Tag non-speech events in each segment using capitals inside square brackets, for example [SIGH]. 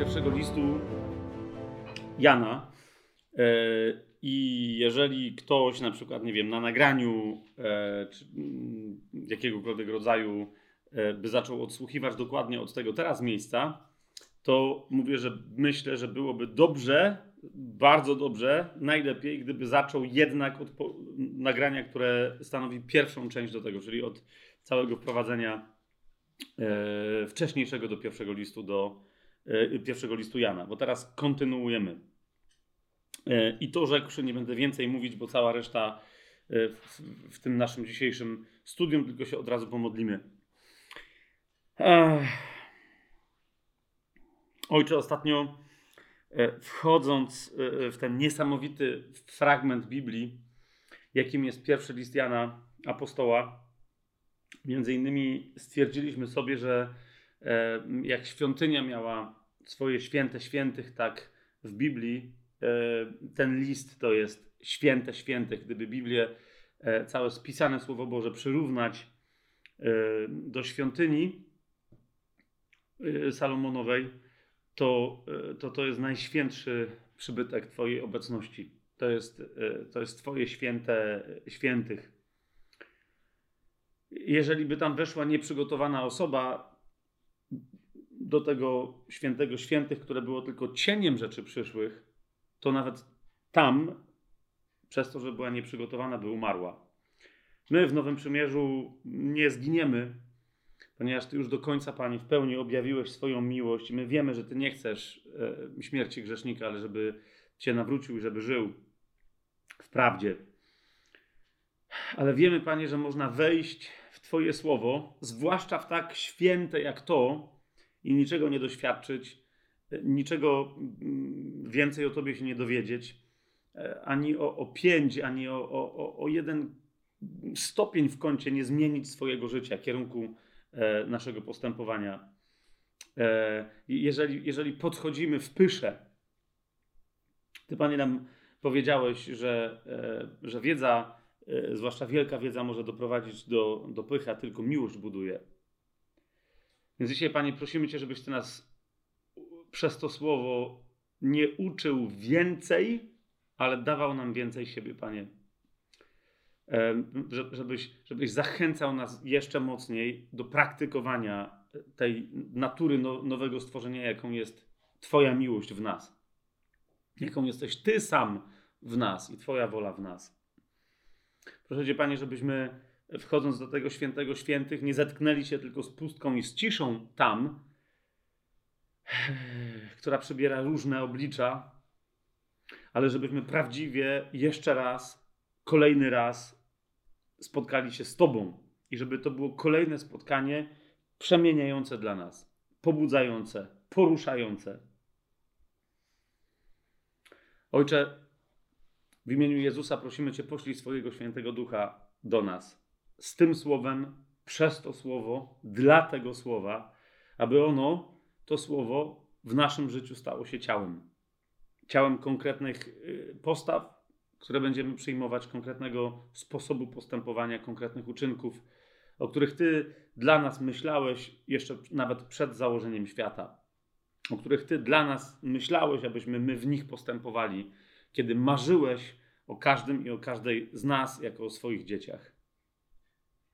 pierwszego listu Jana. E, I jeżeli ktoś na przykład, nie wiem, na nagraniu e, czy mm, jakiegokolwiek rodzaju e, by zaczął odsłuchiwać dokładnie od tego teraz miejsca, to mówię, że myślę, że byłoby dobrze, bardzo dobrze, najlepiej, gdyby zaczął jednak od nagrania, które stanowi pierwszą część do tego, czyli od całego wprowadzenia e, wcześniejszego do pierwszego listu do pierwszego listu Jana, bo teraz kontynuujemy. E, I to rzekłszy, nie będę więcej mówić, bo cała reszta e, w, w tym naszym dzisiejszym studium, tylko się od razu pomodlimy. Ojcze, ostatnio e, wchodząc e, w ten niesamowity fragment Biblii, jakim jest pierwszy list Jana apostoła, między innymi stwierdziliśmy sobie, że e, jak świątynia miała swoje święte świętych, tak w Biblii ten list to jest święte świętych. Gdyby Biblię, całe spisane Słowo Boże przyrównać do świątyni Salomonowej, to, e, to to jest najświętszy przybytek Twojej obecności. To jest, e, to jest Twoje święte świętych. Jeżeli by tam weszła nieprzygotowana osoba do tego świętego świętych, które było tylko cieniem rzeczy przyszłych, to nawet tam, przez to, że była nieprzygotowana, by umarła. My w Nowym Przymierzu nie zginiemy, ponieważ Ty już do końca, Panie, w pełni objawiłeś swoją miłość. My wiemy, że Ty nie chcesz e, śmierci grzesznika, ale żeby Cię nawrócił i żeby żył w prawdzie. Ale wiemy, Panie, że można wejść Twoje słowo, zwłaszcza w tak święte jak to, i niczego nie doświadczyć, e, niczego mm, więcej o Tobie się nie dowiedzieć, e, ani o, o pięć, ani o, o, o jeden stopień w kącie nie zmienić swojego życia, kierunku E, naszego postępowania. Jeżeli, jeżeli podchodzimy w pysze, ty Panie nam powiedziałeś, że, że wiedza, zwłaszcza wielka wiedza, może doprowadzić do, do pycha, tylko miłość buduje. Więc dzisiaj, Panie, prosimy Cię, żebyś Ty nas przez to słowo nie uczył więcej, ale dawał nam więcej siebie, Panie żebyś, żebyś zachęcał nas jeszcze mocniej do praktykowania tej natury no, nowego stworzenia, jaką jest Twoja miłość w nas. Jaką jesteś Ty sam w nas i Twoja wola w nas. Proszę Cię, Panie, żebyśmy wchodząc do tego świętego świętych, nie zetknęli się tylko z pustką i z ciszą tam, która przybiera różne oblicza, ale żebyśmy prawdziwie jeszcze raz, kolejny raz spotkali się z Tobą i żeby to było kolejne spotkanie przemieniające dla nas, pobudzające, poruszające. Ojcze, w imieniu Jezusa prosimy Cię, poślij swojego świętego ducha do nas z tym słowem, przez to słowo, dla tego słowa, aby ono, to słowo, w naszym życiu stało się ciałem. Ciałem konkretnych y, postaw, które będziemy przyjmować, konkretnego sposobu postępowania, konkretnych uczynków, o których Ty dla nas myślałeś jeszcze nawet przed założeniem świata, o których Ty dla nas myślałeś, abyśmy my w nich postępowali, kiedy marzyłeś o każdym i o każdej z nas jako o swoich dzieciach.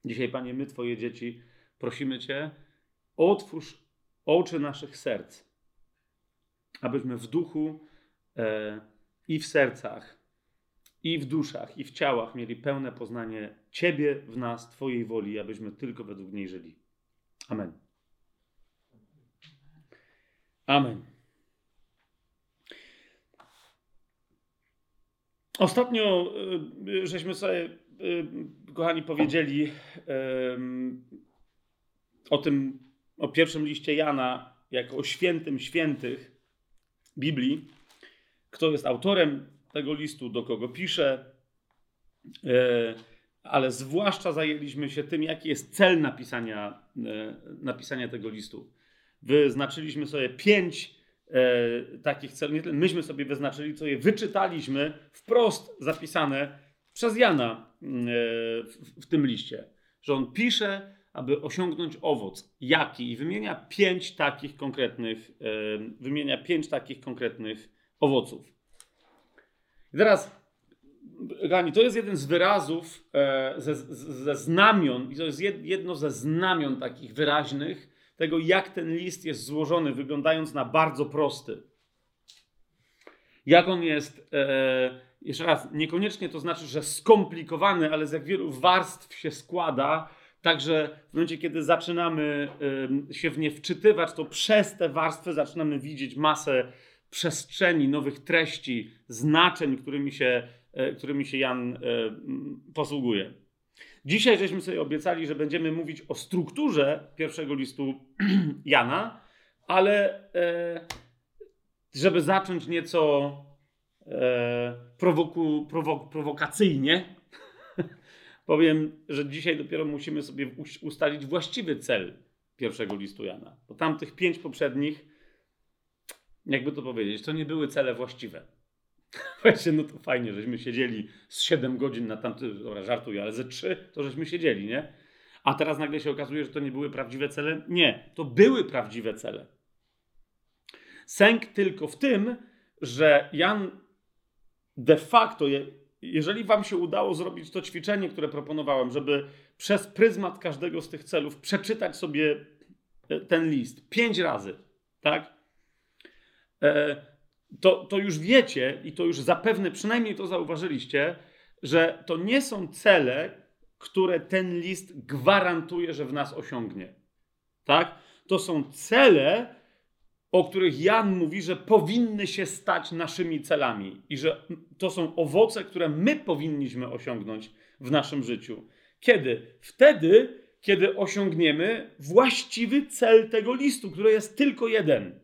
Dzisiaj, Panie, my, Twoje dzieci, prosimy Cię, otwórz oczy naszych serc, abyśmy w duchu e, i w sercach i w duszach, i w ciałach mieli pełne poznanie Ciebie w nas, Twojej woli, abyśmy tylko według niej żyli. Amen. Amen. Ostatnio y, żeśmy sobie, y, kochani, powiedzieli o tym, o pierwszym liście Jana, jako o świętym świętych Biblii. Kto jest autorem tego listu, do kogo pisze, e, ale zwłaszcza zajęliśmy się tym, jaki jest cel napisania, e, napisania tego listu. Wyznaczyliśmy sobie pięć e, takich celów. Myśmy sobie wyznaczyli, co je wyczytaliśmy wprost zapisane przez Jana w, w tym liście. Że on pisze, aby osiągnąć owoc. Jaki? I wymienia pięć takich konkretnych, wymienia pięć takich konkretnych owoców. I teraz, Gani, to jest jeden z wyrazów, e, ze, ze znamion, i to jest jedno ze znamion takich wyraźnych tego, jak ten list jest złożony, wyglądając na bardzo prosty. Jak on jest, e, jeszcze raz, niekoniecznie to znaczy, że skomplikowany, ale z jak wielu warstw się składa, Także w momencie, kiedy zaczynamy się w nie wczytywać, to przez te warstwy zaczynamy widzieć masę przestrzeni, nowych treści, znaczeń, którymi się, e, którymi się Jan e, posługuje. Dzisiaj żeśmy sobie obiecali, że będziemy mówić o strukturze pierwszego listu [CLEARS THROAT] Jana, ale e, żeby zacząć nieco prowoku, prowok, prowokacyjnie, [LAUGHS] powiem, że dzisiaj dopiero musimy sobie ustalić właściwy cel pierwszego listu Jana. Bo tamtych pięć poprzednich, jakby to powiedzieć, to nie były cele właściwe. [LAUGHS] Właśnie, no to fajnie, żeśmy siedzieli z 7 godzin na tamty, dobra, żartuję, ale ze 3 to żeśmy siedzieli, nie? A teraz nagle się okazuje, że to nie były prawdziwe cele. Nie, to były prawdziwe cele. Sęk tylko w tym, że Jan de facto je, jeżeli Wam się udało zrobić to ćwiczenie, które proponowałem, żeby przez pryzmat każdego z tych celów przeczytać sobie e, ten list pięć razy, tak? E, to, to już wiecie i to już zapewne przynajmniej to zauważyliście, że to nie są cele, które ten list gwarantuje, że w nas osiągnie. Tak? To są cele, o których Jan mówi, że powinny się stać naszymi celami i że to są owoce, które my powinniśmy osiągnąć w naszym życiu. Kiedy? Wtedy, kiedy osiągniemy właściwy cel tego listu, który jest tylko jeden.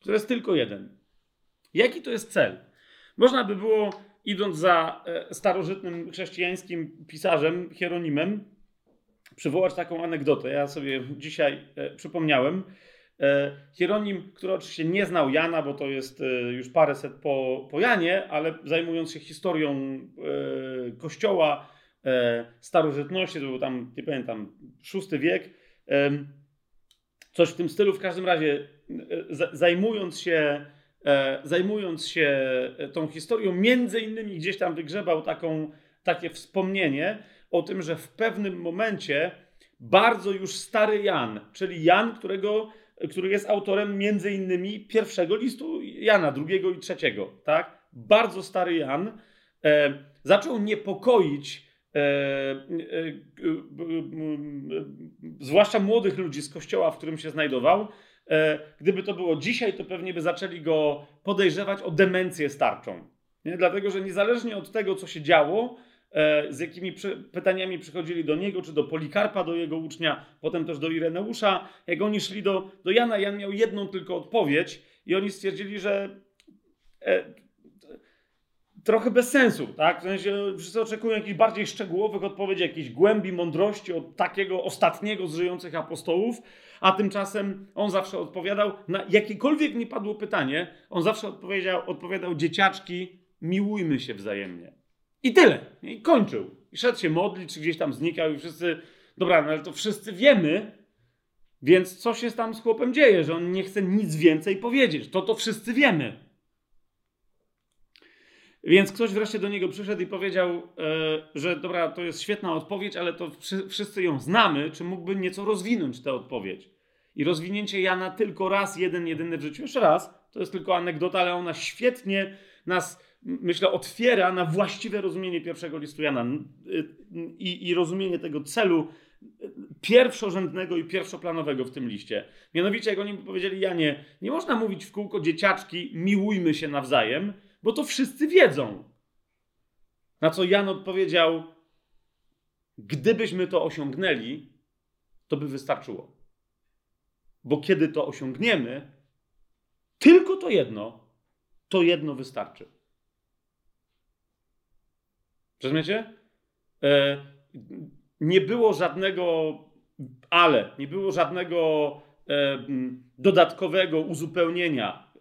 Który jest tylko jeden. Jaki to jest cel? Można by było, idąc za e, starożytnym chrześcijańskim pisarzem Hieronimem, przywołać taką anegdotę. Ja sobie dzisiaj e, przypomniałem. E, Hieronim, który oczywiście nie znał Jana, bo to jest już paręset po, po Janie, ale zajmując się historią kościoła, starożytności, to był tam, nie pamiętam, VI wiek, coś w tym stylu, w każdym razie zajmując się, zajmując się tą historią, między innymi gdzieś tam wygrzebał taką, takie wspomnienie o tym, że w pewnym momencie bardzo już stary Jan, czyli Jan, którego który jest autorem między innymi pierwszego listu Jana, drugiego i trzeciego, tak? Bardzo stary Jan e, zaczął niepokoić e, e, zwłaszcza młodych ludzi z kościoła, w którym się znajdował. E, gdyby to było dzisiaj, to pewnie by zaczęli go podejrzewać o demencję starczą. Nie? Dlatego, że niezależnie od tego, co się działo, E, z jakimi pytaniami przychodzili do niego, czy do Polikarpa, do jego ucznia, potem też do Ireneusza. Jak oni szli do, do Jana, Jan miał jedną tylko odpowiedź i oni stwierdzili, że e, trochę bez sensu, tak? W sensie wszyscy oczekują jakichś bardziej szczegółowych odpowiedzi, jakiejś głębi, mądrości od takiego ostatniego z żyjących apostołów, a tymczasem on zawsze odpowiadał na jakiekolwiek nie padło pytanie, on zawsze odpowiedział, odpowiadał dzieciaczki, miłujmy się wzajemnie. I tyle. I kończył. I szedł się modlić, czy gdzieś tam znikał i wszyscy, dobra, no ale to wszyscy wiemy, więc co się tam z chłopem dzieje, że on nie chce nic więcej powiedzieć. To to wszyscy wiemy. Więc ktoś wreszcie do niego przyszedł i powiedział, e, że dobra, to jest świetna odpowiedź, ale to wszyscy ją znamy, czy mógłby nieco rozwinąć tę odpowiedź. I rozwinięcie Jana tylko raz, jeden, jedyny w życiu. Jeszcze raz, to jest tylko anegdota, ale ona świetnie nas myślę, otwiera na właściwe rozumienie pierwszego listu Jana i, i rozumienie tego celu pierwszorzędnego i pierwszoplanowego w tym liście. Mianowicie, jak oni powiedzieli Janie, nie można mówić w kółko dzieciaczki, miłujmy się nawzajem, bo to wszyscy wiedzą. Na co Jan odpowiedział, gdybyśmy to osiągnęli, to by wystarczyło. Bo kiedy to osiągniemy, tylko to jedno, to jedno wystarczy. Rozumiecie? E, nie było żadnego ale, nie było żadnego e, dodatkowego uzupełnienia,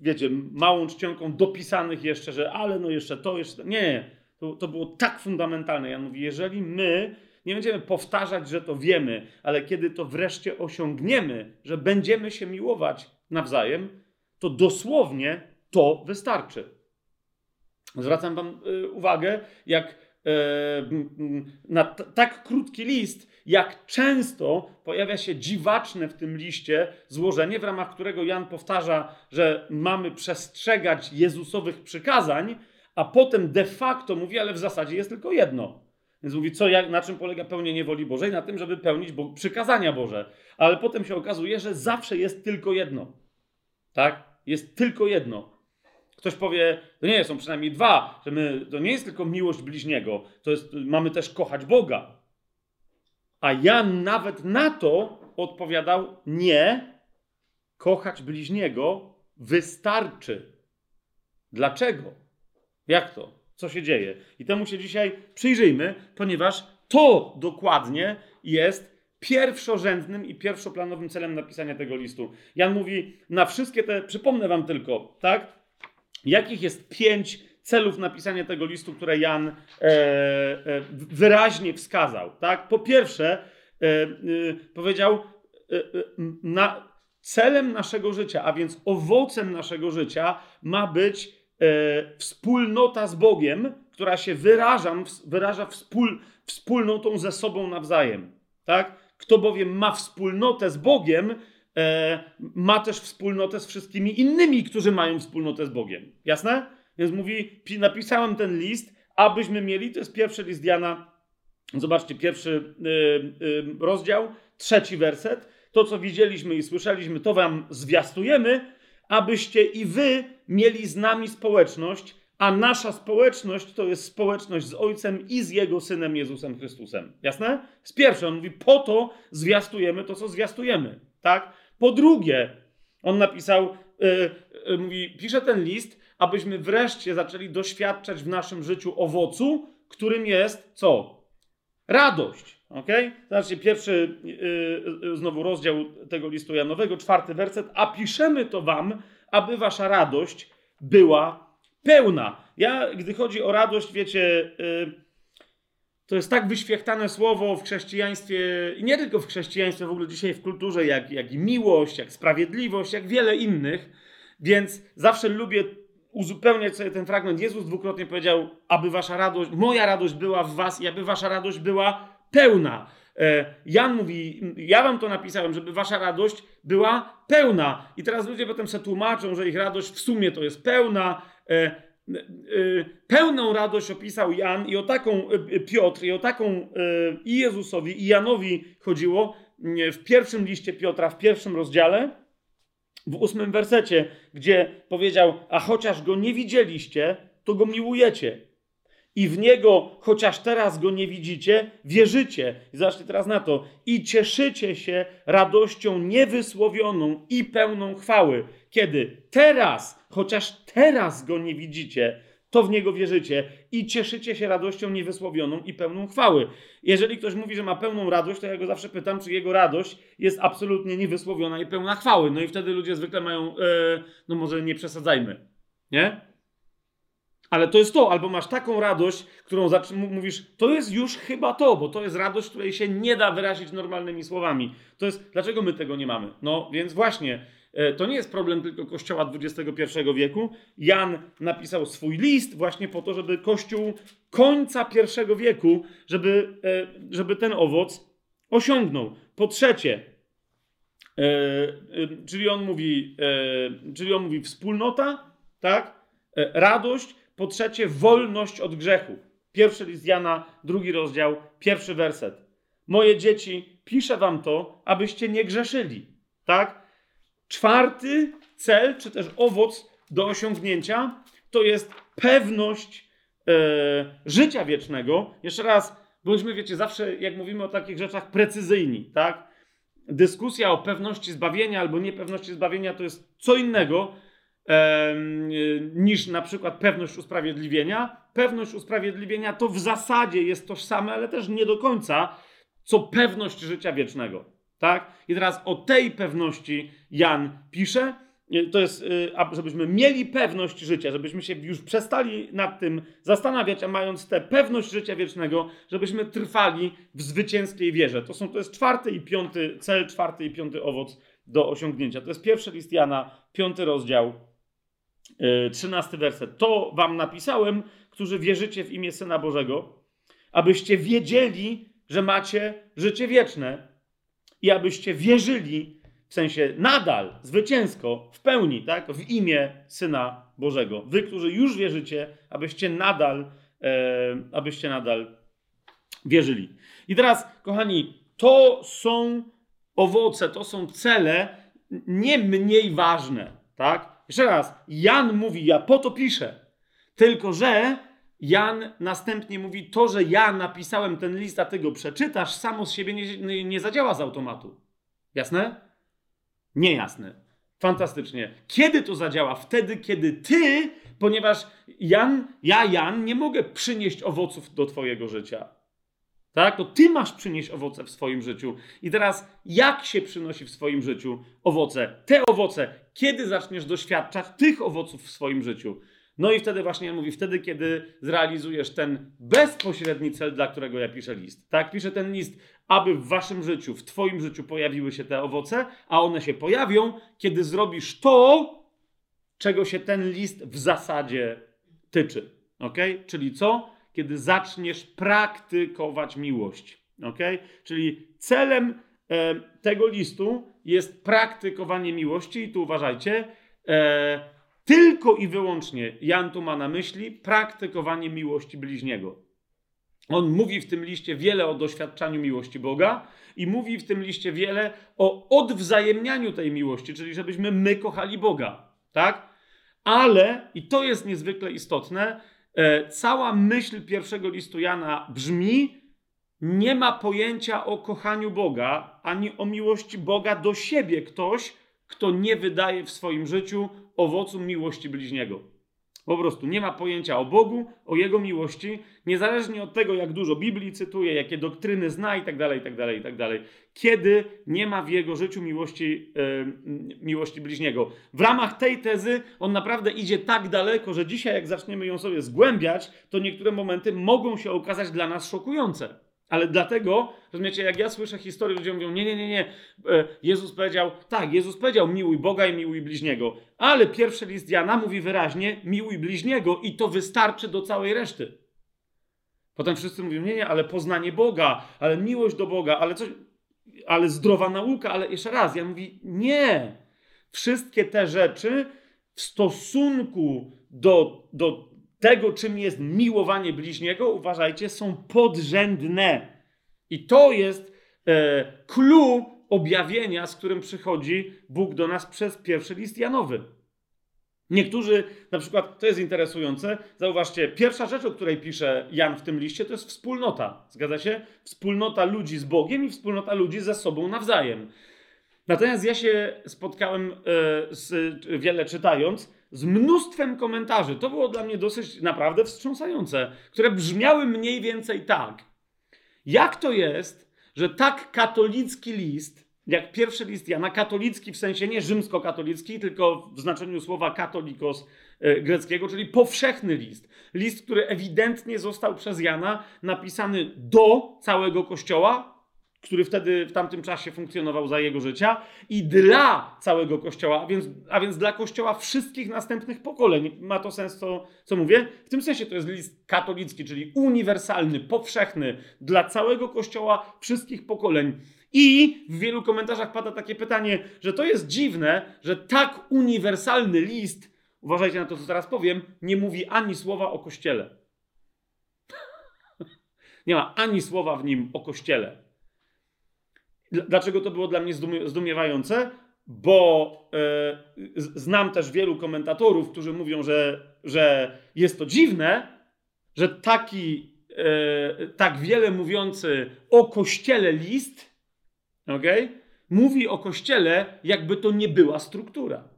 wiecie, małą czcionką dopisanych jeszcze, że ale no jeszcze to, jeszcze to. Nie, to, to było tak fundamentalne. Ja mówię, jeżeli my nie będziemy powtarzać, że to wiemy, ale kiedy to wreszcie osiągniemy, że będziemy się miłować nawzajem, to dosłownie to wystarczy. Zwracam Wam y, uwagę, jak na tak krótki list, jak często pojawia się dziwaczne w tym liście złożenie, w ramach którego Jan powtarza, że mamy przestrzegać Jezusowych przykazań, a potem de facto mówi, ale w zasadzie jest tylko jedno. Więc mówi, co, jak, na czym polega pełnienie woli Bożej? Na tym, żeby pełnić Bo przykazania Boże. Ale potem się okazuje, że zawsze jest tylko jedno. Tak? Jest tylko jedno. Ktoś powie, to nie są przynajmniej dwa, że my, to nie jest tylko miłość bliźniego, to jest, mamy też kochać Boga. A Jan nawet na to odpowiadał, nie, kochać bliźniego wystarczy. Dlaczego? Jak to? Co się dzieje? I temu się dzisiaj przyjrzyjmy, ponieważ to dokładnie jest pierwszorzędnym i pierwszoplanowym celem napisania tego listu. Jan mówi na wszystkie te, przypomnę wam tylko, tak? Jakich jest pięć celów napisania tego listu, które Jan e, e, wyraźnie wskazał? Tak? Po pierwsze, e, e powiedział, e, na, celem naszego życia, a więc owocem naszego życia ma być wspólnota z Bogiem, która się wyraża, wyraża wspól, wspólnotą ze sobą nawzajem. Tak? Kto bowiem ma wspólnotę z Bogiem, ma też wspólnotę z wszystkimi innymi, którzy mają wspólnotę z Bogiem. Jasne? Więc mówi, napisałem ten list, abyśmy mieli, to jest pierwszy list Jana, zobaczcie, pierwszy y, y, rozdział, trzeci werset. To, co widzieliśmy i słyszeliśmy, to wam zwiastujemy, abyście i wy mieli z nami społeczność, a nasza społeczność to jest społeczność z Ojcem i z Jego Synem Jezusem Chrystusem. Jasne? Z pierwsze, on mówi, po to zwiastujemy to, co zwiastujemy. Tak? Po drugie, on napisał, yy, yy, mówi, pisze ten list, abyśmy wreszcie zaczęli doświadczać w naszym życiu owocu, którym jest co? Radość. Ok? Zobaczcie, pierwszy yy, znowu rozdział tego listu Janowego, czwarty werset. A piszemy to wam, aby wasza radość była pełna. Ja, gdy chodzi o radość, wiecie, yy, to jest tak wyświechtane słowo w chrześcijaństwie, i nie tylko w chrześcijaństwie, w ogóle dzisiaj w kulturze, jak, jak i miłość, jak sprawiedliwość, jak wiele innych. Więc zawsze lubię uzupełniać sobie ten fragment. Jezus dwukrotnie powiedział, aby wasza radość, moja radość była w was i aby wasza radość była pełna. E, Jan mówi, ja wam to napisałem, żeby wasza radość była pełna. I teraz ludzie potem sobie tłumaczą, że ich radość w sumie to jest pełna. Y, pełną radość opisał Jan i o taką y, Piotr, i o taką y, i Jezusowi, i Janowi chodziło w pierwszym liście Piotra, w pierwszym rozdziale, w ósmym wersecie, gdzie powiedział: A chociaż go nie widzieliście, to go miłujecie. I w niego, chociaż teraz go nie widzicie, wierzycie. I zobaczcie teraz na to. I cieszycie się radością niewysłowioną i pełną chwały. Kiedy teraz chociaż teraz go nie widzicie, to w niego wierzycie i cieszycie się radością niewysłowioną i pełną chwały. Jeżeli ktoś mówi, że ma pełną radość, to ja go zawsze pytam, czy jego radość jest absolutnie niewysłowiona i pełna chwały. No i wtedy ludzie zwykle mają, e, no może nie przesadzajmy, nie? Ale to jest to, albo masz taką radość, którą mówisz, to jest już chyba to, bo to jest radość, której się nie da wyrazić normalnymi słowami. To jest, dlaczego my tego nie mamy? No więc właśnie, to nie jest problem tylko Kościoła XXI wieku. Jan napisał swój list właśnie po to, żeby Kościół końca I wieku, żeby, e, żeby ten owoc osiągnął. Po trzecie, e, czyli on mówi, czyli on mówi wspólnota, tak? Radość. Po trzecie, wolność od grzechu. Pierwszy list Jana, drugi rozdział, pierwszy werset. Moje dzieci, piszę wam to, abyście nie grzeszyli. Tak? Czwarty cel, czy też owoc do osiągnięcia, to jest pewność e, życia wiecznego. Jeszcze raz, bądźmy, wiecie, zawsze jak mówimy o takich rzeczach precyzyjni, tak? Dyskusja o pewności zbawienia albo niepewności zbawienia to jest co innego e, niż na przykład pewność usprawiedliwienia. Pewność usprawiedliwienia to w zasadzie jest tożsame, ale też nie do końca, co pewność życia wiecznego. Tak? I teraz o tej pewności Jan pisze. to jest, żebyśmy mieli pewność życia, żebyśmy się już przestali nad tym zastanawiać, a mając tę pewność życia wiecznego, żebyśmy trwali w zwycięskiej wierze. To, są, to jest czwarty i piąty cel, czwarty i piąty owoc do osiągnięcia. To jest pierwszy list Jana, piąty rozdział, trzynasty werset. To wam napisałem, którzy wierzycie w imię Syna Bożego, abyście wiedzieli, że macie życie wieczne i abyście wierzyli, w sensie nadal, zwycięsko, w pełni, tak, w imię Syna Bożego. Wy, którzy już wierzycie, abyście nadal, e, abyście nadal wierzyli. I teraz, kochani, to są owoce, to są cele nie mniej ważne, tak? Jeszcze raz, Jan mówi, ja po to piszę, tylko że Jan następnie mówi, to, że ja napisałem ten list, a ty go przeczytasz, samo z siebie nie, nie, zadziała z automatu. Jasne? Niejasne. Fantastycznie. Kiedy to zadziała? Wtedy, kiedy ty, ponieważ Jan, ja, Jan, nie mogę przynieść owoców do twojego życia. Tak? To ty masz przynieść owoce w swoim życiu. I teraz, jak się przynosi w swoim życiu owoce? Te owoce, kiedy zaczniesz doświadczać tych owoców w swoim życiu? No i wtedy właśnie mówi, wtedy, kiedy zrealizujesz ten bezpośredni cel, dla którego ja piszę list. Tak, piszę ten list, aby w waszym życiu, w twoim życiu pojawiły się te owoce, a one się pojawią, kiedy zrobisz to, czego się ten list w zasadzie tyczy. Ok? Czyli co? Kiedy zaczniesz praktykować miłość. Ok? Czyli celem e, tego listu jest praktykowanie miłości i tu uważajcie, e, tylko i wyłącznie Jan tu ma na myśli praktykowanie miłości bliźniego. On mówi w tym liście wiele o doświadczaniu miłości Boga i mówi w tym liście wiele o odwzajemnianiu tej miłości, czyli żebyśmy my kochali Boga, tak? Ale, i to jest niezwykle istotne, e, cała myśl pierwszego listu Jana brzmi: nie ma pojęcia o kochaniu Boga, ani o miłości Boga do siebie ktoś, kto nie wydaje w swoim życiu owocu miłości bliźniego. Po prostu nie ma pojęcia o Bogu, o Jego miłości, niezależnie od tego, jak dużo Biblii cytuje, jakie doktryny zna i tak dalej, i tak dalej, i tak dalej. Kiedy nie ma w jego życiu miłości, yy, miłości bliźniego. W ramach tej tezy on naprawdę idzie tak daleko, że dzisiaj, jak zaczniemy ją sobie zgłębiać, to niektóre momenty mogą się okazać dla nas szokujące. Ale dlatego, rozumiecie, jak ja słyszę historię, ludzie mówią, nie, nie, nie, nie, e, Jezus powiedział, tak, Jezus powiedział, miłuj Boga i miłuj bliźniego, ale pierwszy list Jana mówi wyraźnie, miłuj bliźniego i to wystarczy do całej reszty. Potem wszyscy mówią, nie, nie, ale poznanie Boga, ale miłość do Boga, ale coś, ale zdrowa nauka, ale jeszcze raz, ja mówię, nie. Wszystkie te rzeczy w stosunku do, do tego, czym jest miłowanie bliźniego, uważajcie, są podrzędne. I to jest e, clue objawienia, z którym przychodzi Bóg do nas przez pierwszy list Janowy. Niektórzy, na przykład, to jest interesujące, zauważcie, pierwsza rzecz, o której pisze Jan w tym liście, to jest wspólnota. Zgadza się? Wspólnota ludzi z Bogiem i wspólnota ludzi ze sobą nawzajem. Natomiast ja się spotkałem e, z, wiele czytając z mnóstwem komentarzy. To było dla mnie dosyć naprawdę wstrząsające, które brzmiały mniej więcej tak. Jak to jest, że tak katolicki list, jak pierwszy list Jana, katolicki w sensie nie rzymskokatolicki, tylko w znaczeniu słowa katolikos e, greckiego, czyli powszechny list. List, który ewidentnie został przez Jana napisany do całego kościoła, który wtedy w tamtym czasie funkcjonował za jego życia, i dla całego Kościoła, a więc, a więc dla Kościoła wszystkich następnych pokoleń. Ma to sens, to, co mówię? W tym sensie to jest list katolicki, czyli uniwersalny, powszechny, dla całego Kościoła, wszystkich pokoleń. I w wielu komentarzach pada takie pytanie, że to jest dziwne, że tak uniwersalny list, uważajcie na to, co teraz powiem, nie mówi ani słowa o Kościele. [LAUGHS] nie ma ani słowa w nim o Kościele. Dlaczego to było dla mnie zdumiewające? Bo e, znam też wielu komentatorów, którzy mówią, że, że jest to dziwne, że taki e, tak wiele mówiący o kościele list, okay, mówi o kościele, jakby to nie była struktura.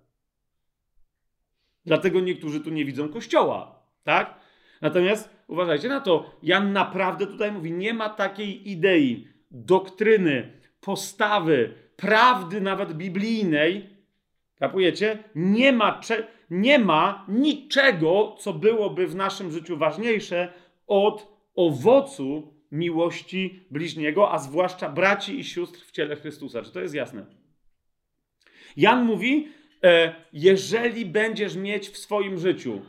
Dlatego niektórzy tu nie widzą kościoła, tak? Natomiast uważajcie na to, Jan naprawdę tutaj mówi, nie ma takiej idei, doktryny, postawy, prawdy nawet biblijnej, Kapujecie? Nie ma, nie ma niczego, co byłoby w naszym życiu ważniejsze od owocu miłości bliźniego, a zwłaszcza braci i sióstr w ciele Chrystusa. Czy to jest jasne? Jan mówi, e, jeżeli będziesz mieć w swoim życiu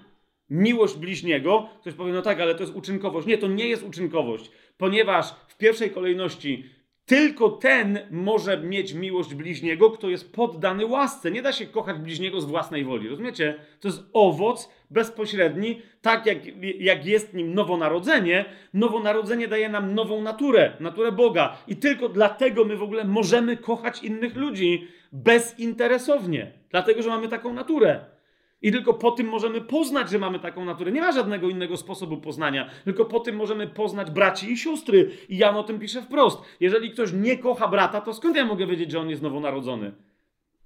miłość bliźniego, ktoś powie, no tak, ale to jest uczynkowość. Nie, to nie jest uczynkowość, ponieważ w pierwszej kolejności tylko ten może mieć miłość bliźniego, kto jest poddany łasce. Nie da się kochać bliźniego z własnej woli. Rozumiecie? To jest owoc bezpośredni, tak jak, jak jest nim nowonarodzenie. Nowonarodzenie daje nam nową naturę, naturę Boga. I tylko dlatego my w ogóle możemy kochać innych ludzi bezinteresownie. Dlatego, że mamy taką naturę. I tylko po tym możemy poznać, że mamy taką naturę. Nie ma żadnego innego sposobu poznania. Tylko po tym możemy poznać braci i siostry. I Jan o tym pisze wprost. Jeżeli ktoś nie kocha brata, to skąd ja mogę wiedzieć, że on jest nowonarodzony?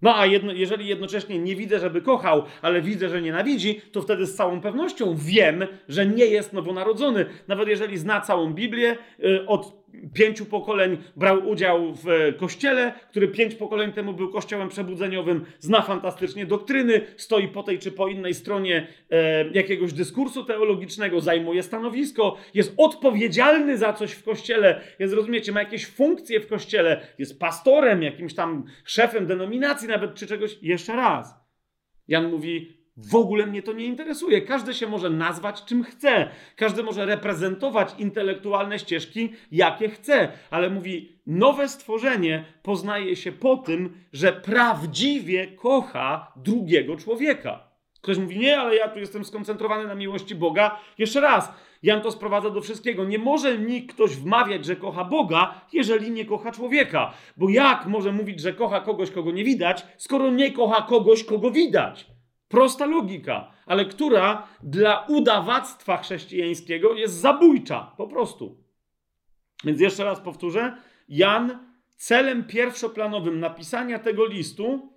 No a jedno, jeżeli jednocześnie nie widzę, żeby kochał, ale widzę, że nienawidzi, to wtedy z całą pewnością wiem, że nie jest nowonarodzony. Nawet jeżeli zna całą Biblię, y, od pięciu pokoleń brał udział w e, kościele, który pięć pokoleń temu był kościołem przebudzeniowym, zna fantastycznie doktryny, stoi po tej czy po innej stronie e, jakiegoś dyskursu teologicznego, zajmuje stanowisko, jest odpowiedzialny za coś w kościele, jest, rozumiecie, ma jakieś funkcje w kościele, jest pastorem, jakimś tam szefem denominacji nawet, czy czegoś. Jeszcze raz. Jan mówi, w ogóle mnie to nie interesuje. Każdy się może nazwać czym chce. Każdy może reprezentować intelektualne ścieżki, jakie chce. Ale mówi, nowe stworzenie poznaje się po tym, że prawdziwie kocha drugiego człowieka. Ktoś mówi, nie, ale ja tu jestem skoncentrowany na miłości Boga. Jeszcze raz, Jan to sprowadza do wszystkiego. Nie może mi ktoś wmawiać, że kocha Boga, jeżeli nie kocha człowieka. Bo jak może mówić, że kocha kogoś, kogo nie widać, skoro nie kocha kogoś, kogo widać? Prosta logika, ale która dla udawactwa chrześcijańskiego jest zabójcza, po prostu. Więc jeszcze raz powtórzę, Jan celem pierwszoplanowym napisania tego listu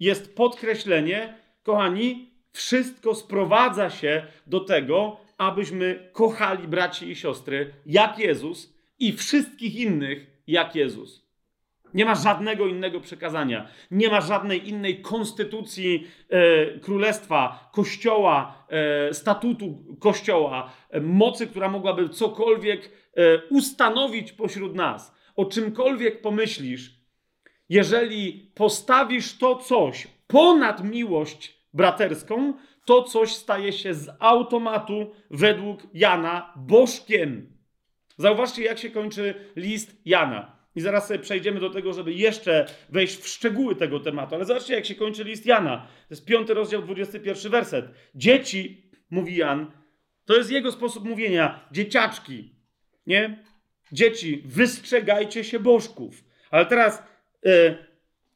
jest podkreślenie, kochani, wszystko sprowadza się do tego, abyśmy kochali braci i siostry jak Jezus i wszystkich innych jak Jezus. Nie ma żadnego innego przekazania. Nie ma żadnej innej konstytucji e, królestwa, kościoła, e, statutu kościoła, e, mocy, która mogłaby cokolwiek e, ustanowić pośród nas. O czymkolwiek pomyślisz, jeżeli postawisz to coś ponad miłość braterską, to coś staje się z automatu według Jana bożkiem. Zauważcie, jak się kończy list Jana. I zaraz sobie przejdziemy do tego, żeby jeszcze wejść w szczegóły tego tematu. Ale zobaczcie, jak się kończy list Jana. To jest piąty rozdział, 21 werset. Dzieci, mówi Jan, to jest jego sposób mówienia. Dzieciaczki, nie? Dzieci, wystrzegajcie się bożków. Ale teraz e,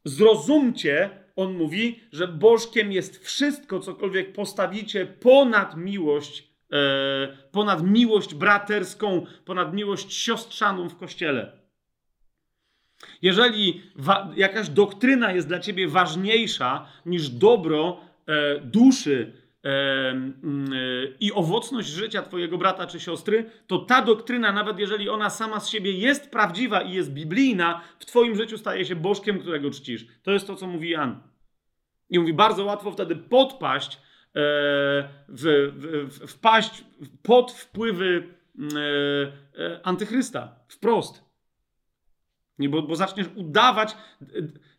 zrozumcie, on mówi, że bożkiem jest wszystko, cokolwiek postawicie ponad miłość, e, ponad miłość braterską, ponad miłość siostrzaną w kościele. Jeżeli jakaś doktryna jest dla ciebie ważniejsza niż dobro e, duszy e, e, i owocność życia twojego brata czy siostry, to ta doktryna, nawet jeżeli ona sama z siebie jest prawdziwa i jest biblijna, w twoim życiu staje się bożkiem, którego czcisz. To jest to, co mówi Jan. I mówi, bardzo łatwo wtedy podpaść, e, w, w, wpaść pod wpływy e, e, antychrysta. Wprost. Nie, bo, bo zaczniesz udawać,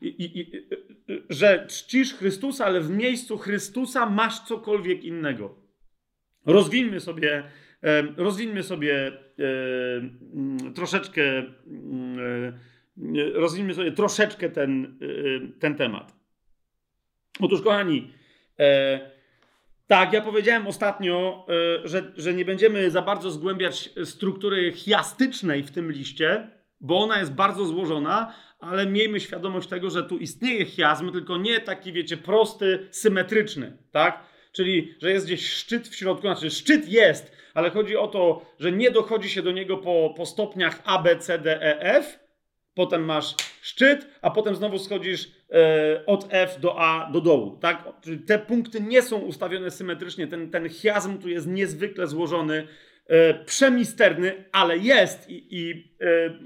i, i, i, że czcisz Chrystusa, ale w miejscu Chrystusa masz cokolwiek innego. Rozwinmy sobie, rozwinmy sobie troszeczkę, rozwinmy sobie troszeczkę ten, ten temat. Otóż, kochani, e, tak, ja powiedziałem ostatnio, e, że, że nie będziemy za bardzo zgłębiać struktury chiastycznej w tym liście, bo ona jest bardzo złożona, ale miejmy świadomość tego, że tu istnieje chiasm, tylko nie taki, wiecie, prosty, symetryczny, tak? Czyli, że jest gdzieś szczyt w środku, znaczy szczyt jest, ale chodzi o to, że nie dochodzi się do niego po, po stopniach A, B, C, D, E, F, potem masz szczyt, a potem znowu schodzisz e, od F do A do dołu, tak? Czyli te punkty nie są ustawione symetrycznie, ten, ten chiasm tu jest niezwykle złożony, przemisterny, ale jest i, i e,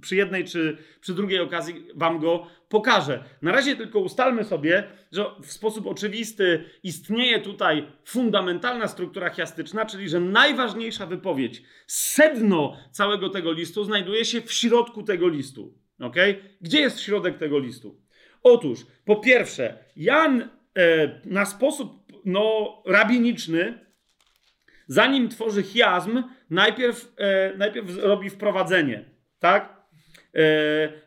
przy jednej czy przy drugiej okazji wam go pokażę. Na razie tylko ustalmy sobie, że w sposób oczywisty istnieje tutaj fundamentalna struktura chiastyczna, czyli że najważniejsza wypowiedź, sedno całego tego listu znajduje się w środku tego listu. Okay? Gdzie jest środek tego listu? Otóż, po pierwsze, Jan e, na sposób no, rabiniczny, zanim tworzy chiasm, najpierw, e, najpierw robi wprowadzenie. Tak? E,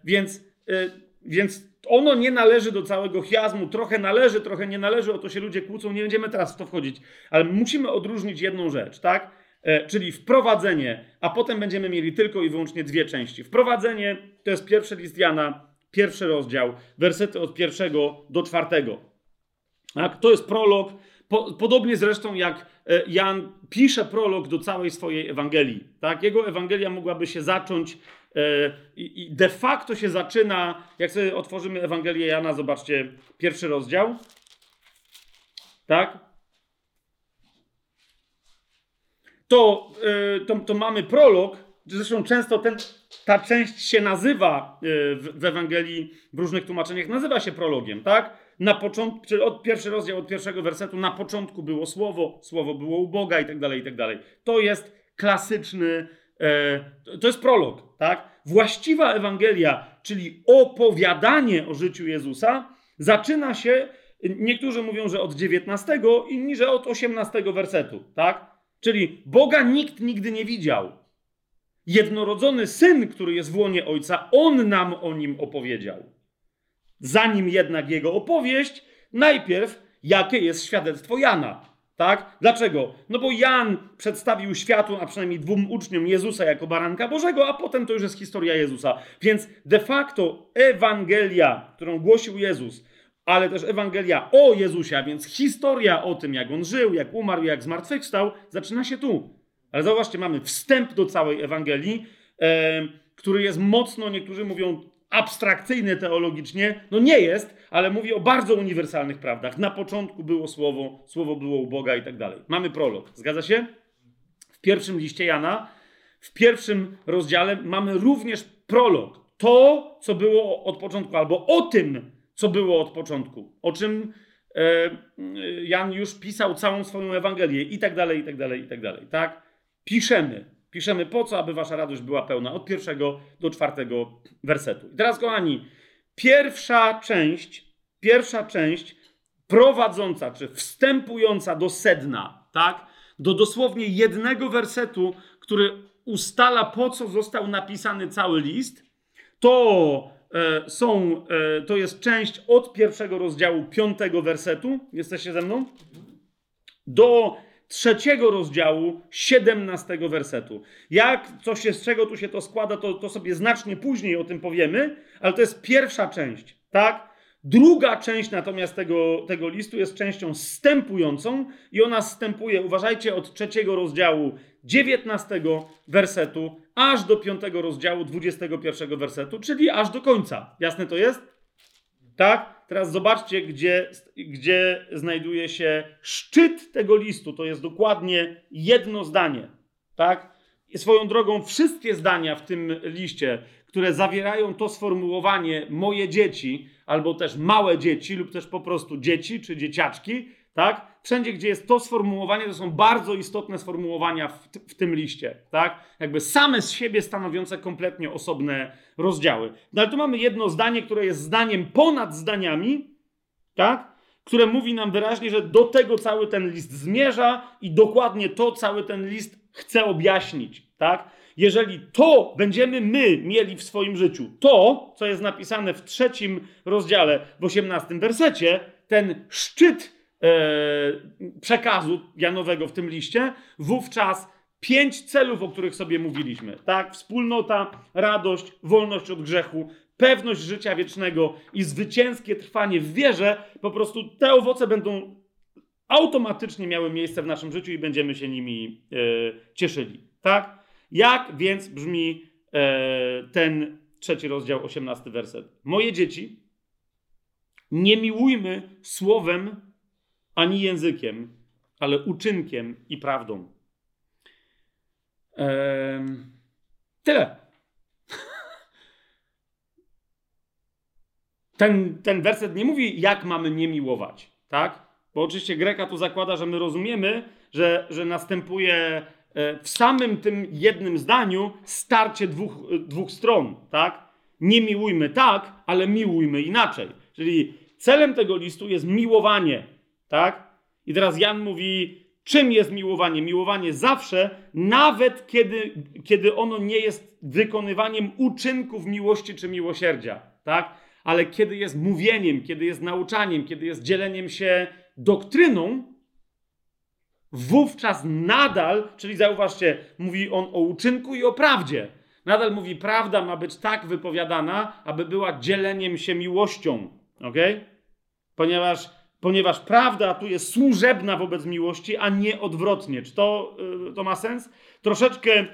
więc, e, więc ono nie należy do całego chiasmu, trochę należy, trochę nie należy, o to się ludzie kłócą, nie będziemy teraz w to wchodzić, ale musimy odróżnić jedną rzecz, tak? E, czyli wprowadzenie, a potem będziemy mieli tylko i wyłącznie dwie części. Wprowadzenie to jest pierwszy list Jana, pierwszy rozdział, wersety od pierwszego do czwartego. Tak? To jest prolog, po, podobnie zresztą jak e, Jan pisze prolog do całej swojej Ewangelii. Tak? Jego Ewangelia mogłaby się zacząć e, i de facto się zaczyna, jak sobie otworzymy Ewangelię Jana, zobaczcie, pierwszy rozdział. Tak? To, e, to, to mamy prolog, zresztą często ten, ta część się nazywa w, w Ewangelii, w różnych tłumaczeniach, nazywa się prologiem, tak? Na początku, czyli od pierwszy rozdział, od pierwszego wersetu, na początku było słowo, słowo było u Boga i tak dalej, i tak dalej. To jest klasyczny, e, to jest prolog, tak? Właściwa Ewangelia, czyli opowiadanie o życiu Jezusa, zaczyna się, niektórzy mówią, że od 19, inni, że od 18 wersetu, tak? Czyli Boga nikt nigdy nie widział. Jednorodzony syn, który jest w łonie ojca, on nam o nim opowiedział. Zanim jednak jego opowieść, najpierw jakie jest świadectwo Jana. Tak? Dlaczego? No bo Jan przedstawił światu, a przynajmniej dwóm uczniom Jezusa jako baranka Bożego, a potem to już jest historia Jezusa. Więc de facto Ewangelia, którą głosił Jezus, ale też Ewangelia o Jezusie, więc historia o tym, jak on żył, jak umarł, jak zmartwychwstał, zaczyna się tu. Ale zauważcie, mamy wstęp do całej Ewangelii, e, który jest mocno, niektórzy mówią, abstrakcyjny teologicznie, no nie jest, ale mówi o bardzo uniwersalnych prawdach. Na początku było słowo, słowo było u Boga i tak dalej. Mamy prolog, zgadza się? W pierwszym liście Jana, w pierwszym rozdziale mamy również prolog. To, co było od początku, albo o tym, co było od początku. O czym e, Jan już pisał całą swoją Ewangelię i tak dalej, i tak dalej, i tak dalej. Tak? Piszemy. Piszemy po co, aby wasza radość była pełna od pierwszego do czwartego wersetu. I teraz, kochani, pierwsza część, pierwsza część prowadząca, czy wstępująca do sedna, tak? Do dosłownie jednego wersetu, który ustala, po co został napisany cały list, to e, są, e, to jest część od pierwszego rozdziału piątego wersetu. Jesteście ze mną? Do trzeciego rozdziału, 17 wersetu. Jak, co się, z czego tu się to składa, to, to sobie znacznie później o tym powiemy, ale to jest pierwsza część, tak? Druga część natomiast tego, tego listu jest częścią stępującą i ona stępuje, uważajcie, od trzeciego rozdziału 19 wersetu aż do piątego rozdziału 21 wersetu, czyli aż do końca. Jasne to jest? Tak? Teraz zobaczcie, gdzie, gdzie znajduje się szczyt tego listu. To jest dokładnie jedno zdanie. Tak? I swoją drogą, wszystkie zdania w tym liście, które zawierają to sformułowanie moje dzieci, albo też małe dzieci, lub też po prostu dzieci czy dzieciaczki, tak? Wszędzie, gdzie jest to sformułowanie, to są bardzo istotne sformułowania w, w, tym liście, tak? Jakby same z siebie stanowiące kompletnie osobne rozdziały. No ale tu mamy jedno zdanie, które jest zdaniem ponad zdaniami, tak? Które mówi nam wyraźnie, że do tego cały ten list zmierza i dokładnie to cały ten list chce objaśnić, tak? Jeżeli to będziemy my mieli w swoim życiu, to, co jest napisane w trzecim rozdziale, w osiemnastym wersecie, ten szczyt przekazu Janowego w tym liście, wówczas pięć celów, o których sobie mówiliśmy. Tak? Wspólnota, radość, wolność od grzechu, pewność życia wiecznego i zwycięskie trwanie w wierze, po prostu te owoce będą automatycznie miały miejsce w naszym życiu i będziemy się nimi e, cieszyli. Tak? Jak więc brzmi e, ten trzeci rozdział, osiemnasty werset? Moje dzieci, nie miłujmy słowem ani językiem, ale uczynkiem i prawdą. Ehm, tyle. [LAUGHS] Ten, ten werset nie mówi, jak mamy nie miłować, tak? Bo oczywiście Greka tu zakłada, że my rozumiemy, że, że następuje e, w samym tym jednym zdaniu starcie dwóch, dwóch stron, tak? Nie miłujmy tak, ale miłujmy inaczej. Czyli celem tego listu jest miłowanie, tak? I teraz Jan mówi, czym jest miłowanie? Miłowanie zawsze, nawet kiedy, kiedy ono nie jest wykonywaniem uczynków miłości czy miłosierdzia, tak? Ale kiedy jest mówieniem, kiedy jest nauczaniem, kiedy jest dzieleniem się doktryną, wówczas nadal, czyli zauważcie, mówi on o uczynku i o prawdzie. Nadal mówi, prawda ma być tak wypowiadana, aby była dzieleniem się miłością. Ok? Ponieważ, ponieważ prawda tu jest służebna wobec miłości, a nie odwrotnie. Czy to, yy, to ma sens? Troszeczkę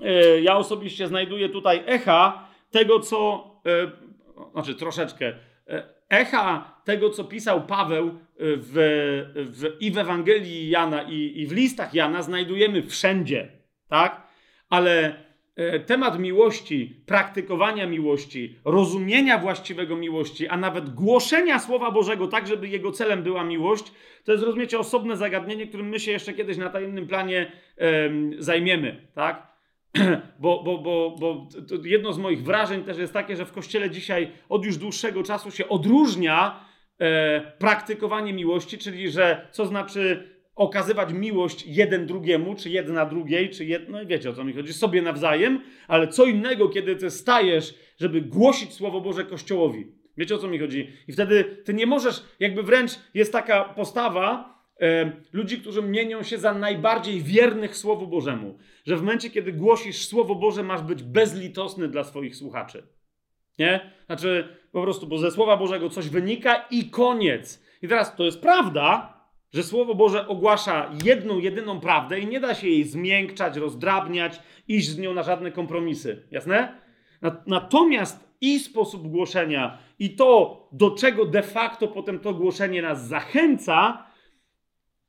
yy, ja osobiście znajduję tutaj echa tego, co. Yy, znaczy, troszeczkę echa tego, co pisał Paweł y, w, w, i w Ewangelii Jana, i, i w listach Jana, znajdujemy wszędzie, tak? Ale temat miłości, praktykowania miłości, rozumienia właściwego miłości, a nawet głoszenia Słowa Bożego tak, żeby jego celem była miłość, to jest, rozumiecie, osobne zagadnienie, którym my się jeszcze kiedyś na tajemnym planie zajmiemy, tak? [CLEARS THROAT] bo, bo, bo, bo jedno z moich wrażeń też jest takie, że w kościele dzisiaj od już dłuższego czasu się odróżnia e, praktykowanie miłości, czyli że co znaczy okazywać miłość jeden drugiemu, czy jedna drugiej, czy jedno, no wiecie o co mi chodzi, sobie nawzajem, ale co innego, kiedy ty stajesz, żeby głosić Słowo Boże Kościołowi. Wiecie o co mi chodzi? I wtedy ty nie możesz, jakby wręcz jest taka postawa, ludzi, którzy mienią się za najbardziej wiernych Słowu Bożemu. Że w momencie, kiedy głosisz Słowo Boże, masz być bezlitosny dla swoich słuchaczy. Nie? Znaczy, po prostu, bo ze Słowa Bożego coś wynika i koniec. I teraz to jest prawda, że Słowo Boże ogłasza jedną, jedyną prawdę i nie da się jej zmiękczać, rozdrabniać, iść z nią na żadne kompromisy. Jasne? Natomiast i sposób głoszenia, i to, do czego de facto potem to głoszenie nas zachęca,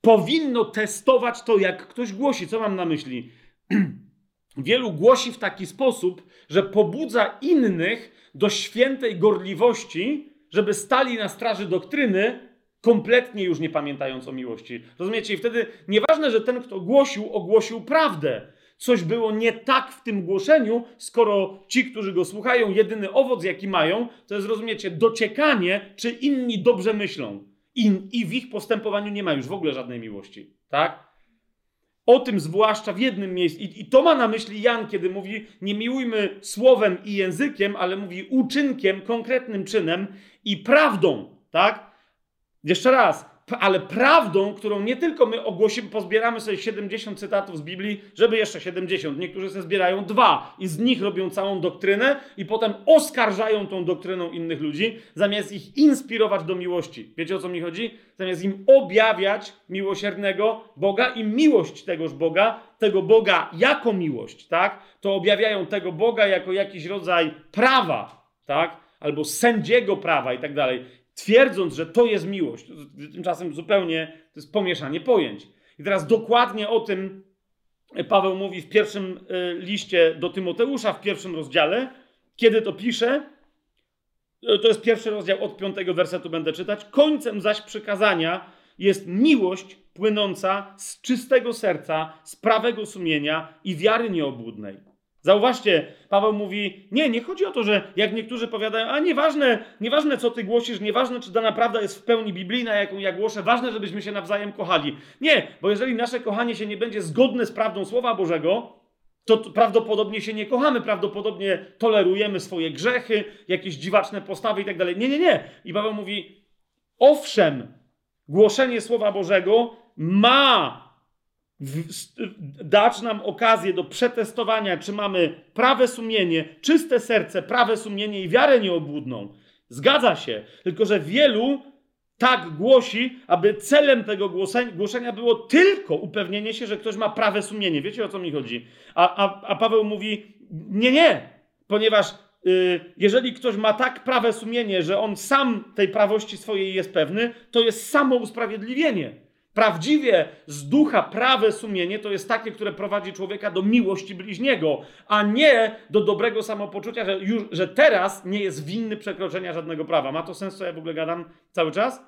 powinno testować to, jak ktoś głosi. Co mam na myśli? [CLEARS THROAT] Wielu głosi w taki sposób, że pobudza innych do świętej gorliwości, żeby stali na straży doktryny, kompletnie już nie pamiętając o miłości. Rozumiecie? I wtedy nieważne, że ten, kto głosił, ogłosił prawdę. Coś było nie tak w tym głoszeniu, skoro ci, którzy go słuchają, jedyny owoc, jaki mają, to jest, rozumiecie, dociekanie, czy inni dobrze myślą. I, I w ich postępowaniu nie ma już w ogóle żadnej miłości. Tak? O tym zwłaszcza w jednym miejscu. I, I, to ma na myśli Jan, kiedy mówi: Nie miłujmy słowem i językiem, ale mówi uczynkiem, konkretnym czynem i prawdą. Tak? Jeszcze raz, ale prawdą, którą nie tylko my ogłosimy, pozbieramy sobie 70 cytatów z Biblii, żeby jeszcze 70. Niektórzy sobie zbierają dwa i z nich robią całą doktrynę i potem oskarżają tą doktryną innych ludzi, zamiast ich inspirować do miłości. Wiecie o co mi chodzi? Zamiast im objawiać miłosiernego Boga i miłość tegoż Boga, tego Boga jako miłość, tak? To objawiają tego Boga jako jakiś rodzaj prawa, tak? Albo sędziego prawa i tak dalej twierdząc, że to jest miłość. Tymczasem zupełnie to jest pomieszanie pojęć. I teraz dokładnie o tym Paweł mówi w pierwszym e, liście do Tymoteusza, w pierwszym rozdziale. Kiedy to pisze, e, to jest pierwszy rozdział od piątego wersetu będę czytać. Końcem zaś przykazania jest miłość płynąca z czystego serca, z prawego sumienia i wiary nieobłudnej. Zauważcie, Paweł mówi, nie, nie chodzi o to, że jak niektórzy powiadają, a nieważne, nieważne co ty głosisz, nieważne czy dana prawda jest w pełni biblijna, jaką ja głoszę, ważne, żebyśmy się nawzajem kochali. Nie, bo jeżeli nasze kochanie się nie będzie zgodne z prawdą Słowa Bożego, to prawdopodobnie się nie kochamy, prawdopodobnie tolerujemy swoje grzechy, jakieś dziwaczne postawy i tak dalej. Nie, nie, nie. I Paweł mówi, owszem, głoszenie Słowa Bożego ma dać nam okazję do przetestowania, czy mamy prawe sumienie, czyste serce, prawe sumienie i wiarę nieobłudną. Zgadza się, tylko że wielu tak głosi, aby celem tego głoszenia było tylko upewnienie się, że ktoś ma prawe sumienie. Wiecie o co mi chodzi? A, a, a Paweł mówi: Nie, nie, ponieważ y, jeżeli ktoś ma tak prawe sumienie, że on sam tej prawości swojej jest pewny, to jest samo usprawiedliwienie. Prawdziwie z ducha prawe sumienie to jest takie, które prowadzi człowieka do miłości bliźniego, a nie do dobrego samopoczucia, że, już, że teraz nie jest winny przekroczenia żadnego prawa. Ma to sens, co ja w ogóle gadam cały czas?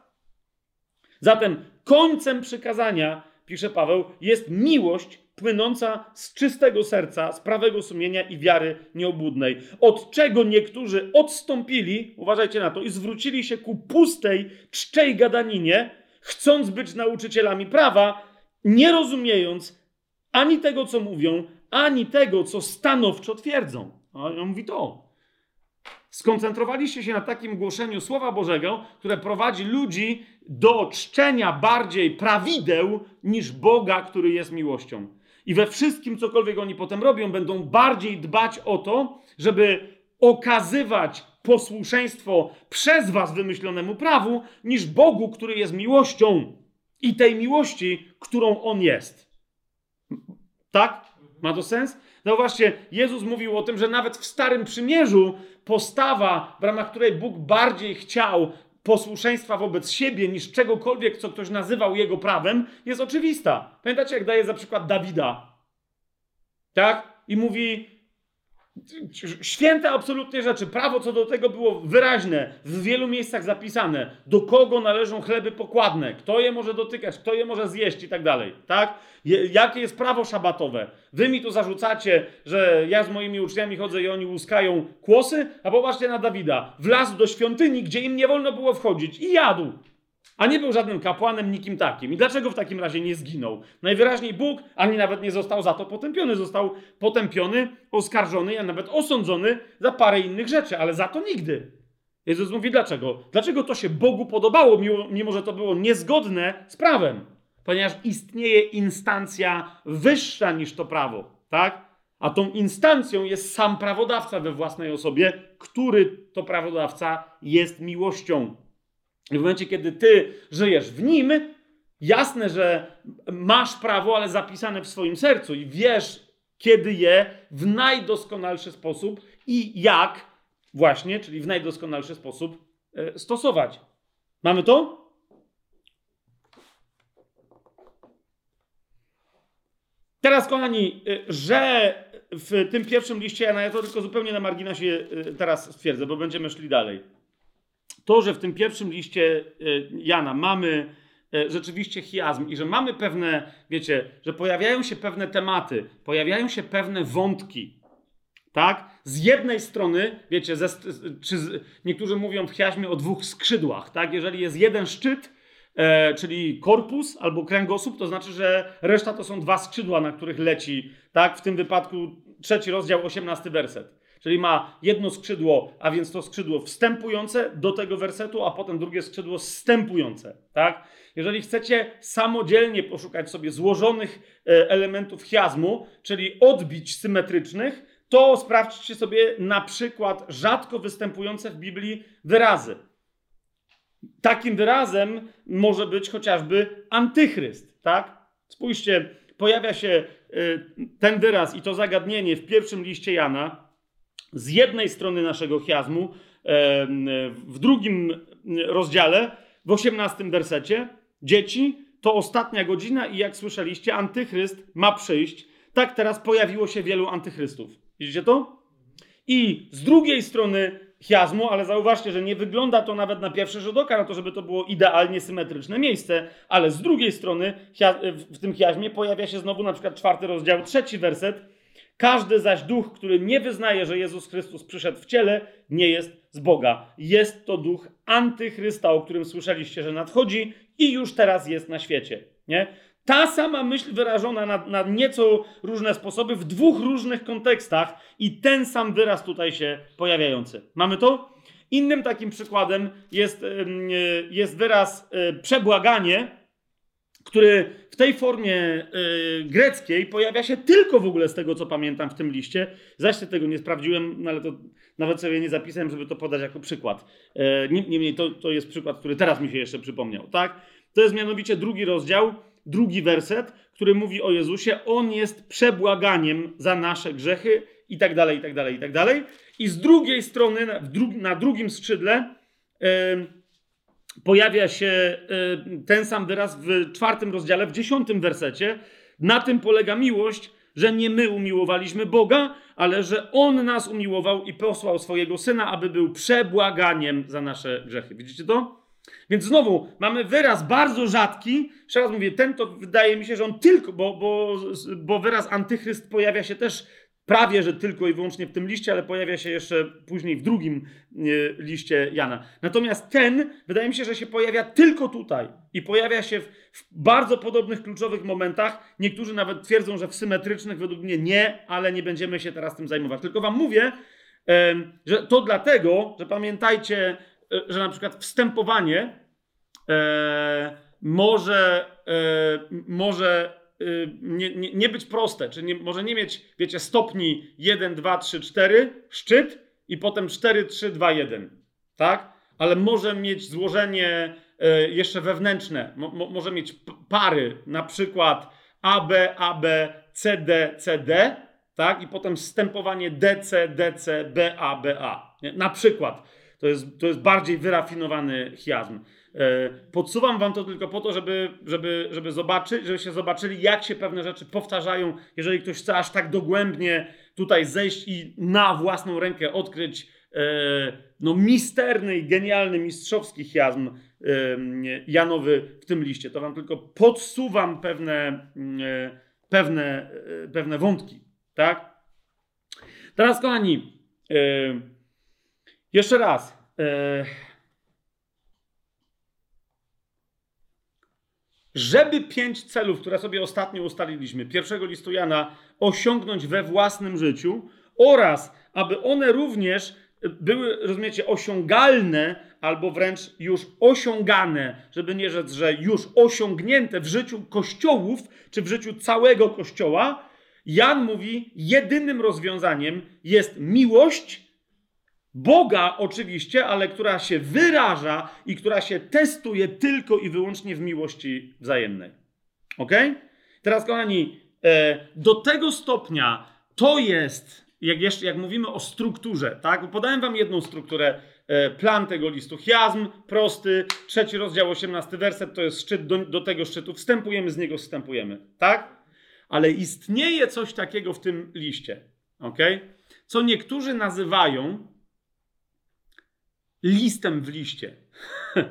Zatem końcem przykazania, pisze Paweł, jest miłość płynąca z czystego serca, z prawego sumienia i wiary nieobłudnej. Od czego niektórzy odstąpili, uważajcie na to, i zwrócili się ku pustej, czczej gadaninie, chcąc być nauczycielami prawa, nie rozumiejąc ani tego, co mówią, ani tego, co stanowczo twierdzą. A on mówi to. Skoncentrowaliście się na takim głoszeniu Słowa Bożego, które prowadzi ludzi do czczenia bardziej prawideł niż Boga, który jest miłością. I we wszystkim, cokolwiek oni potem robią, będą bardziej dbać o to, żeby okazywać posłuszeństwo przez was wymyślonemu prawu, niż Bogu, który jest miłością i tej miłości, którą On jest. Tak? Ma to sens? Zauważcie, Jezus mówił o tym, że nawet w Starym Przymierzu postawa, w ramach której Bóg bardziej chciał posłuszeństwa wobec siebie niż czegokolwiek, co ktoś nazywał jego prawem, jest oczywista. Pamiętacie, jak daje za przykład Dawida? Tak? I mówi, Święte absolutnie rzeczy. Prawo co do tego było wyraźne, w wielu miejscach zapisane. Do kogo należą chleby pokładne, kto je może dotykać, kto je może zjeść i tak dalej. Tak? Jakie jest prawo szabatowe? Wy mi tu zarzucacie, że ja z moimi uczniami chodzę i oni łuskają kłosy, a popatrzcie na Dawida. Wlazł do świątyni, gdzie im nie wolno było wchodzić i jadł. A nie był żadnym kapłanem, nikim takim. I dlaczego w takim razie nie zginął? Najwyraźniej Bóg ani nawet nie został za to potępiony. Został potępiony, oskarżony, a nawet osądzony za parę innych rzeczy, ale za to nigdy. Jezus mówi dlaczego? Dlaczego to się Bogu podobało, mimo, mimo że to było niezgodne z prawem? Ponieważ istnieje instancja wyższa niż to prawo, tak? A tą instancją jest sam prawodawca we własnej osobie, który to prawodawca jest miłością. I w momencie, kiedy ty żyjesz w nim, jasne, że masz prawo, ale zapisane w swoim sercu i wiesz, kiedy je w najdoskonalszy sposób i jak właśnie, czyli w najdoskonalszy sposób e, stosować. Mamy to? Teraz, kochani, e, że w tym pierwszym liście, ja to tylko zupełnie na marginesie e, teraz stwierdzę, bo będziemy szli dalej to, że w tym pierwszym liście e, Jana mamy e, rzeczywiście chiazm i że mamy pewne, wiecie, że pojawiają się pewne tematy, pojawiają się pewne wątki, tak? Z jednej strony, wiecie, ze, czy z, niektórzy mówią w chiazmie o dwóch skrzydłach, tak? Jeżeli jest jeden szczyt, e, czyli korpus albo kręgosłup, to znaczy, że reszta to są dwa skrzydła, na których leci, tak? W tym wypadku trzeci rozdział, osiemnasty werset. Czyli ma jedno skrzydło, a więc to skrzydło wstępujące do tego wersetu, a potem drugie skrzydło wstępujące. Tak? Jeżeli chcecie samodzielnie poszukać sobie złożonych e, elementów chiazmu, czyli odbić symetrycznych, to sprawdźcie sobie na przykład rzadko występujące w Biblii wyrazy. Takim wyrazem może być chociażby antychryst, tak? Spójrzcie, pojawia się e, ten wyraz i to zagadnienie w pierwszym liście Jana, z jednej strony naszego chiazmu, w drugim rozdziale, w osiemnastym wersecie, dzieci, to ostatnia godzina i jak słyszeliście, antychryst ma przyjść. Tak teraz pojawiło się wielu antychrystów. Widzicie to? I z drugiej strony chiazmu, ale zauważcie, że nie wygląda to nawet na pierwszy rzut oka na to, żeby to było idealnie symetryczne miejsce, ale z drugiej strony w tym chiazmie pojawia się znowu na przykład czwarty rozdział, trzeci werset, każdy zaś duch, który nie wyznaje, że Jezus Chrystus przyszedł w ciele, nie jest z Boga. Jest to duch antychrysta, o którym słyszeliście, że nadchodzi i już teraz jest na świecie. Nie? Ta sama myśl wyrażona na, na, nieco różne sposoby, w dwóch różnych kontekstach i ten sam wyraz tutaj się pojawiający. Mamy to? Innym takim przykładem jest, jest wyraz e, przebłaganie, który w tej formie y, greckiej pojawia się tylko w ogóle z tego, co pamiętam w tym liście. Zaś tego nie sprawdziłem, no ale to nawet sobie nie zapisałem, żeby to podać jako przykład. E, niemniej to, to jest przykład, który teraz mi się jeszcze przypomniał. Tak? To jest mianowicie drugi rozdział, drugi werset, który mówi o Jezusie. On jest przebłaganiem za nasze grzechy i tak dalej, i tak dalej, i tak dalej. I z drugiej strony, na, dru na drugim skrzydle, pojawia się ten sam wyraz w czwartym rozdziale, w dziesiątym wersecie. Na tym polega miłość, że nie my umiłowaliśmy Boga, ale że On nas umiłował i posłał swojego Syna, aby był przebłaganiem za nasze grzechy. Widzicie to? Więc znowu mamy wyraz bardzo rzadki. Jeszcze raz mówię, ten to wydaje mi się, że on tylko, bo, bo, bo wyraz antychryst pojawia się też prawie, że tylko i wyłącznie w tym liście, ale pojawia się jeszcze później w drugim e, liście Jana. Natomiast ten, wydaje mi się, że się pojawia tylko tutaj i pojawia się w, w bardzo podobnych kluczowych momentach. Niektórzy nawet twierdzą, że w symetrycznych, według mnie nie, ale nie będziemy się teraz tym zajmować. Tylko wam mówię, że to dlatego, że pamiętajcie, e, że na przykład wstępowanie e, może, może nie, nie, nie być proste, czy nie, może nie mieć, wiecie, stopni 1, 2, 3, 4, szczyt i potem 4, 3, 2, 1, tak? Ale może mieć złożenie y, jeszcze wewnętrzne, mo, może mieć pary, na przykład AB, AB, CD, CD, tak? I potem wstępowanie DC, DC, BA, BA. Nie? Na przykład. To jest, to jest bardziej wyrafinowany chiasm. E, podsuwam wam to tylko po to, żeby, żeby, żeby zobaczyć, żebyście zobaczyli, jak się pewne rzeczy powtarzają. Jeżeli ktoś chce aż tak dogłębnie tutaj zejść i na własną rękę odkryć e, no, misterny i genialny, mistrzowski chiasm e, Janowy w tym liście, to wam tylko podsuwam pewne, pewne, pewne wątki. Tak? Teraz, kochani, jeszcze raz. Żeby pięć celów, które sobie ostatnio ustaliliśmy, pierwszego listu Jana, osiągnąć we własnym życiu oraz aby one również były, rozumiecie, osiągalne albo wręcz już osiągane, żeby nie rzec, że już osiągnięte w życiu kościołów czy w życiu całego kościoła, Jan mówi, jedynym rozwiązaniem jest miłość Boga oczywiście, ale która się wyraża i która się testuje tylko i wyłącznie w miłości wzajemnej. Ok? Teraz, kochani, e, do tego stopnia to jest, jak jeszcze, jak mówimy o strukturze, tak? Podałem wam jedną strukturę, e, plan tego listu. Chiasm, prosty, trzeci rozdział, osiemnasty werset, to jest szczyt, do, do tego szczytu wstępujemy, z niego wstępujemy, tak? Ale istnieje coś takiego w tym liście, ok? Co niektórzy nazywają listem w liście. [LAUGHS]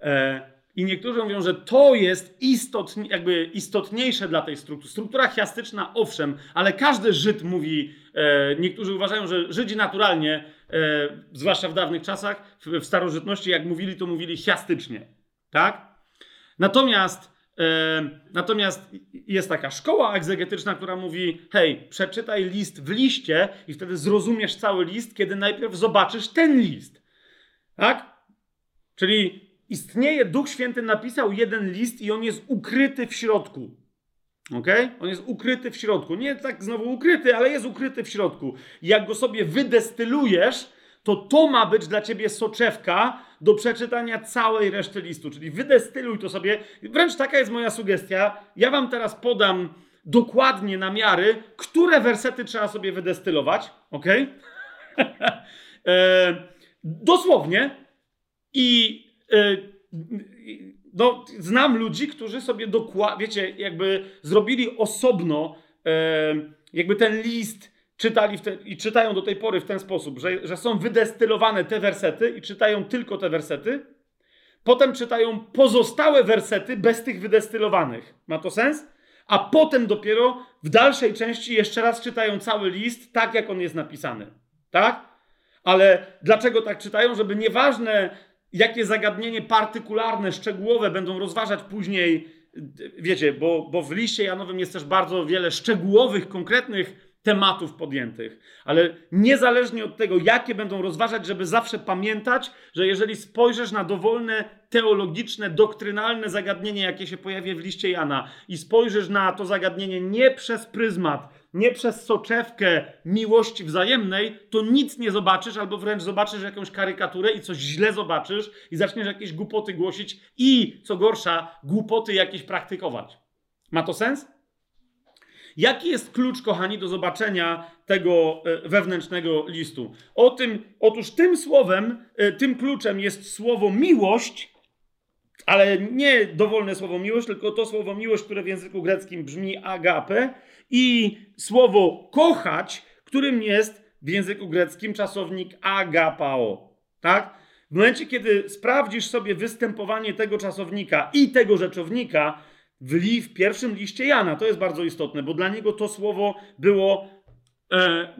E, I niektórzy mówią, że to jest istotnie, jakby istotniejsze dla tej struktury. Struktura chiastyczna, owszem, ale każdy Żyd mówi, e, niektórzy uważają, że Żydzi naturalnie, e, zwłaszcza w dawnych czasach, w, w starożytności, jak mówili, to mówili chiastycznie. Tak? Natomiast, e, natomiast jest taka szkoła egzegetyczna, która mówi: hej, przeczytaj list w liście i wtedy zrozumiesz cały list, kiedy najpierw zobaczysz ten list. Tak? Czyli istnieje, Duch Święty napisał jeden list i on jest ukryty w środku. Ok? On jest ukryty w środku. Nie tak znowu ukryty, ale jest ukryty w środku. Jak go sobie wydestylujesz, to to ma być dla ciebie soczewka do przeczytania całej reszty listu. Czyli wydestyluj to sobie. Wręcz taka jest moja sugestia. Ja wam teraz podam dokładnie namiary, które wersety trzeba sobie wydestylować. Ok? [LAUGHS] e, Dosłownie. I yy, no, znam ludzi, którzy sobie dokładnie, wiecie, jakby zrobili osobno yy, jakby ten list, czytali te, i czytają do tej pory w ten sposób, że, że są wydestylowane te wersety i czytają tylko te wersety. Potem czytają pozostałe wersety bez tych wydestylowanych. Ma to sens? A potem dopiero w dalszej części jeszcze raz czytają cały list tak, jak on jest napisany. Tak? Ale dlaczego tak czytają? Żeby nieważne, jakie zagadnienie partykularne, szczegółowe będą rozważać później, wiecie, bo, bo w liście Janowym jest też bardzo wiele szczegółowych, konkretnych tematów podjętych. Ale niezależnie od tego, jakie będą rozważać, żeby zawsze pamiętać, że jeżeli spojrzysz na dowolne teologiczne, doktrynalne zagadnienie, jakie się pojawi w liście Jana i spojrzysz na to zagadnienie nie przez pryzmat nie przez soczewkę miłości wzajemnej, to nic nie zobaczysz, albo wręcz zobaczysz jakąś karykaturę i coś źle zobaczysz i zaczniesz jakieś głupoty głosić i, co gorsza, głupoty jakieś praktykować. Ma to sens? Jaki jest klucz, kochani, do zobaczenia tego e, wewnętrznego listu? O tym, otóż tym słowem, e, tym kluczem jest słowo miłość ale nie dowolne słowo miłość, tylko to słowo miłość, które w języku greckim brzmi agape i słowo kochać, którym jest w języku greckim czasownik agapao. Tak? W momencie, kiedy sprawdzisz sobie występowanie tego czasownika i tego rzeczownika w, li, w pierwszym liście Jana, to jest bardzo istotne, bo dla niego to słowo było e,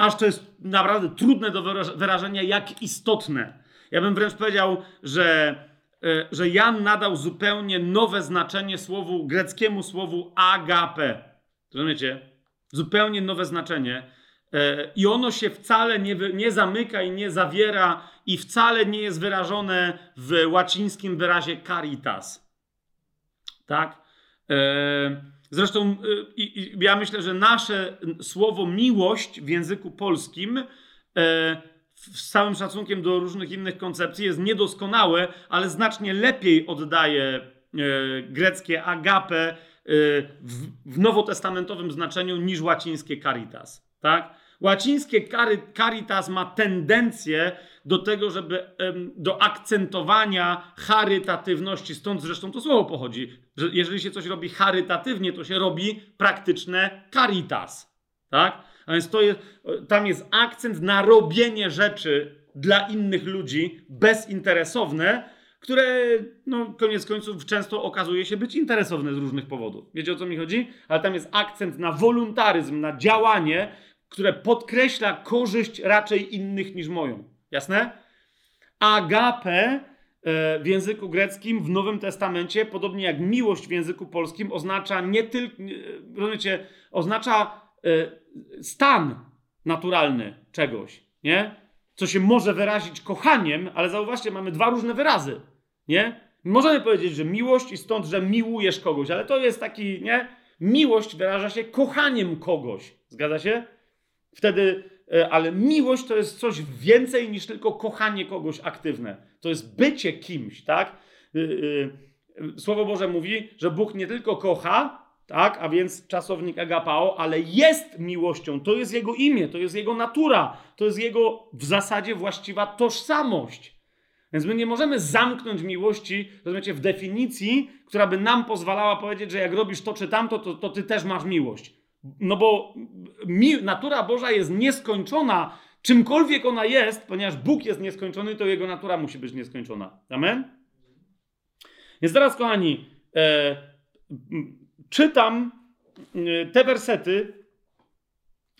aż to jest naprawdę trudne do wyrażenia, jak istotne. Ja bym wręcz powiedział, że, e, że Jan nadał zupełnie nowe znaczenie słowu, greckiemu słowu agape. Rozumiecie? Zupełnie nowe znaczenie. E, I ono się wcale nie, nie zamyka i nie zawiera, i wcale nie jest wyrażone w łacińskim wyrazie caritas. Tak? E, zresztą ja myślę, że nasze słowo miłość w języku polskim z całym szacunkiem do różnych innych koncepcji, jest niedoskonałe, ale znacznie lepiej oddaje e, greckie agape e, w nowotestamentowym znaczeniu niż łacińskie caritas. Tak? Łacińskie caritas ma tendencję do tego, żeby do akcentowania charytatywności. Stąd zresztą to słowo pochodzi, że jeżeli się coś robi charytatywnie, to się robi praktyczne caritas. Tak? A więc to jest, tam jest akcent na robienie rzeczy dla innych ludzi bezinteresowne, które no, koniec końców często okazuje się być interesowne z różnych powodów. Wiecie o co mi chodzi? Ale tam jest akcent na wolontaryzm, na działanie, które podkreśla korzyść raczej innych niż moją. Jasne? Agape e, w języku greckim w Nowym Testamencie, podobnie jak miłość w języku polskim, oznacza nie tylko, rozumiecie, oznacza e, stan naturalny czegoś, nie? Co się może wyrazić kochaniem, ale zauważcie, mamy dwa różne wyrazy, nie? Możemy powiedzieć, że miłość i stąd, że miłujesz kogoś, ale to jest taki, nie? Miłość wyraża się kochaniem kogoś. Zgadza się? Wtedy, e, ale miłość to jest coś więcej niż tylko kochanie kogoś aktywne. To jest bycie kimś, tak? E, e, Słowo Boże mówi, że Bóg nie tylko kocha, tak? A więc czasownik agapao, ale jest miłością, to jest jego imię, to jest jego natura, to jest jego w zasadzie właściwa tożsamość. Więc my nie możemy zamknąć miłości, rozumiecie, w definicji, która by nam pozwalała powiedzieć, że jak robisz to czy tamto, to, to ty też masz miłość. No bo natura Boża jest nieskończona, czymkolwiek ona jest, ponieważ Bóg jest nieskończony, to jego natura musi być nieskończona. Amen? Więc teraz, kochani, e, czytam e, te wersety,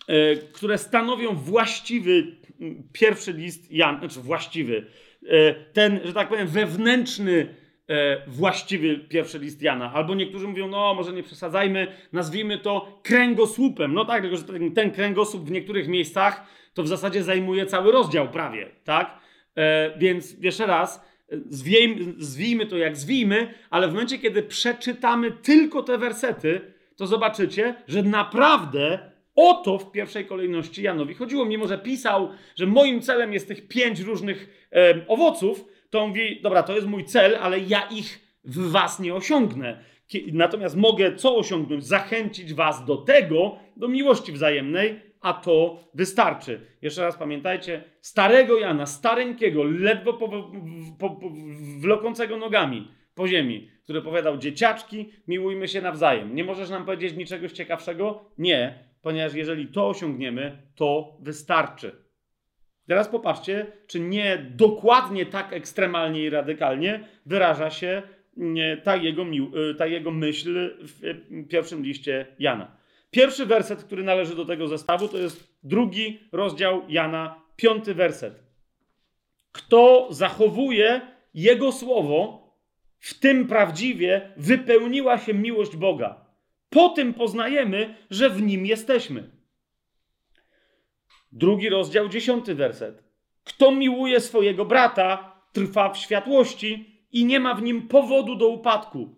e, które stanowią właściwy pierwszy list Jan, znaczy właściwy, e, ten, że tak powiem, wewnętrzny, właściwy pierwszy list Jana. Albo niektórzy mówią, no może nie przesadzajmy, nazwijmy to kręgosłupem. No tak, tylko że ten, kręgosłup w niektórych miejscach to w zasadzie zajmuje cały rozdział prawie, tak? Więc jeszcze raz, Zwijmy, zwijmy to jak zwijmy, ale w momencie, kiedy przeczytamy tylko te wersety, to zobaczycie, że naprawdę o to w pierwszej kolejności Janowi chodziło. Mimo, że pisał, że moim celem jest tych pięć różnych e, owoców, to on mówi, dobra, to jest mój cel, ale ja ich w was nie osiągnę. Natomiast mogę co osiągnąć? Zachęcić was do tego, do miłości wzajemnej, a to wystarczy. Jeszcze raz pamiętajcie, starego Jana, stareńkiego, ledwo po, po, po, wlokącego nogami po ziemi, który powiadał, dzieciaczki, miłujmy się nawzajem. Nie możesz nam powiedzieć niczego ciekawszego? Nie, ponieważ jeżeli to osiągniemy, to wystarczy. Teraz popatrzcie, czy nie dokładnie tak ekstremalnie i radykalnie wyraża się ta jego, ta jego myśl w pierwszym liście Jana. Pierwszy werset, który należy do tego zestawu, to jest drugi rozdział Jana, piąty werset. Kto zachowuje Jego słowo, w tym prawdziwie wypełniła się miłość Boga. Po tym poznajemy, że w nim jesteśmy. Drugi rozdział, dziesiąty werset. Kto miłuje swojego brata, trwa w światłości i nie ma w nim powodu do upadku.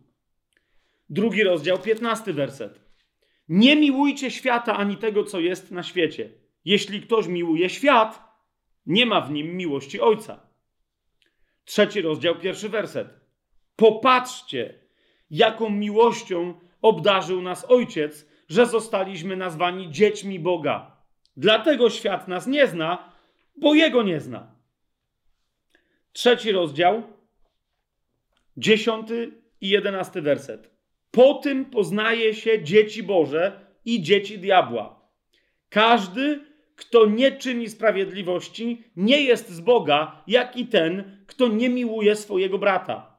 Drugi rozdział, piętnasty werset. Nie miłujcie świata ani tego, co jest na świecie. Jeśli ktoś miłuje świat, nie ma w nim miłości Ojca. Trzeci rozdział, pierwszy werset. Popatrzcie, jaką miłością obdarzył nas Ojciec, że zostaliśmy nazwani dziećmi Boga. Dlatego świat nas nie zna, bo Jego nie zna. Trzeci rozdział, Dziesiąty i jedenasty werset. Po tym poznaje się dzieci Boże i dzieci diabła. Każdy, kto nie czyni sprawiedliwości, nie jest z Boga, jak i ten, kto nie miłuje swojego brata.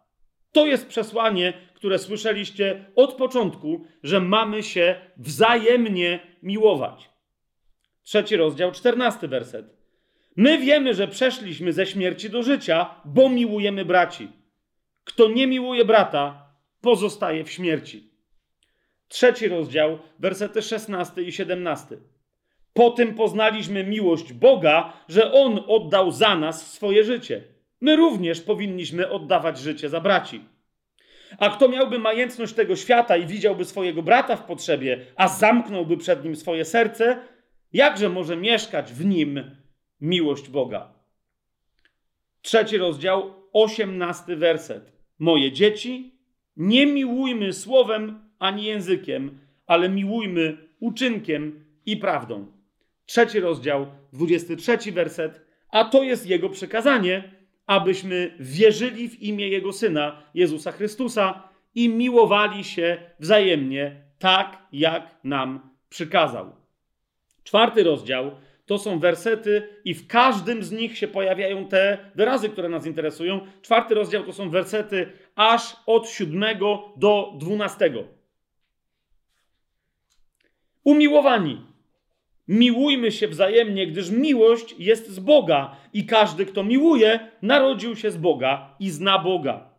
To jest przesłanie, które słyszeliście od początku, że mamy się wzajemnie miłować. Trzeci rozdział, czternasty werset. My wiemy, że przeszliśmy ze śmierci do życia, bo miłujemy braci. Kto nie miłuje brata, pozostaje w śmierci. Trzeci rozdział, wersety 16 i 17. Po tym poznaliśmy miłość Boga, że On oddał za nas swoje życie. My również powinniśmy oddawać życie za braci. A kto miałby majętność tego świata i widziałby swojego brata w potrzebie, a zamknąłby przed nim swoje serce, jakże może mieszkać w nim miłość Boga? Trzeci rozdział, osiemnasty werset. Moje dzieci, nie miłujmy słowem ani językiem, ale miłujmy uczynkiem i prawdą. Trzeci rozdział, dwudziesty trzeci werset. A to jest jego przekazanie, abyśmy wierzyli w imię Jego Syna, Jezusa Chrystusa i miłowali się wzajemnie, tak jak nam przykazał. Czwarty rozdział to są wersety, i w każdym z nich się pojawiają te wyrazy, które nas interesują. Czwarty rozdział to są wersety aż od siódmego do dwunastego. Umiłowani. Miłujmy się wzajemnie, gdyż miłość jest z Boga i każdy, kto miłuje, narodził się z Boga i zna Boga.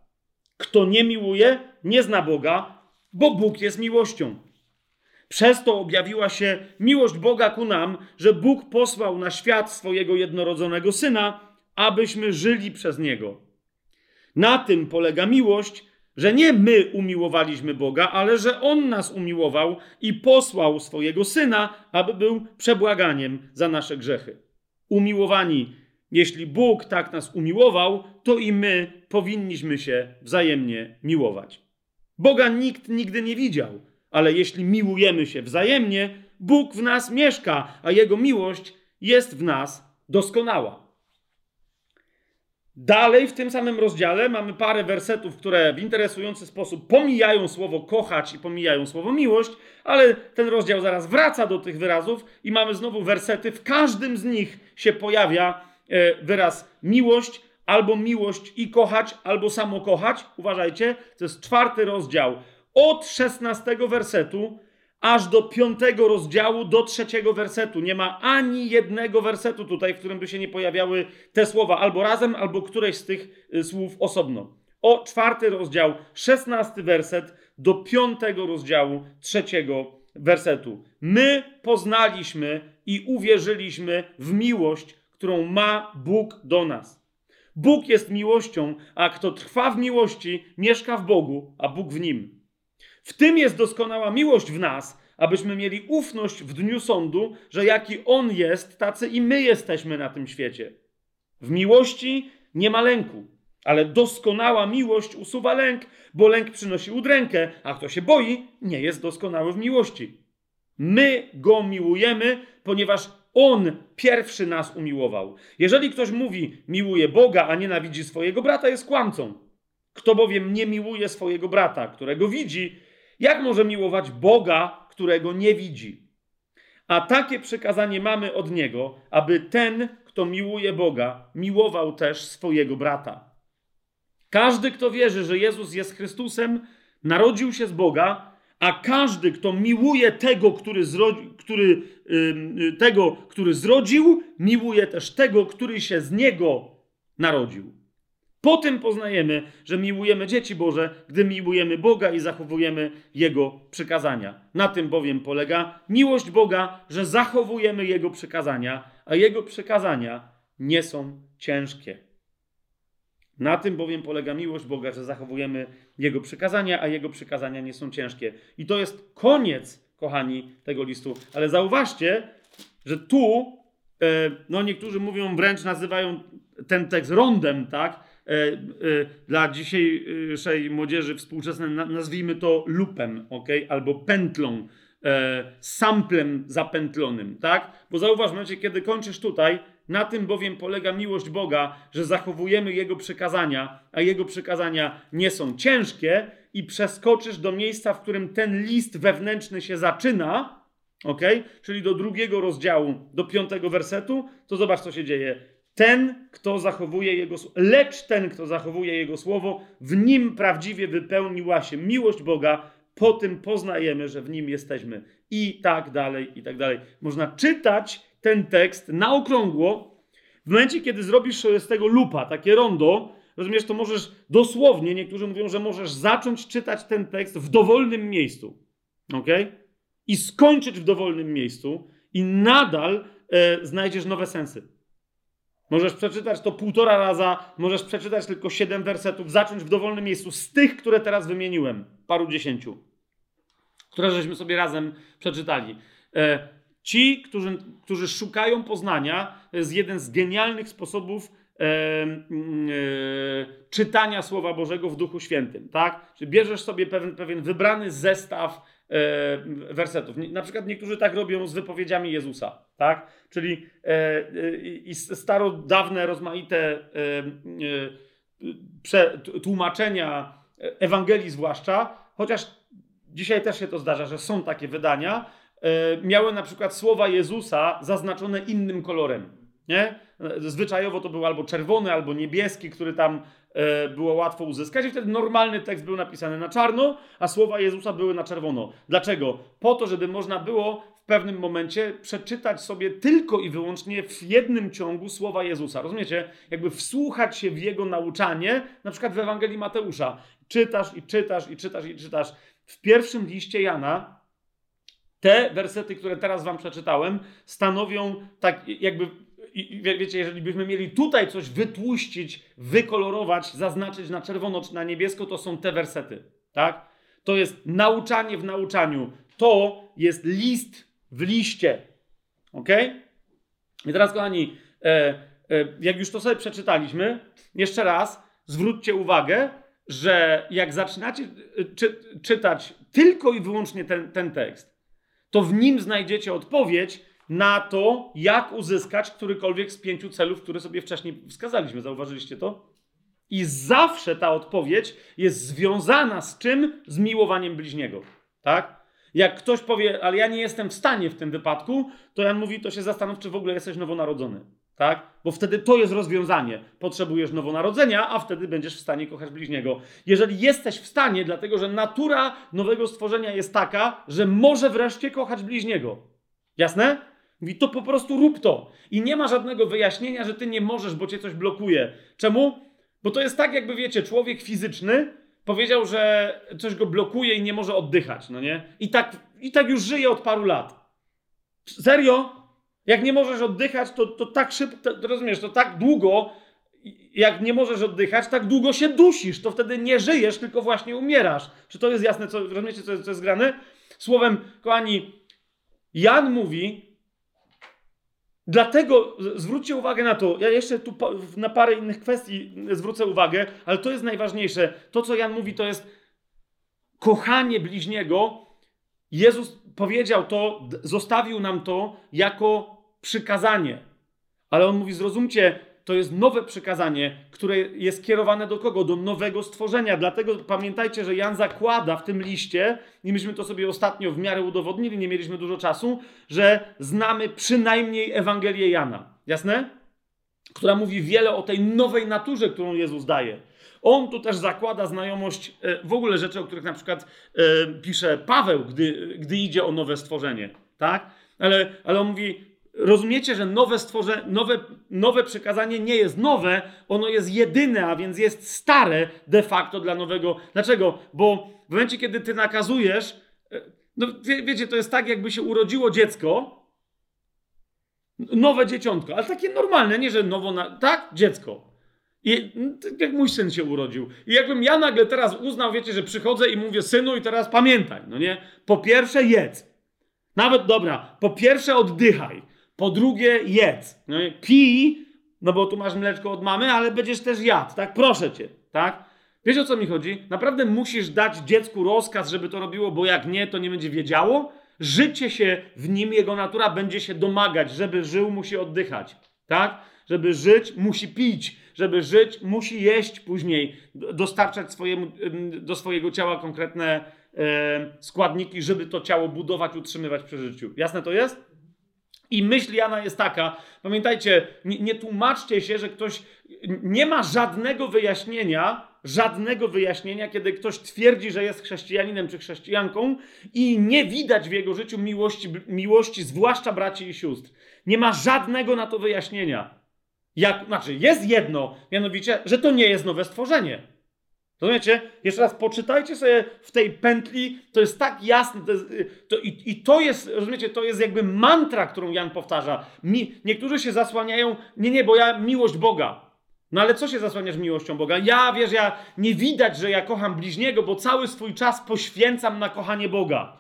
Kto nie miłuje, nie zna Boga, bo Bóg jest miłością. Przez to objawiła się miłość Boga ku nam, że Bóg posłał na świat swojego jednorodzonego syna, abyśmy żyli przez niego. Na tym polega miłość, że nie my umiłowaliśmy Boga, ale że On nas umiłował i posłał swojego Syna, aby był przebłaganiem za nasze grzechy. Umiłowani, jeśli Bóg tak nas umiłował, to i my powinniśmy się wzajemnie miłować. Boga nikt nigdy nie widział, ale jeśli miłujemy się wzajemnie, Bóg w nas mieszka, a Jego miłość jest w nas doskonała. Dalej w tym samym rozdziale mamy parę wersetów, które w interesujący sposób pomijają słowo kochać i pomijają słowo miłość, ale ten rozdział zaraz wraca do tych wyrazów i mamy znowu wersety. W każdym z nich się pojawia e, wyraz miłość, albo miłość i kochać, albo samo kochać. Uważajcie, to jest czwarty rozdział. Od szesnastego wersetu aż do piątego rozdziału, do trzeciego wersetu. Nie ma ani jednego wersetu tutaj, w którym by się nie pojawiały te słowa albo razem, albo któreś z tych y, słów osobno. O czwarty rozdział, szesnasty werset do piątego rozdziału, trzeciego wersetu. My poznaliśmy i uwierzyliśmy w miłość, którą ma Bóg do nas. Bóg jest miłością, a kto trwa w miłości, mieszka w Bogu, a Bóg w nim. W tym jest doskonała miłość w nas, abyśmy mieli ufność w dniu sądu, że jaki On jest, tacy i my jesteśmy na tym świecie. W miłości nie ma lęku, ale doskonała miłość usuwa lęk, bo lęk przynosi udrękę, a kto się boi, nie jest doskonały w miłości. My Go miłujemy, ponieważ On pierwszy nas umiłował. Jeżeli ktoś mówi, miłuje Boga, a nienawidzi swojego brata, jest kłamcą. Kto bowiem nie miłuje swojego brata, którego widzi, jak może miłować Boga, którego nie widzi? A takie przykazanie mamy od Niego, aby ten, kto miłuje Boga, miłował też swojego brata. Każdy, kto wierzy, że Jezus jest Chrystusem, narodził się z Boga, a każdy, kto miłuje tego, który, zrodzi, który, yy, tego, który zrodził, miłuje też tego, który się z niego narodził. Po tym poznajemy, że miłujemy dzieci Boże, gdy miłujemy Boga i zachowujemy Jego przykazania. Na tym bowiem polega miłość Boga, że zachowujemy Jego przykazania, a Jego przykazania nie są ciężkie. Na tym bowiem polega miłość Boga, że zachowujemy Jego przykazania, a Jego przykazania nie są ciężkie. I to jest koniec, kochani, tego listu. Ale zauważcie, że tu, e, no niektórzy mówią, wręcz nazywają ten tekst rondem, tak? E, e, dla dzisiejszej młodzieży współczesnej nazwijmy to lupem, ok? Albo pętlą, e, samplem zapętlonym, tak? Bo zauważ, momencie, kiedy kończysz tutaj, Na tym bowiem polega miłość Boga, że zachowujemy Jego przykazania, a Jego przykazania nie są ciężkie i przeskoczysz do miejsca, w którym ten list wewnętrzny się zaczyna, ok? Czyli do drugiego rozdziału, do piątego wersetu, to zobacz, co się dzieje. Ten, kto zachowuje Jego lecz ten, kto zachowuje Jego słowo, w nim prawdziwie wypełniła się miłość Boga, po tym poznajemy, że w nim jesteśmy. I tak dalej, i tak dalej. Można czytać ten tekst na okrągło. W momencie, kiedy zrobisz z tego lupa, takie rondo, rozumiesz, to możesz dosłownie, niektórzy mówią, że możesz zacząć czytać ten tekst w dowolnym miejscu. Ok? I skończyć w dowolnym miejscu, i nadal e, znajdziesz nowe sensy. Możesz przeczytać to półtora raza, możesz przeczytać tylko siedem wersetów, zacząć w dowolnym miejscu z tych, które teraz wymieniłem, paru dziesięciu, które żeśmy sobie razem przeczytali. E, ci, którzy, którzy szukają poznania, jest jeden z genialnych sposobów e, e, czytania Słowa Bożego w Duchu Świętym, tak? Czyli bierzesz sobie pewien, pewien wybrany zestaw wersetów. Na przykład niektórzy tak robią z wypowiedziami Jezusa, tak? Czyli e, e, i starodawne, rozmaite tłumaczenia Ewangelii zwłaszcza, chociaż dzisiaj też się to zdarza, że są takie wydania, miały na przykład słowa Jezusa zaznaczone innym kolorem. Nie? Zwyczajowo to był albo czerwony, albo niebieski, który tam E, było łatwo uzyskać i wtedy normalny tekst był napisany na czarno, a słowa Jezusa były na czerwono. Dlaczego? Po to, żeby można było w pewnym momencie przeczytać sobie tylko i wyłącznie w jednym ciągu słowa Jezusa. Rozumiecie? Jakby wsłuchać się w jego nauczanie, na przykład w Ewangelii Mateusza. Czytasz i czytasz i czytasz i czytasz. W pierwszym liście Jana te wersety, które teraz wam przeczytałem, stanowią tak jakby i wiecie, jeżeli byśmy mieli tutaj coś wytłuścić, wykolorować, zaznaczyć na czerwono czy na niebiesko, to są te wersety, tak? To jest nauczanie w nauczaniu. To jest list w liście. Ok? I teraz, kochani, e, e, jak już to sobie przeczytaliśmy, jeszcze raz zwróćcie uwagę, że jak zaczynacie e, czy, czytać tylko i wyłącznie ten, ten tekst, to w nim znajdziecie odpowiedź na to, jak uzyskać którykolwiek z pięciu celów, które sobie wcześniej wskazaliśmy. Zauważyliście to? I zawsze ta odpowiedź jest związana z czym? Z miłowaniem bliźniego. Tak? Jak ktoś powie, ale ja nie jestem w stanie w tym wypadku, to Jan mówi, to się zastanów, czy w ogóle jesteś nowonarodzony. Tak? Bo wtedy to jest rozwiązanie. Potrzebujesz nowonarodzenia, a wtedy będziesz w stanie kochać bliźniego. Jeżeli jesteś w stanie, dlatego że natura nowego stworzenia jest taka, że może wreszcie kochać bliźniego. Jasne? Mówi, to po prostu rób to. I nie ma żadnego wyjaśnienia, że ty nie możesz, bo cię coś blokuje. Czemu? Bo to jest tak, jakby wiecie, człowiek fizyczny powiedział, że coś go blokuje i nie może oddychać, no nie? I tak, i tak już żyje od paru lat. Serio? Jak nie możesz oddychać, to, to tak szybko, to, rozumiesz, to tak długo, jak nie możesz oddychać, tak długo się dusisz. To wtedy nie żyjesz, tylko właśnie umierasz. Czy to jest jasne, co, rozumiecie, co, co jest grane? Słowem, kochani, Jan mówi, Dlatego zwróćcie uwagę na to. Ja jeszcze tu na parę innych kwestii zwrócę uwagę, ale to jest najważniejsze. To, co Jan mówi, to jest kochanie bliźniego. Jezus powiedział to, zostawił nam to jako przykazanie. Ale on mówi: zrozumcie, to jest nowe przykazanie, które jest kierowane do kogo? Do nowego stworzenia. Dlatego pamiętajcie, że Jan zakłada w tym liście, i myśmy to sobie ostatnio w miarę udowodnili, nie mieliśmy dużo czasu, że znamy przynajmniej Ewangelię Jana. Jasne? Która mówi wiele o tej nowej naturze, którą Jezus daje. On tu też zakłada znajomość e, w ogóle rzeczy, o których na przykład e, pisze Paweł, gdy, gdy idzie o nowe stworzenie. Tak? Ale, ale on mówi, rozumiecie, że nowe, stworze, nowe, nowe przekazanie nie jest nowe, ono jest jedyne, a więc jest stare de facto dla nowego. Dlaczego? Bo w momencie, kiedy ty nakazujesz, e, no wie, wiecie, to jest tak, jakby się urodziło dziecko, nowe dzieciątko, ale takie normalne, nie że nowo, na, tak? Dziecko. I tak jak mój syn się urodził. I jakbym ja nagle teraz uznał, wiecie, że przychodzę i mówię, synu, i teraz pamiętaj, no nie? Po pierwsze jedz. Nawet dobra, po pierwsze oddychaj. Po drugie, jedz. No, pij, no bo tu masz mleczko od mamy, ale będziesz też jadł, tak? Proszę cię, tak? Wiesz o co mi chodzi? Naprawdę musisz dać dziecku rozkaz, żeby to robiło, bo jak nie, to nie będzie wiedziało. Życie się w nim, jego natura będzie się domagać, żeby żył, musi oddychać. Tak? Żeby żyć, musi pić. Żeby żyć, musi jeść później, dostarczać swojemu, do swojego ciała konkretne e, składniki, żeby to ciało budować, utrzymywać przy życiu. Jasne to jest? I myśl Jana jest taka, pamiętajcie, nie, nie, tłumaczcie się, że ktoś nie ma żadnego wyjaśnienia, żadnego wyjaśnienia, kiedy ktoś twierdzi, że jest chrześcijaninem czy chrześcijanką i nie widać w jego życiu miłości, miłości zwłaszcza braci i sióstr. Nie ma żadnego na to wyjaśnienia. Jak, znaczy, jest jedno, mianowicie, że to nie jest nowe stworzenie. Rozumiecie? Jeszcze raz poczytajcie sobie w tej pętli, to jest tak jasne, to jest, to, i, i, to jest, rozumiecie, to jest jakby mantra, którą Jan powtarza. Mi, niektórzy się zasłaniają, nie, nie, bo ja miłość Boga. No ale co się zasłaniasz miłością Boga? Ja, wiesz, ja nie widać, że ja kocham bliźniego, bo cały swój czas poświęcam na kochanie Boga.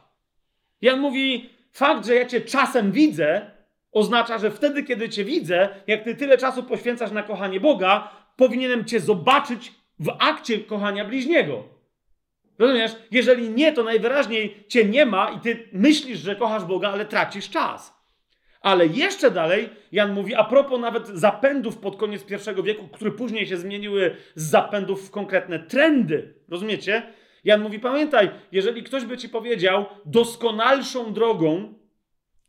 Jan mówi, fakt, że ja cię czasem widzę, oznacza, że wtedy, kiedy cię widzę, jak ty tyle czasu poświęcasz na kochanie Boga, powinienem cię zobaczyć w akcie kochania bliźniego. Rozumiesz? Jeżeli nie, to najwyraźniej cię nie ma i ty myślisz, że kochasz Boga, ale tracisz czas. Ale jeszcze dalej Jan mówi, a propos nawet zapędów pod koniec pierwszego wieku, które później się zmieniły z zapędów w konkretne trendy. Rozumiecie? Jan mówi, pamiętaj, jeżeli ktoś by ci powiedział, doskonalszą drogą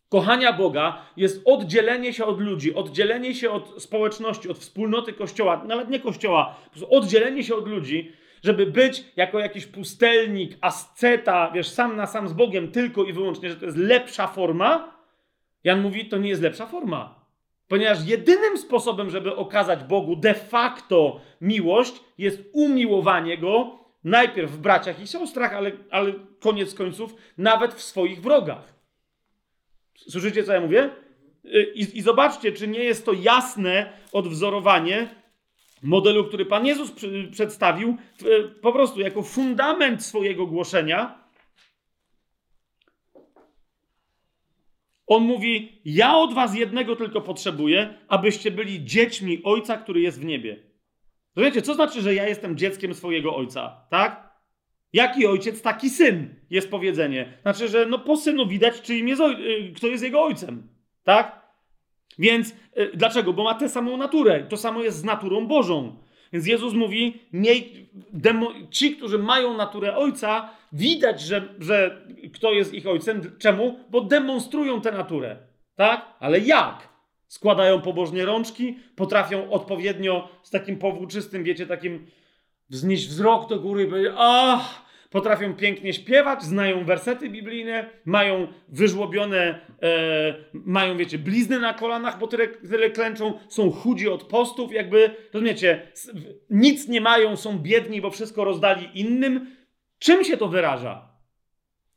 kochania Boga jest oddzielenie się od ludzi, oddzielenie się od społeczności, od wspólnoty Kościoła, nawet nie Kościoła, oddzielenie się od ludzi, żeby być jako jakiś pustelnik, asceta, wiesz, sam na sam z Bogiem tylko i wyłącznie, że to jest lepsza forma, Jan mówi, to nie jest lepsza forma. Ponieważ jedynym sposobem, żeby okazać Bogu de facto miłość, jest umiłowanie Go najpierw w braciach i siostrach, ale, ale koniec końców nawet w swoich wrogach. Słyszycie, co ja mówię? I, I, zobaczcie, czy nie jest to jasne odwzorowanie modelu, który Pan Jezus przy, przedstawił po prostu jako fundament swojego głoszenia. On mówi: Ja od Was jednego tylko potrzebuję, abyście byli dziećmi Ojca, który jest w niebie. Wiecie, co znaczy, że ja jestem dzieckiem swojego Ojca? Tak? Jaki ojciec, taki syn, jest powiedzenie. Znaczy, że no po synu widać, czy im jest y, kto jest jego ojcem. Tak? Więc y, dlaczego? Bo ma tę samą naturę. To samo jest z naturą Bożą. Więc Jezus mówi, miej, demo, ci, którzy mają naturę ojca, widać, że, że kto jest ich ojcem. Czemu? Bo demonstrują tę naturę. Tak? Ale jak? Składają pobożnie rączki, potrafią odpowiednio z takim powłóczystym, wiecie, takim wznieść wzrok do góry i powiedzieć, ach, potrafią pięknie śpiewać, znają wersety biblijne, mają wyżłobione, e, mają, wiecie, blizny na kolanach, bo tyle, tyle klęczą, są chudzi od postów, jakby, rozumiecie, nic nie mają, są biedni, bo wszystko rozdali innym. Czym się to wyraża?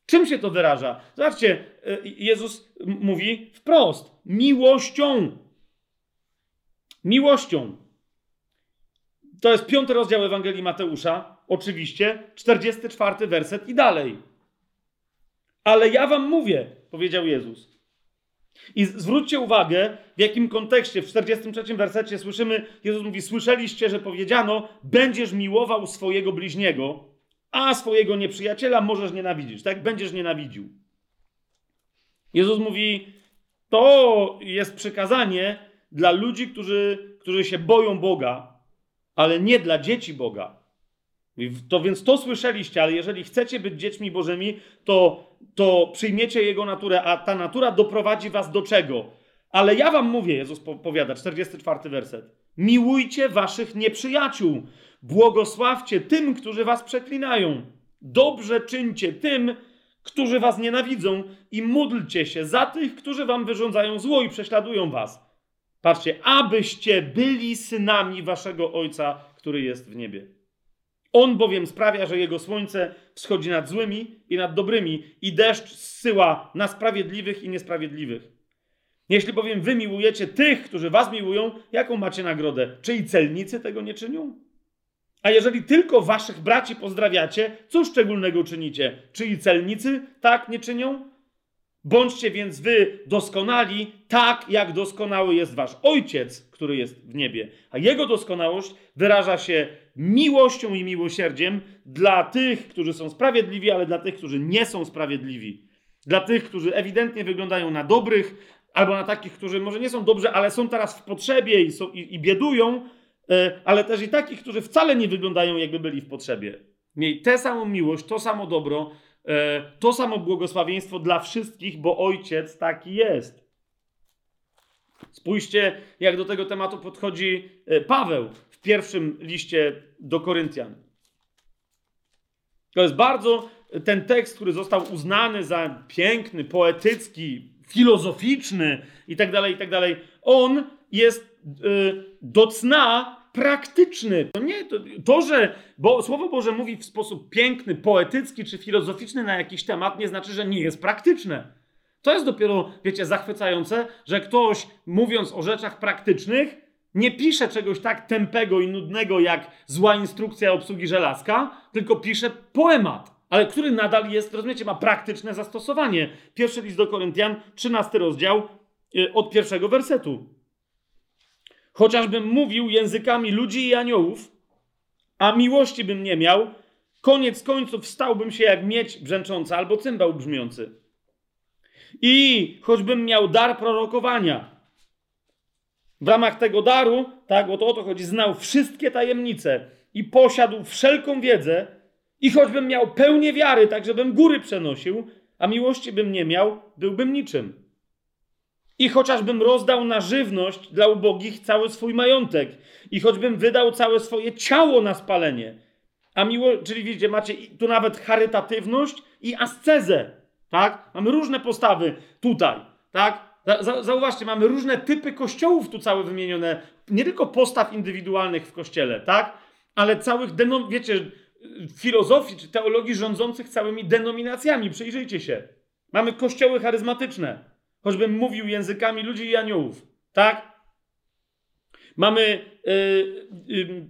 Czym się to wyraża? Zobaczcie, e, Jezus mówi wprost: miłością. Miłością. To jest piąty rozdział Ewangelii Mateusza, oczywiście, 44 werset i dalej. Ale ja wam mówię, powiedział Jezus. I zwróćcie uwagę, w jakim kontekście w 43 wersecie słyszymy, Jezus mówi, słyszeliście, że powiedziano, będziesz miłował swojego bliźniego, a swojego nieprzyjaciela możesz nienawidzić, tak? Będziesz nienawidził. Jezus mówi, to jest przykazanie dla ludzi, którzy, którzy się boją Boga, ale nie dla dzieci Boga. To więc to słyszeliście, ale jeżeli chcecie być dziećmi Bożymi, to, to przyjmiecie Jego naturę, a ta natura doprowadzi was do czego? Ale ja wam mówię, Jezus powiada, 44 werset. Miłujcie waszych nieprzyjaciół, błogosławcie tym, którzy was przeklinają. Dobrze czyńcie tym, którzy was nienawidzą i módlcie się za tych, którzy wam wyrządzają zło i prześladują was Patrzcie, abyście byli synami waszego Ojca, który jest w niebie. On bowiem sprawia, że jego słońce wschodzi nad złymi i nad dobrymi, i deszcz zsyła na sprawiedliwych i niesprawiedliwych. Jeśli bowiem wy miłujecie tych, którzy was miłują, jaką macie nagrodę? Czy i celnicy tego nie czynią? A jeżeli tylko waszych braci pozdrawiacie, co szczególnego czynicie? Czy i celnicy tak nie czynią? Bądźcie więc wy doskonali, tak jak doskonały jest wasz Ojciec, który jest w niebie. A Jego doskonałość wyraża się miłością i miłosierdziem dla tych, którzy są sprawiedliwi, ale dla tych, którzy nie są sprawiedliwi. Dla tych, którzy ewidentnie wyglądają na dobrych, albo na takich, którzy może nie są dobrze, ale są teraz w potrzebie i, są, i, i biedują, e, ale też i takich, którzy wcale nie wyglądają, jakby byli w potrzebie. Miej tę samą miłość, to samo dobro, e, to samo błogosławieństwo dla wszystkich, bo Ojciec taki jest. Spójrzcie, jak do tego tematu podchodzi e, Paweł w pierwszym liście do Koryntian. To jest bardzo ten tekst, który został uznany za piękny, poetycki, filozoficzny i tak dalej, i tak dalej. On jest yy, do cna praktyczny. To nie, to, to, że bo Słowo Boże mówi w sposób piękny, poetycki czy filozoficzny na jakiś temat, nie znaczy, że nie jest praktyczne. To jest dopiero, wiecie, zachwycające, że ktoś mówiąc o rzeczach praktycznych, nie pisze czegoś tak tępego i nudnego jak zła instrukcja obsługi żelazka, tylko pisze poemat, ale który nadal jest, rozumiecie, ma praktyczne zastosowanie. Pierwszy list do Koryntian, 13 rozdział, y, od pierwszego wersetu. Chociażbym mówił językami ludzi i aniołów, a miłości bym nie miał, koniec końców stałbym się jak miedź brzęcząca albo cymbał brzmiący. I choćbym miał dar prorokowania, w ramach tego daru, tak, bo to o to chodzi, znał wszystkie tajemnice i posiadł wszelką wiedzę, i choćbym miał pełnię wiary, tak żebym góry przenosił, a miłości bym nie miał, byłbym niczym. I chociażbym rozdał na żywność dla ubogich cały swój majątek, i choćbym wydał całe swoje ciało na spalenie, a miło, czyli widzicie, macie tu nawet charytatywność i ascezę, tak? Mamy różne postawy tutaj, tak? Zauważcie, mamy różne typy kościołów tu całe wymienione. Nie tylko postaw indywidualnych w kościele, tak? Ale całych, denom, wiecie, filozofii czy teologii rządzących całymi denominacjami. Przyjrzyjcie się. Mamy kościoły charyzmatyczne. Choćbym mówił językami ludzi i aniołów, tak? Mamy yy, yy,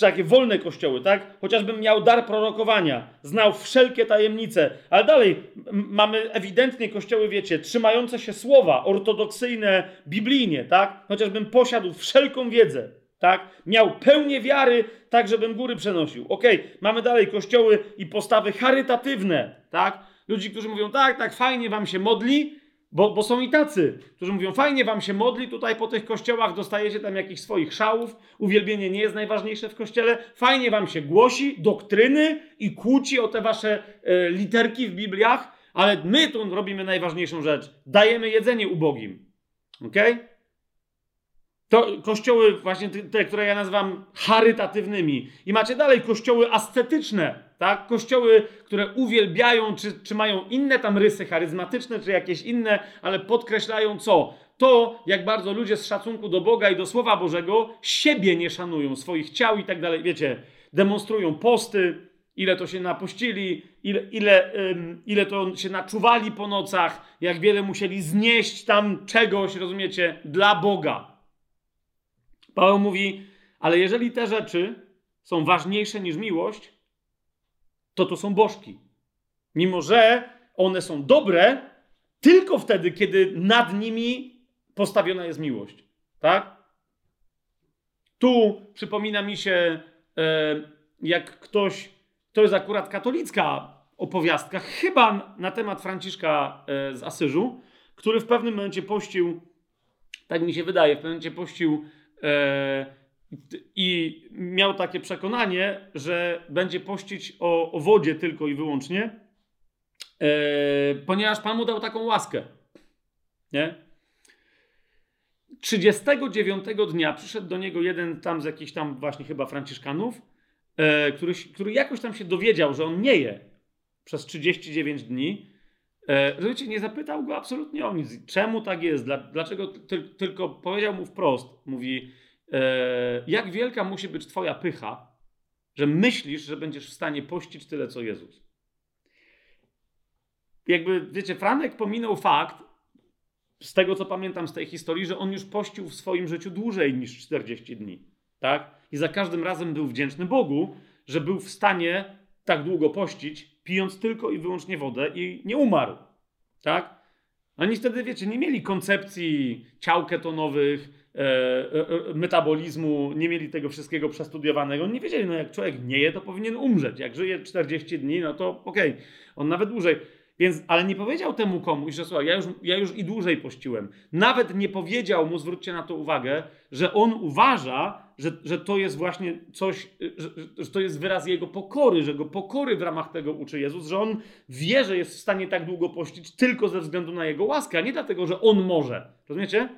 takie wolne kościoły, tak? Chociażbym miał dar prorokowania, znał wszelkie tajemnice, ale dalej mamy ewidentnie kościoły, wiecie, trzymające się słowa, ortodoksyjne, biblijnie, tak? Chociażbym posiadł wszelką wiedzę, tak? Miał pełnię wiary, tak żebym góry przenosił. Okej, okay. mamy dalej kościoły i postawy charytatywne, tak? Ludzi, którzy mówią, tak, tak, fajnie wam się modli, bo, bo są i tacy, którzy mówią, fajnie wam się modli, tutaj po tych kościołach dostajecie tam jakichś swoich szałów, uwielbienie nie jest najważniejsze w kościele, fajnie wam się głosi doktryny i kłóci o te wasze e, literki w Bibliach, ale my tu robimy najważniejszą rzecz. Dajemy jedzenie ubogim. Okej? Okay? To kościoły właśnie te, które ja nazywam charytatywnymi. I macie dalej kościoły ascetyczne, tak? Kościoły, które uwielbiają, czy, czy mają inne tam rysy charyzmatyczne, czy jakieś inne, ale podkreślają co? To, jak bardzo ludzie z szacunku do Boga i do Słowa Bożego siebie nie szanują, swoich ciał i tak dalej. Wiecie, demonstrują posty, ile to się napościli, ile, ile, um, ile to się naczuwali po nocach, jak wiele musieli znieść tam czegoś, rozumiecie, dla Boga. Paweł mówi, ale jeżeli te rzeczy są ważniejsze niż miłość, to to są bożki. Mimo, że one są dobre tylko wtedy, kiedy nad nimi postawiona jest miłość. Tak? Tu przypomina mi się, e, jak ktoś, to jest akurat katolicka opowiastka, chyba na temat Franciszka e, z Asyżu, który w pewnym momencie pościł, tak mi się wydaje, w pewnym momencie pościł i miał takie przekonanie, że będzie pościć o, o wodzie tylko i wyłącznie, e, ponieważ Pan mu dał taką łaskę. Nie? 39 dnia przyszedł do niego jeden tam z jakichś tam właśnie chyba Franciszkanów, e, który, który jakoś tam się dowiedział, że on nie je przez 39 dni. E, rozumiecie, nie zapytał go absolutnie o nic. Czemu tak jest? Dlaczego? Ty, tylko powiedział mu wprost. Mówi, E, jak wielka musi być Twoja pycha, że myślisz, że będziesz w stanie pościć tyle, co Jezus. Jakby, wiecie, Franek pominął fakt, z tego co pamiętam z tej historii, że on już pościł w swoim życiu dłużej niż 40 dni. Tak? I za każdym razem był wdzięczny Bogu, że był w stanie tak długo pościć, pijąc tylko i wyłącznie wodę i nie umarł. Tak? Oni wtedy, wiecie, nie mieli koncepcji ciał ketonowych, E, e, e, metabolizmu, nie mieli tego wszystkiego przestudiowanego. Nie wiedzieli, no jak człowiek nie je, to powinien umrzeć. Jak żyje 40 dni, no to okej, okay, on nawet dłużej. Więc, ale nie powiedział temu komuś, że słuchaj, ja już, ja już i dłużej pościłem. Nawet nie powiedział mu, zwróćcie na to uwagę, że on uważa, że, że to jest właśnie coś, że, że to jest wyraz jego pokory, że go pokory w ramach tego uczy Jezus, że on wie, że jest w stanie tak długo pościć tylko ze względu na jego łaskę, a nie dlatego, że on może. Rozumiecie?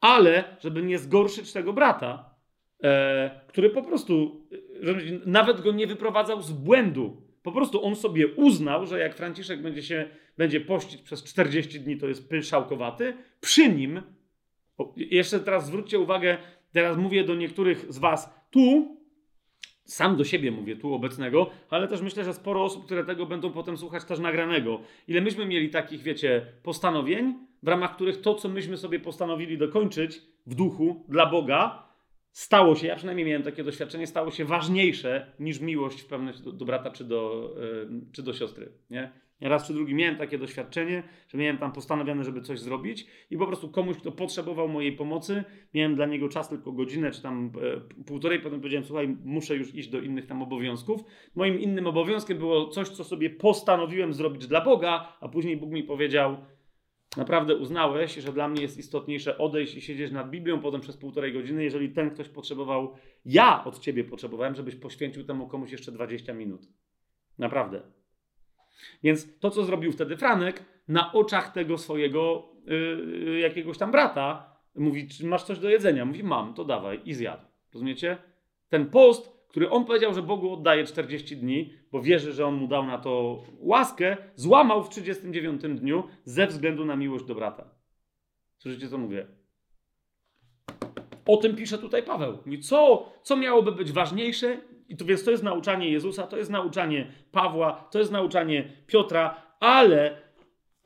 Ale, żeby nie zgorszyć tego brata, e, który po prostu, że nawet go nie wyprowadzał z błędu, po prostu on sobie uznał, że jak Franciszek będzie się będzie pościć przez 40 dni, to jest pyszałkowaty. Przy nim, jeszcze teraz zwróćcie uwagę, teraz mówię do niektórych z was tu, sam do siebie mówię tu obecnego, ale też myślę, że sporo osób, które tego będą potem słuchać też nagranego. Ile myśmy mieli takich, wiecie, postanowień, w ramach których to, co myśmy sobie postanowili dokończyć w duchu dla Boga, stało się, ja przynajmniej miałem takie doświadczenie, stało się ważniejsze niż miłość w pewności do, do brata czy do, yy, czy do siostry. Nie? Ja raz czy drugi miałem takie doświadczenie, że miałem tam postanowione, żeby coś zrobić i po prostu komuś, kto potrzebował mojej pomocy, miałem dla niego czas tylko godzinę czy tam e, półtorej, potem powiedziałem, słuchaj, muszę już iść do innych tam obowiązków. Moim innym obowiązkiem było coś, co sobie postanowiłem zrobić dla Boga, a później Bóg mi powiedział, naprawdę uznałeś, że dla mnie jest istotniejsze odejść i siedzieć nad Biblią potem przez półtorej godziny, jeżeli ten ktoś potrzebował, ja od ciebie potrzebowałem, żebyś poświęcił temu komuś jeszcze 20 minut. Naprawdę. Więc to, co zrobił wtedy Franek, na oczach tego swojego yy, jakiegoś tam brata, mówi, czy masz coś do jedzenia? Mówi, mam, to dawaj i zjadł. Rozumiecie? Ten post który on powiedział, że Bogu oddaje 40 dni, bo wierzy, że on mu dał na to łaskę, złamał w 39 dniu ze względu na miłość do brata. Słyszycie, co mówię? O tym pisze tutaj Paweł. Mówi, co, co miałoby być ważniejsze? I to, więc to jest nauczanie Jezusa, to jest nauczanie Pawła, to jest nauczanie Piotra, ale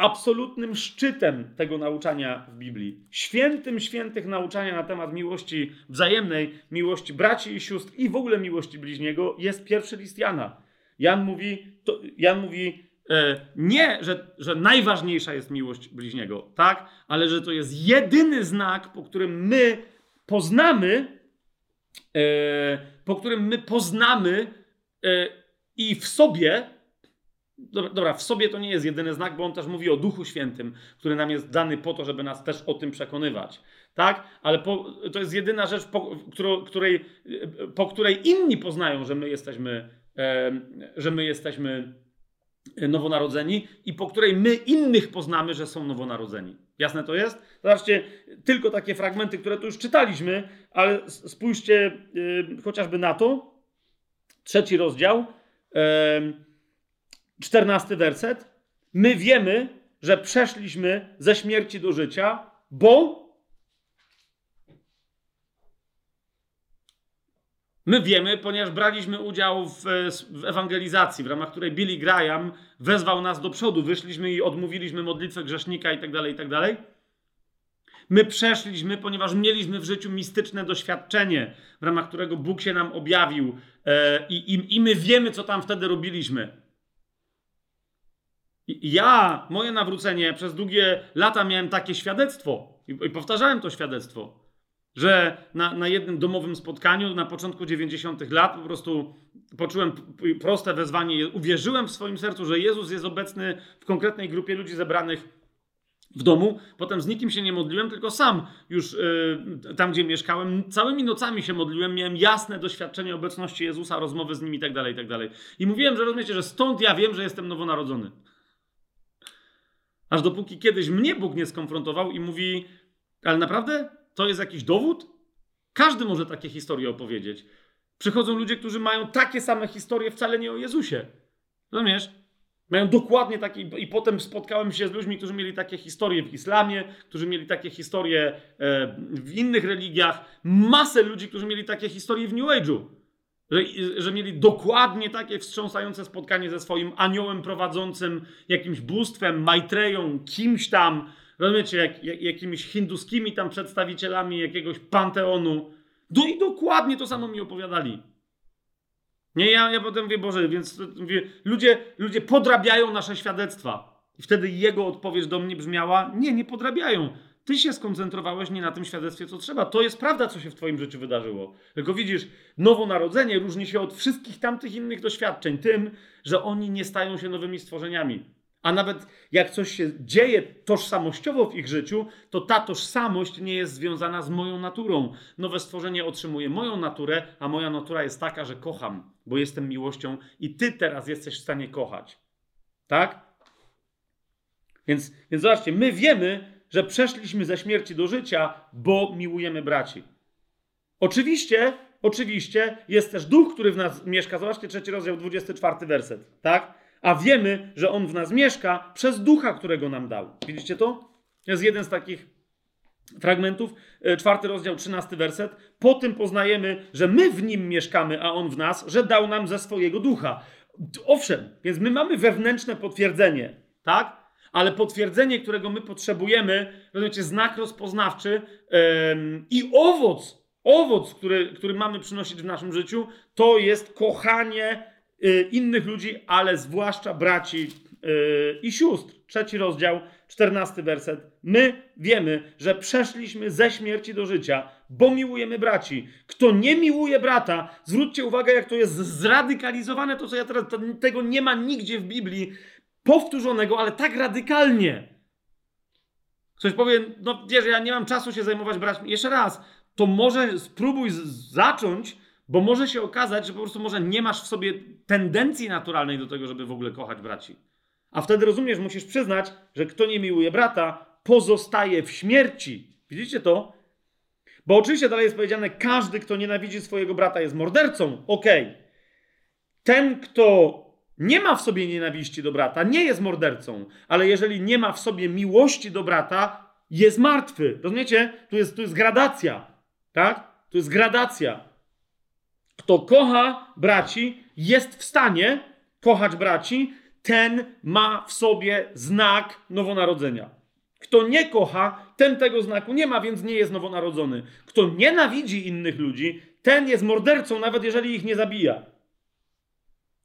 absolutnym szczytem tego nauczania w Biblii, świętym świętych nauczania na temat miłości wzajemnej, miłości braci i sióstr i w ogóle miłości bliźniego jest pierwszy list Jana. Jan mówi, to, Jan mówi e, nie, że, że najważniejsza jest miłość bliźniego, tak, ale że to jest jedyny znak, po którym my poznamy, e, po którym my poznamy e, i w sobie Dobra, w sobie to nie jest jedyny znak, bo on też mówi o Duchu Świętym, który nam jest dany po to, żeby nas też o tym przekonywać. Tak? Ale po, to jest jedyna rzecz, po której, po której inni poznają, że my jesteśmy, e, że my jesteśmy nowonarodzeni i po której my innych poznamy, że są nowonarodzeni. Jasne to jest? Zobaczcie, tylko takie fragmenty, które tu już czytaliśmy, ale spójrzcie chociażby na to. Trzeci rozdział. Y, czternasty werset. My wiemy, że przeszliśmy ze śmierci do życia, bo My wiemy, ponieważ braliśmy udział w, w, ewangelizacji, w ramach której Billy Graham wezwał nas do przodu. Wyszliśmy i odmówiliśmy modlitwę grzesznika i tak dalej, i tak. My przeszliśmy, ponieważ mieliśmy w życiu mistyczne doświadczenie, w ramach którego Bóg się nam objawił e, i, i, i my wiemy, co tam wtedy robiliśmy. Ja, moje nawrócenie, przez długie lata miałem takie świadectwo i, i powtarzałem to świadectwo, że na, na jednym domowym spotkaniu na początku 90. lat po prostu poczułem proste wezwanie, uwierzyłem w swoim sercu, że Jezus jest obecny w konkretnej grupie ludzi zebranych w domu. Potem z nikim się nie modliłem, tylko sam już yy, tam, gdzie mieszkałem, całymi nocami się modliłem, miałem jasne doświadczenie obecności Jezusa, rozmowy z nim i tak dalej, i tak dalej. I mówiłem, że rozumiecie, że stąd ja wiem, że jestem nowonarodzony. Aż dopóki kiedyś mnie Bóg nie skonfrontował i mówi, ale naprawdę to jest jakiś dowód? Każdy może takie historie opowiedzieć. Przychodzą ludzie, którzy mają takie same historie, wcale nie o Jezusie. Rozumiesz? Mają dokładnie takie. I potem spotkałem się z ludźmi, którzy mieli takie historie w islamie, którzy mieli takie historie e, w innych religiach. Masę ludzi, którzy mieli takie historie w New Age'u. Że, że mieli dokładnie takie wstrząsające spotkanie ze swoim aniołem prowadzącym, jakimś bóstwem, Maitreją, kimś tam, rozumiecie, jak, jak, jakimiś hinduskimi tam przedstawicielami jakiegoś panteonu. No i dokładnie to samo mi opowiadali. Nie, ja, ja potem mówię, Boże, więc mówię, ludzie, ludzie podrabiają nasze świadectwa. I wtedy jego odpowiedź do mnie brzmiała: Nie, nie podrabiają. Ty się skoncentrowałeś nie na tym świadectwie, co trzeba. To jest prawda, co się w Twoim życiu wydarzyło. Tylko widzisz, nowonarodzenie różni się od wszystkich tamtych innych doświadczeń tym, że oni nie stają się nowymi stworzeniami. A nawet jak coś się dzieje tożsamościowo w ich życiu, to ta tożsamość nie jest związana z moją naturą. Nowe stworzenie otrzymuje moją naturę, a moja natura jest taka, że kocham, bo jestem miłością i ty teraz jesteś w stanie kochać. Tak? Więc, więc zobaczcie, my wiemy, że przeszliśmy ze śmierci do życia, bo miłujemy braci. Oczywiście, oczywiście jest też duch, który w nas mieszka. Zobaczcie trzeci rozdział, 24 werset, tak? A wiemy, że on w nas mieszka przez ducha, którego nam dał. Widzicie to? Jest jeden z takich fragmentów. E, czwarty rozdział, trzynasty werset. Po tym poznajemy, że my w nim mieszkamy, a on w nas, że dał nam ze swojego ducha. Owszem, więc my mamy wewnętrzne potwierdzenie, tak? Ale potwierdzenie, którego my potrzebujemy, rozumiecie, znak rozpoznawczy i owoc, owoc, który, który mamy przynosić w naszym życiu, to jest kochanie yy, innych ludzi, ale zwłaszcza braci yy, i sióstr. Trzeci rozdział, czternasty werset. My wiemy, że przeszliśmy ze śmierci do życia, bo miłujemy braci. Kto nie miłuje brata, zwróćcie uwagę, jak to jest zradykalizowane, to co ja teraz, to, tego nie ma nigdzie w Biblii, powtórzonego, ale tak radykalnie. Ktoś powie, no wiesz, ja nie mam czasu się zajmować braćmi. Jeszcze raz, to może spróbuj zacząć, bo może się okazać, że po prostu może nie masz w sobie tendencji naturalnej do tego, żeby w ogóle kochać braci. A wtedy rozumiesz, musisz przyznać, że kto nie miłuje brata, pozostaje w śmierci. Widzicie to? Bo oczywiście dalej jest powiedziane, każdy, kto nienawidzi swojego brata, jest mordercą. Okej. Okay. Ten, kto nie ma w sobie nienawiści do brata, nie jest mordercą, ale jeżeli nie ma w sobie miłości do brata, jest martwy. Rozumiecie? Tu jest, tu jest gradacja. Tak? Tu jest gradacja. Kto kocha braci, jest w stanie kochać braci, ten ma w sobie znak nowonarodzenia. Kto nie kocha, ten tego znaku nie ma, więc nie jest nowonarodzony. Kto nienawidzi innych ludzi, ten jest mordercą, nawet jeżeli ich nie zabija.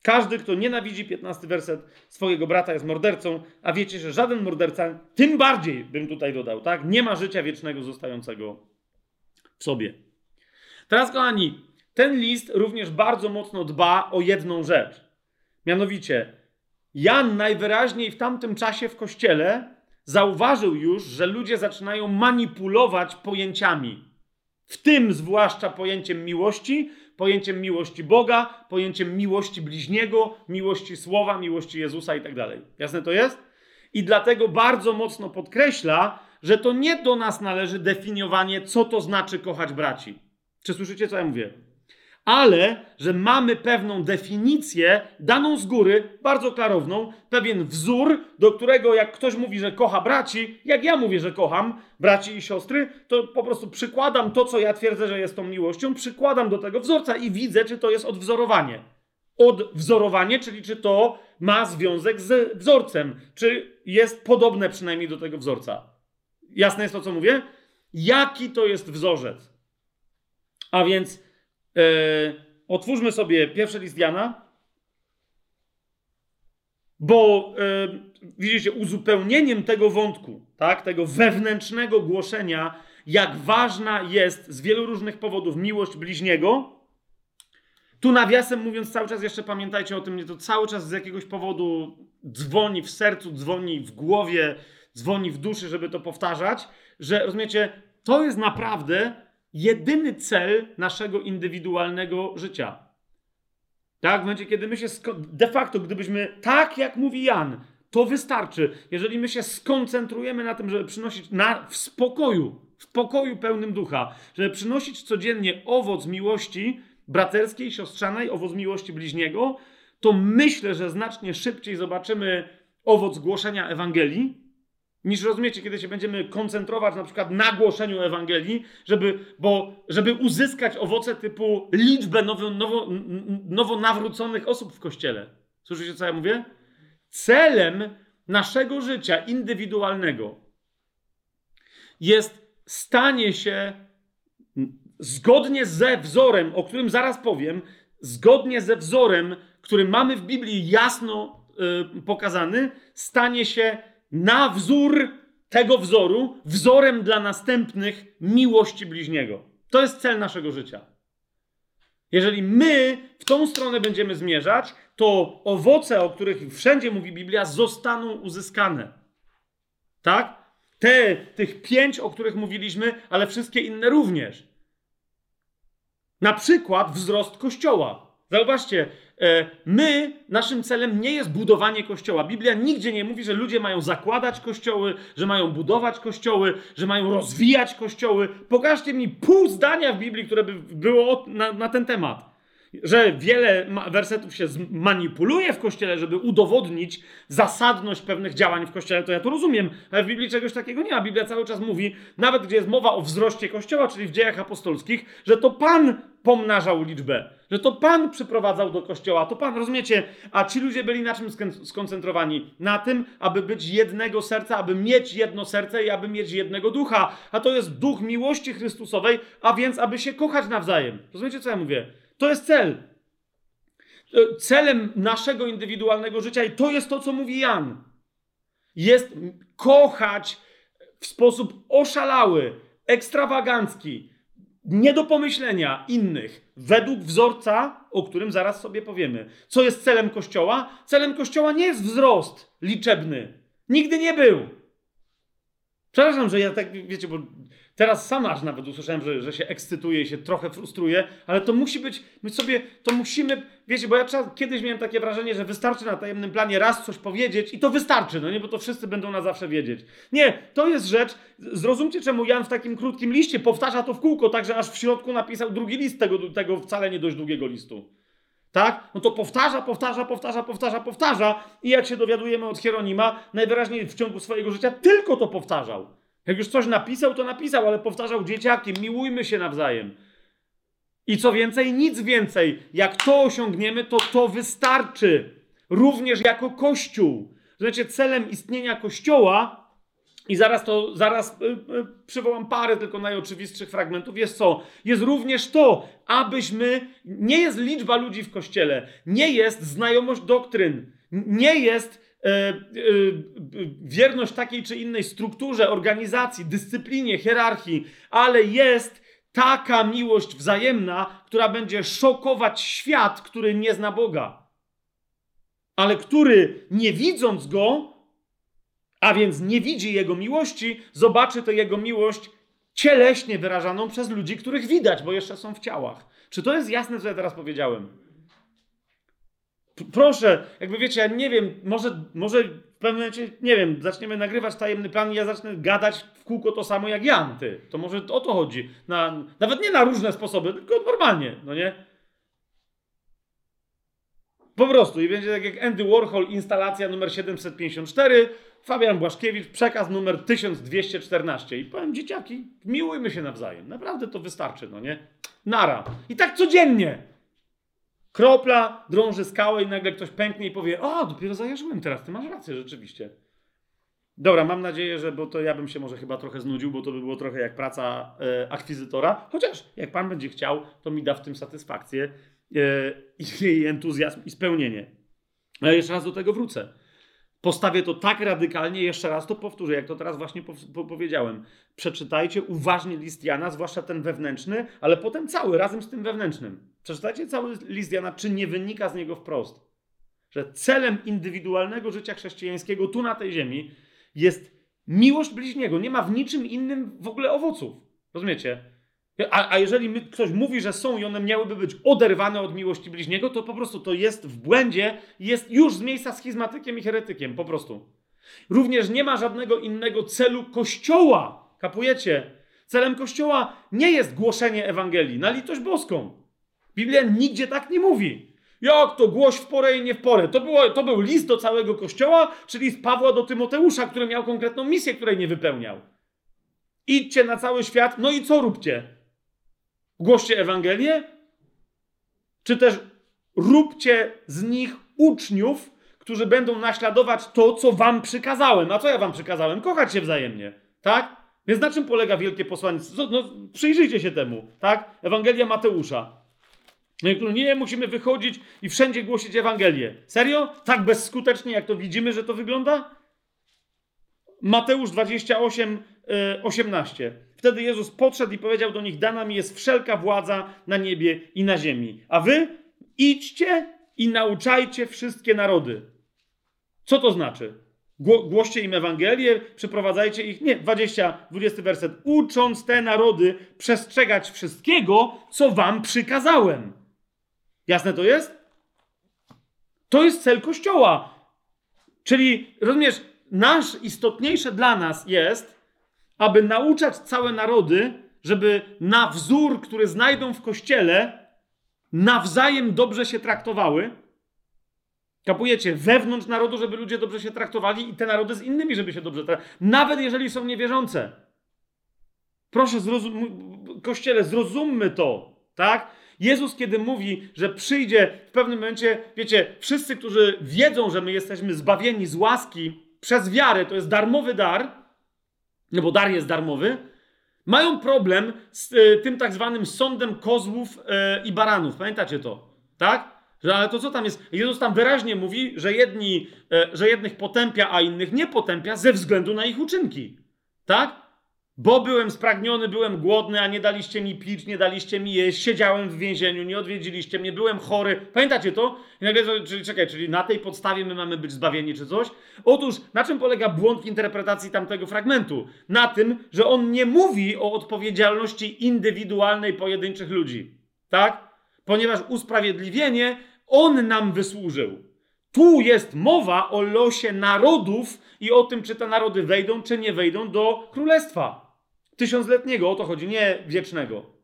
Każdy, kto nienawidzi, 15 werset, swojego brata jest mordercą, a wiecie, że żaden morderca, tym bardziej bym tutaj dodał, tak, nie ma życia wiecznego zostającego w sobie. Teraz, kochani, ten list również bardzo mocno dba o jedną rzecz. Mianowicie, Jan najwyraźniej w tamtym czasie w kościele zauważył już, że ludzie zaczynają manipulować pojęciami. W tym zwłaszcza pojęciem miłości, pojęciem miłości Boga, pojęciem miłości bliźniego, miłości Słowa, miłości Jezusa i tak dalej. Jasne to jest? I dlatego bardzo mocno podkreśla, że to nie do nas należy definiowanie, co to znaczy kochać braci. Czy słyszycie, co ja mówię? Ale że mamy pewną definicję daną z góry, bardzo klarowną, pewien wzór, do którego jak ktoś mówi, że kocha braci, jak ja mówię, że kocham braci i siostry, to po prostu przykładam to, co ja twierdzę, że jest tą miłością, przykładam do tego wzorca i widzę, czy to jest odwzorowanie. Odwzorowanie, czyli czy to ma związek z wzorcem, czy jest podobne przynajmniej do tego wzorca. Jasne jest to, co mówię? Jaki to jest wzorzec? A więc otwórzmy sobie pierwszy list Jana, bo e, widzicie, uzupełnieniem tego wątku, tak, tego wewnętrznego głoszenia, jak ważna jest z wielu różnych powodów miłość bliźniego. Tu nawiasem mówiąc, cały czas jeszcze pamiętajcie o tym, nie to cały czas z jakiegoś powodu dzwoni w sercu, dzwoni w głowie, dzwoni w duszy, żeby to powtarzać, że rozumiecie, to jest naprawdę jedyny cel naszego indywidualnego życia. Tak, w momencie, kiedy my się de facto, gdybyśmy tak jak mówi Jan, to wystarczy. Jeżeli my się skoncentrujemy na tym, żeby przynosić na, w spokoju, w pokoju pełnym ducha, żeby przynosić codziennie owoc miłości braterskiej, siostrzanej, owoc miłości bliźniego, to myślę, że znacznie szybciej zobaczymy owoc głoszenia Ewangelii, niż rozumiecie, kiedy się będziemy koncentrować na przykład na głoszeniu Ewangelii, żeby, bo, żeby uzyskać owoce typu liczbę nowo, nowo, nowo nawróconych osób w kościele. Słyszycie, co ja mówię? Celem naszego życia indywidualnego jest stanie się zgodnie ze wzorem, o którym zaraz powiem, zgodnie ze wzorem, który mamy w Biblii jasno y, pokazany, stanie się na wzór tego wzoru, wzorem dla następnych miłości bliźniego. To jest cel naszego życia. Jeżeli my w tą stronę będziemy zmierzać, to owoce, o których wszędzie mówi Biblia, zostaną uzyskane. Tak? Te, tych pięć, o których mówiliśmy, ale wszystkie inne również. Na przykład wzrost kościoła. Zauważcie, my, naszym celem nie jest budowanie kościoła. Biblia nigdzie nie mówi, że ludzie mają zakładać kościoły, że mają budować kościoły, że mają rozwijać kościoły. Pokażcie mi pół zdania w Biblii, które by było na, na ten temat że wiele wersetów się manipuluje w kościele, żeby udowodnić zasadność pewnych działań w kościele, to ja to rozumiem, ale w Biblii czegoś takiego nie ma. Biblia cały czas mówi, nawet gdzie jest mowa o wzroście kościoła, czyli w dziejach apostolskich, że to Pan pomnażał liczbę, że to Pan przyprowadzał do kościoła, to Pan, rozumiecie? A ci ludzie byli na czym skoncentrowani? Na tym, aby być jednego serca, aby mieć jedno serce i aby mieć jednego ducha. A to jest duch miłości Chrystusowej, a więc aby się kochać nawzajem. Rozumiecie, co ja mówię? To jest cel. E, celem naszego indywidualnego życia, i to jest to, co mówi Jan, jest kochać w sposób oszalały, ekstrawagancki, nie do pomyślenia innych, według wzorca, o którym zaraz sobie powiemy. Co jest celem Kościoła? Celem Kościoła nie jest wzrost liczebny. Nigdy nie był. Przepraszam, że ja tak, wiecie, bo Teraz sam aż nawet usłyszałem, że, że się ekscytuje i się trochę frustruje, ale to musi być, my sobie, to musimy, wiecie, bo ja czas, kiedyś miałem takie wrażenie, że wystarczy na tajemnym planie raz coś powiedzieć i to wystarczy, no nie, bo to wszyscy będą na zawsze wiedzieć. Nie, to jest rzecz, zrozumcie czemu Jan w takim krótkim liście powtarza to w kółko, tak że aż w środku napisał drugi list tego, tego wcale nie dość długiego listu. Tak? No to powtarza, powtarza, powtarza, powtarza, powtarza i jak się dowiadujemy od Hieronima, najwyraźniej w ciągu swojego życia tylko to powtarzał. Jak już coś napisał, to napisał, ale powtarzał dzieciaki, miłujmy się nawzajem. I co więcej, nic więcej. Jak to osiągniemy, to to wystarczy. Również jako Kościół. Znaczy, celem istnienia Kościoła, i zaraz to, zaraz y, y, przywołam parę tylko najoczywistszych fragmentów, jest co? Jest również to, abyśmy, nie jest liczba ludzi w Kościele, nie jest znajomość doktryn, nie jest wierność takiej czy innej strukturze, organizacji, dyscyplinie, hierarchii, ale jest taka miłość wzajemna, która będzie szokować świat, który nie zna Boga. Ale który nie widząc go, a więc nie widzi jego miłości, zobaczy tę jego miłość cieleśnie wyrażaną przez ludzi, których widać, bo jeszcze są w ciałach. Czy to jest jasne, co ja teraz powiedziałem? Proszę, jakby wiecie, ja nie wiem, może, może w pewnym momencie, nie wiem, zaczniemy nagrywać tajemny plan i ja zacznę gadać w kółko to samo jak Jan, ty. To może o to chodzi. Na, nawet nie na różne sposoby, tylko normalnie, no nie? Po prostu. I będzie tak jak Andy Warhol, instalacja numer 754, Fabian Błaszkiewicz, przekaz numer 1214. I powiem, dzieciaki, miłujmy się nawzajem. Naprawdę to wystarczy, no nie? Nara. I tak codziennie. Kropla drąży skałę i nagle ktoś pęknie i powie: O, dopiero zajarzyłem teraz, ty masz rację, rzeczywiście. Dobra, mam nadzieję, że, bo to ja bym się może chyba trochę znudził, bo to by było trochę jak praca e, akwizytora. Chociaż jak pan będzie chciał, to mi da w tym satysfakcję e, i entuzjazm i spełnienie. Ale jeszcze raz do tego wrócę. Postawię to tak radykalnie, jeszcze raz to powtórzę, jak to teraz właśnie po, po, powiedziałem. Przeczytajcie uważnie list Jana, zwłaszcza ten wewnętrzny, ale potem cały razem z tym wewnętrznym. Przeczytajcie cały list Jana, czy nie wynika z niego wprost, że celem indywidualnego życia chrześcijańskiego tu na tej ziemi jest miłość bliźniego. Nie ma w niczym innym w ogóle owoców. Rozumiecie? A, a jeżeli my, ktoś mówi, że są i one miałyby być oderwane od miłości bliźniego, to po prostu to jest w błędzie, jest już z miejsca schizmatykiem i heretykiem, po prostu. Również nie ma żadnego innego celu Kościoła. Kapujecie? Celem Kościoła nie jest głoszenie Ewangelii na litość boską. Biblia nigdzie tak nie mówi. Jak to głoś w porę i nie w porę? To, było, to był list do całego Kościoła, czyli z Pawła do Tymoteusza, który miał konkretną misję, której nie wypełniał. Idźcie na cały świat, no i co róbcie? Głoście Ewangelię? Czy też róbcie z nich uczniów, którzy będą naśladować to, co wam przykazałem. A co ja wam przykazałem? Kochać się wzajemnie, tak? Więc na czym polega wielkie posłannictwo? No, przyjrzyjcie się temu, tak? Ewangelia Mateusza. No nie, musimy wychodzić i wszędzie głosić Ewangelię. Serio? Tak bezskutecznie, jak to widzimy, że to wygląda? Mateusz 28, 18. Wtedy Jezus podszedł i powiedział do nich: Dana mi jest wszelka władza na niebie i na ziemi. A wy idźcie i nauczajcie wszystkie narody. Co to znaczy? Głoście im Ewangelię, przeprowadzajcie ich. Nie, 20, 20 werset. Ucząc te narody przestrzegać wszystkiego, co wam przykazałem. Jasne to jest? To jest cel Kościoła. Czyli, rozumiesz, nasz istotniejsze dla nas jest, aby nauczać całe narody, żeby na wzór, który znajdą w Kościele, nawzajem dobrze się traktowały Kapujecie? Wewnątrz narodu, żeby ludzie dobrze się traktowali i te narody z innymi, żeby się dobrze traktowali. Nawet jeżeli są niewierzące. Proszę, zrozum... Kościele, zrozummy to, tak? Jezus, kiedy mówi, że przyjdzie w pewnym momencie, wiecie, wszyscy, którzy wiedzą, że my jesteśmy zbawieni z łaski przez wiarę, to jest darmowy dar, no bo dar jest darmowy, mają problem z y, tym tak zwanym sądem kozłów y, i baranów. Pamiętacie to? Tak? Że, ale to co tam jest? Jezus tam wyraźnie mówi, że, jedni, e, że jednych potępia, a innych nie potępia ze względu na ich uczynki. Tak? Bo byłem spragniony, byłem głodny, a nie daliście mi pić, nie daliście mi jeść, siedziałem w więzieniu, nie odwiedziliście mnie, byłem chory. Pamiętacie to? I nagle, czyli czekaj, czyli na tej podstawie my mamy być zbawieni czy coś? Otóż, na czym polega błąd w interpretacji tamtego fragmentu? Na tym, że on nie mówi o odpowiedzialności indywidualnej pojedynczych ludzi. Tak? ponieważ usprawiedliwienie On nam wysłużył. Tu jest mowa o losie narodów i o tym, czy te narody wejdą, czy nie wejdą do królestwa tysiącletniego. O to chodzi, nie wiecznego.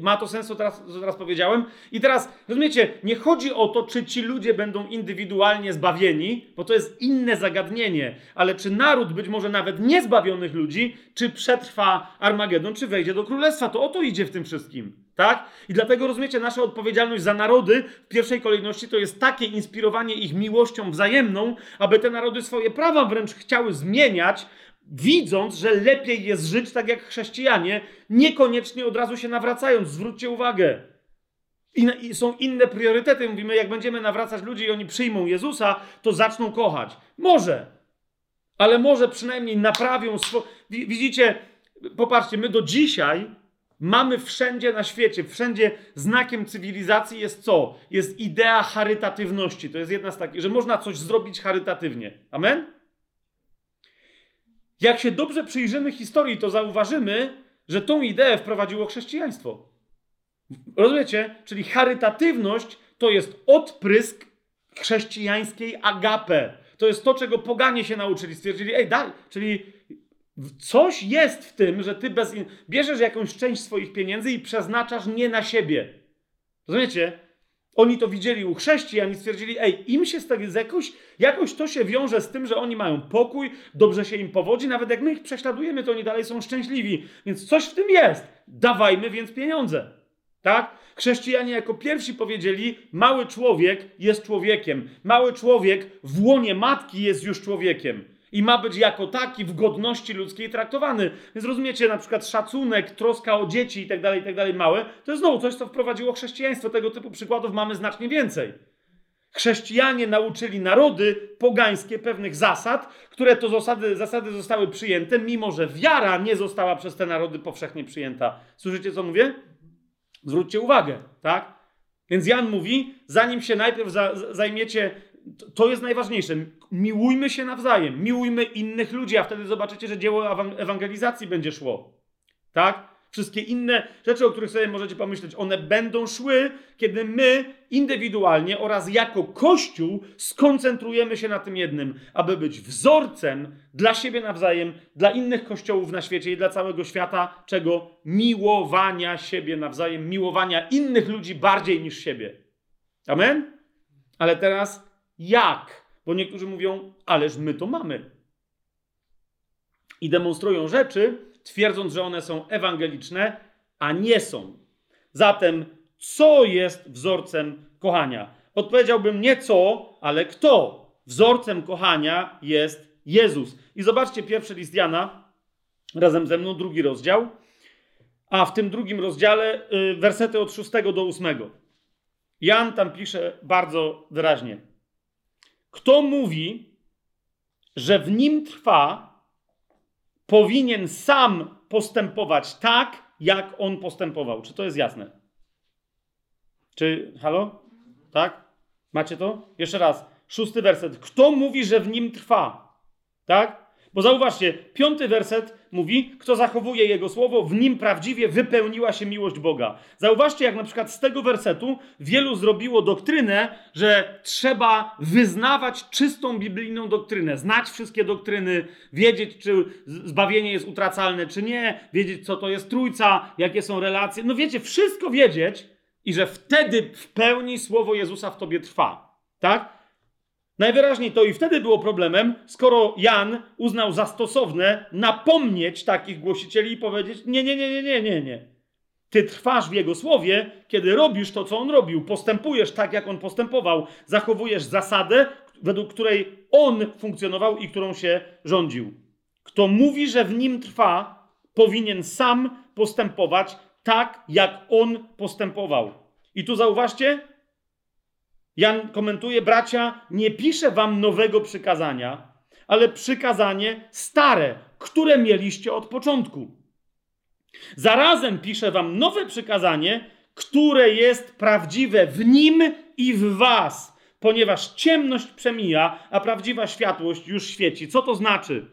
Ma to sens, co teraz, co teraz powiedziałem? I teraz, rozumiecie, nie chodzi o to, czy ci ludzie będą indywidualnie zbawieni, bo to jest inne zagadnienie, ale czy naród, być może nawet niezbawionych ludzi, czy przetrwa Armagedon, czy wejdzie do królestwa. To o to idzie w tym wszystkim. Tak? I dlatego rozumiecie, nasza odpowiedzialność za narody w pierwszej kolejności to jest takie inspirowanie ich miłością wzajemną, aby te narody swoje prawa wręcz chciały zmieniać, widząc, że lepiej jest żyć tak jak chrześcijanie, niekoniecznie od razu się nawracając. Zwróćcie uwagę. I, są inne priorytety. Mówimy, jak będziemy nawracać ludzi i oni przyjmą Jezusa, to zaczną kochać. Może, ale może przynajmniej naprawią swoje. Widzicie, popatrzcie, my do dzisiaj Mamy wszędzie na świecie, wszędzie znakiem cywilizacji jest co? Jest idea charytatywności. To jest jedna z takich, że można coś zrobić charytatywnie. Amen? Jak się dobrze przyjrzymy historii, to zauważymy, że tą ideę wprowadziło chrześcijaństwo. Rozumiecie? Czyli charytatywność to jest odprysk chrześcijańskiej agape. To jest to, czego poganie się nauczyli. Stwierdzili, ej, daj, czyli Coś jest w tym, że ty bez, bierzesz jakąś część swoich pieniędzy i przeznaczasz nie na siebie. Rozumiecie? Oni to widzieli u chrześcijan i stwierdzili, ej, im się z tego, jakoś, jakoś to się wiąże z tym, że oni mają pokój, dobrze się im powodzi, nawet jak my ich prześladujemy, to oni dalej są szczęśliwi. Więc coś w tym jest. Dawajmy więc pieniądze. Tak? Chrześcijanie jako pierwsi powiedzieli, mały człowiek jest człowiekiem. Mały człowiek w łonie matki jest już człowiekiem i ma być jako taki w godności ludzkiej traktowany. Więc rozumiecie, na przykład szacunek, troska o dzieci i tak dalej, i tak dalej małe, to jest znowu coś, co wprowadziło chrześcijaństwo. Tego typu przykładów mamy znacznie więcej. Chrześcijanie nauczyli narody pogańskie pewnych zasad, które to zasady, zasady zostały przyjęte, mimo że wiara nie została przez te narody powszechnie przyjęta. Słyszycie, co mówię? Zwróćcie uwagę, tak? Więc Jan mówi, zanim się najpierw za, zajmiecie to jest najważniejsze. Miłujmy się nawzajem, miłujmy innych ludzi, a wtedy zobaczycie, że dzieło ewangelizacji będzie szło. Tak? Wszystkie inne rzeczy, o których sobie możecie pomyśleć, one będą szły, kiedy my indywidualnie oraz jako Kościół skoncentrujemy się na tym jednym, aby być wzorcem dla siebie nawzajem, dla innych kościołów na świecie i dla całego świata, czego miłowania siebie nawzajem, miłowania innych ludzi bardziej niż siebie. Amen? Ale teraz jak? Bo niektórzy mówią, ależ my to mamy. I demonstrują rzeczy, twierdząc, że one są ewangeliczne, a nie są. Zatem, co jest wzorcem kochania? Odpowiedziałbym nie co, ale kto. Wzorcem kochania jest Jezus. I zobaczcie pierwszy list Jana, razem ze mną drugi rozdział, a w tym drugim rozdziale y, wersety od 6 do 8. Jan tam pisze bardzo wyraźnie. Kto mówi, że w nim trwa, powinien sam postępować tak, jak on postępował. Czy to jest jasne? Czy, halo? Tak? Macie to? Jeszcze raz. Szósty werset. Kto mówi, że w nim trwa? Tak? Bo zauważcie, piąty werset mówi, kto zachowuje Jego słowo, w nim prawdziwie wypełniła się miłość Boga. Zauważcie, jak na przykład z tego wersetu wielu zrobiło doktrynę, że trzeba wyznawać czystą biblijną doktrynę, znać wszystkie doktryny, wiedzieć, czy zbawienie jest utracalne, czy nie, wiedzieć, co to jest trójca, jakie są relacje. No wiecie, wszystko wiedzieć i że wtedy w pełni słowo Jezusa w tobie trwa. Tak? Najwyraźniej to i wtedy było problemem, skoro Jan uznał za stosowne napomnieć takich głosicieli i powiedzieć: Nie, nie, nie, nie, nie, nie, nie. Ty trwasz w jego słowie, kiedy robisz to, co on robił, postępujesz tak, jak on postępował, zachowujesz zasadę, według której on funkcjonował i którą się rządził. Kto mówi, że w nim trwa, powinien sam postępować tak, jak on postępował. I tu zauważcie, Jan komentuje, bracia, nie piszę wam nowego przykazania, ale przykazanie stare, które mieliście od początku. Zarazem piszę wam nowe przykazanie, które jest prawdziwe w nim i w was, ponieważ ciemność przemija, a prawdziwa światłość już świeci. Co to znaczy?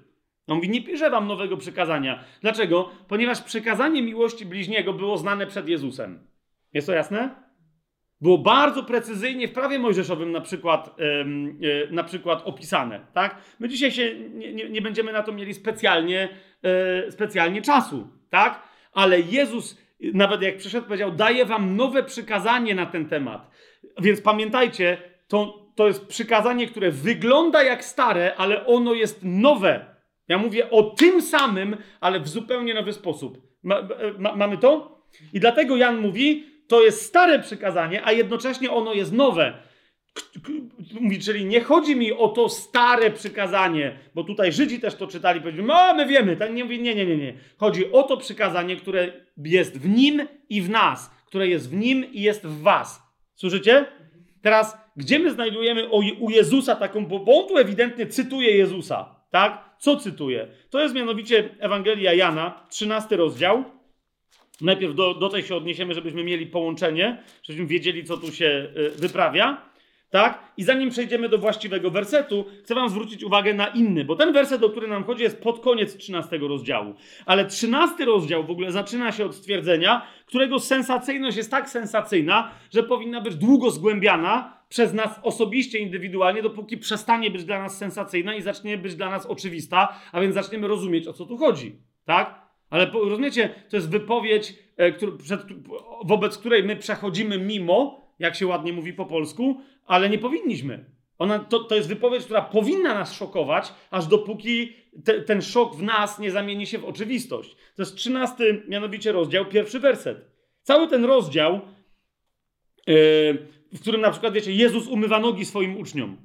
On mówi, nie piszę wam nowego przykazania. Dlaczego? Ponieważ przykazanie miłości bliźniego było znane przed Jezusem. Jest to jasne? Było bardzo precyzyjnie w prawie mojżeszowym na przykład, yy, na przykład opisane. Tak? My dzisiaj się nie, nie, będziemy na to mieli specjalnie, yy, specjalnie czasu, tak? ale Jezus, nawet jak przyszedł, powiedział: Daję wam nowe przykazanie na ten temat. Więc pamiętajcie, to, to jest przykazanie, które wygląda jak stare, ale ono jest nowe. Ja mówię o tym samym, ale w zupełnie nowy sposób. Ma, ma, mamy to? I dlatego Jan mówi, to jest stare przykazanie, a jednocześnie ono jest nowe. Mówi, czyli nie chodzi mi o to stare przykazanie, bo tutaj Żydzi też to czytali, powiedzieli, no my wiemy, tak nie, nie, nie, nie, nie. Chodzi o to przykazanie, które jest w nim i w nas, które jest w nim i jest w was. Słyszycie? Teraz, gdzie my znajdujemy u Jezusa taką, bo on tu ewidentnie cytuje Jezusa, tak? Co cytuje? To jest mianowicie Ewangelia Jana, 13 rozdział, Najpierw do, do tej się odniesiemy, żebyśmy mieli połączenie, żebyśmy wiedzieli, co tu się y, wyprawia. Tak? I zanim przejdziemy do właściwego wersetu, chcę Wam zwrócić uwagę na inny, bo ten werset, o który nam chodzi, jest pod koniec 13 rozdziału. Ale 13 rozdział w ogóle zaczyna się od stwierdzenia, którego sensacyjność jest tak sensacyjna, że powinna być długo zgłębiana przez nas osobiście, indywidualnie, dopóki przestanie być dla nas sensacyjna i zacznie być dla nas oczywista, a więc zaczniemy rozumieć, o co tu chodzi. Tak? Ale rozumiecie, to jest wypowiedź, e, wobec której my przechodzimy mimo, jak się ładnie mówi po polsku, ale nie powinniśmy. Ona, to, to jest wypowiedź, która powinna nas szokować, aż dopóki te, ten szok w nas nie zamieni się w oczywistość. To jest trzynasty, mianowicie rozdział, pierwszy werset. Cały ten rozdział, yy, w którym na przykład, wiecie, Jezus umywa nogi swoim uczniom.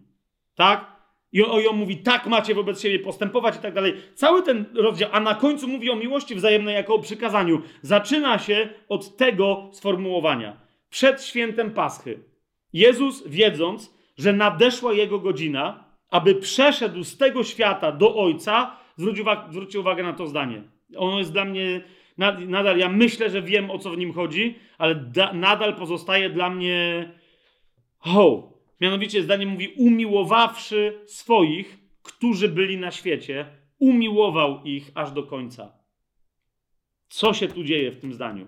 Tak? I on, on mówi, tak macie wobec siebie postępować i tak dalej. Cały ten rozdział, a na końcu mówi o miłości wzajemnej jako o przykazaniu. Zaczyna się od tego sformułowania. Przed świętem Paschy. Jezus, wiedząc, że nadeszła jego godzina, aby przeszedł z tego świata do Ojca, zwróć uwagę, uwagę na to zdanie. Ono jest dla mnie, nadal ja myślę, że wiem o co w nim chodzi, ale da, nadal pozostaje dla mnie. Oh, Mianowicie zdanie mówi, umiłowawszy swoich, którzy byli na świecie, umiłował ich aż do końca. Co się tu dzieje w tym zdaniu?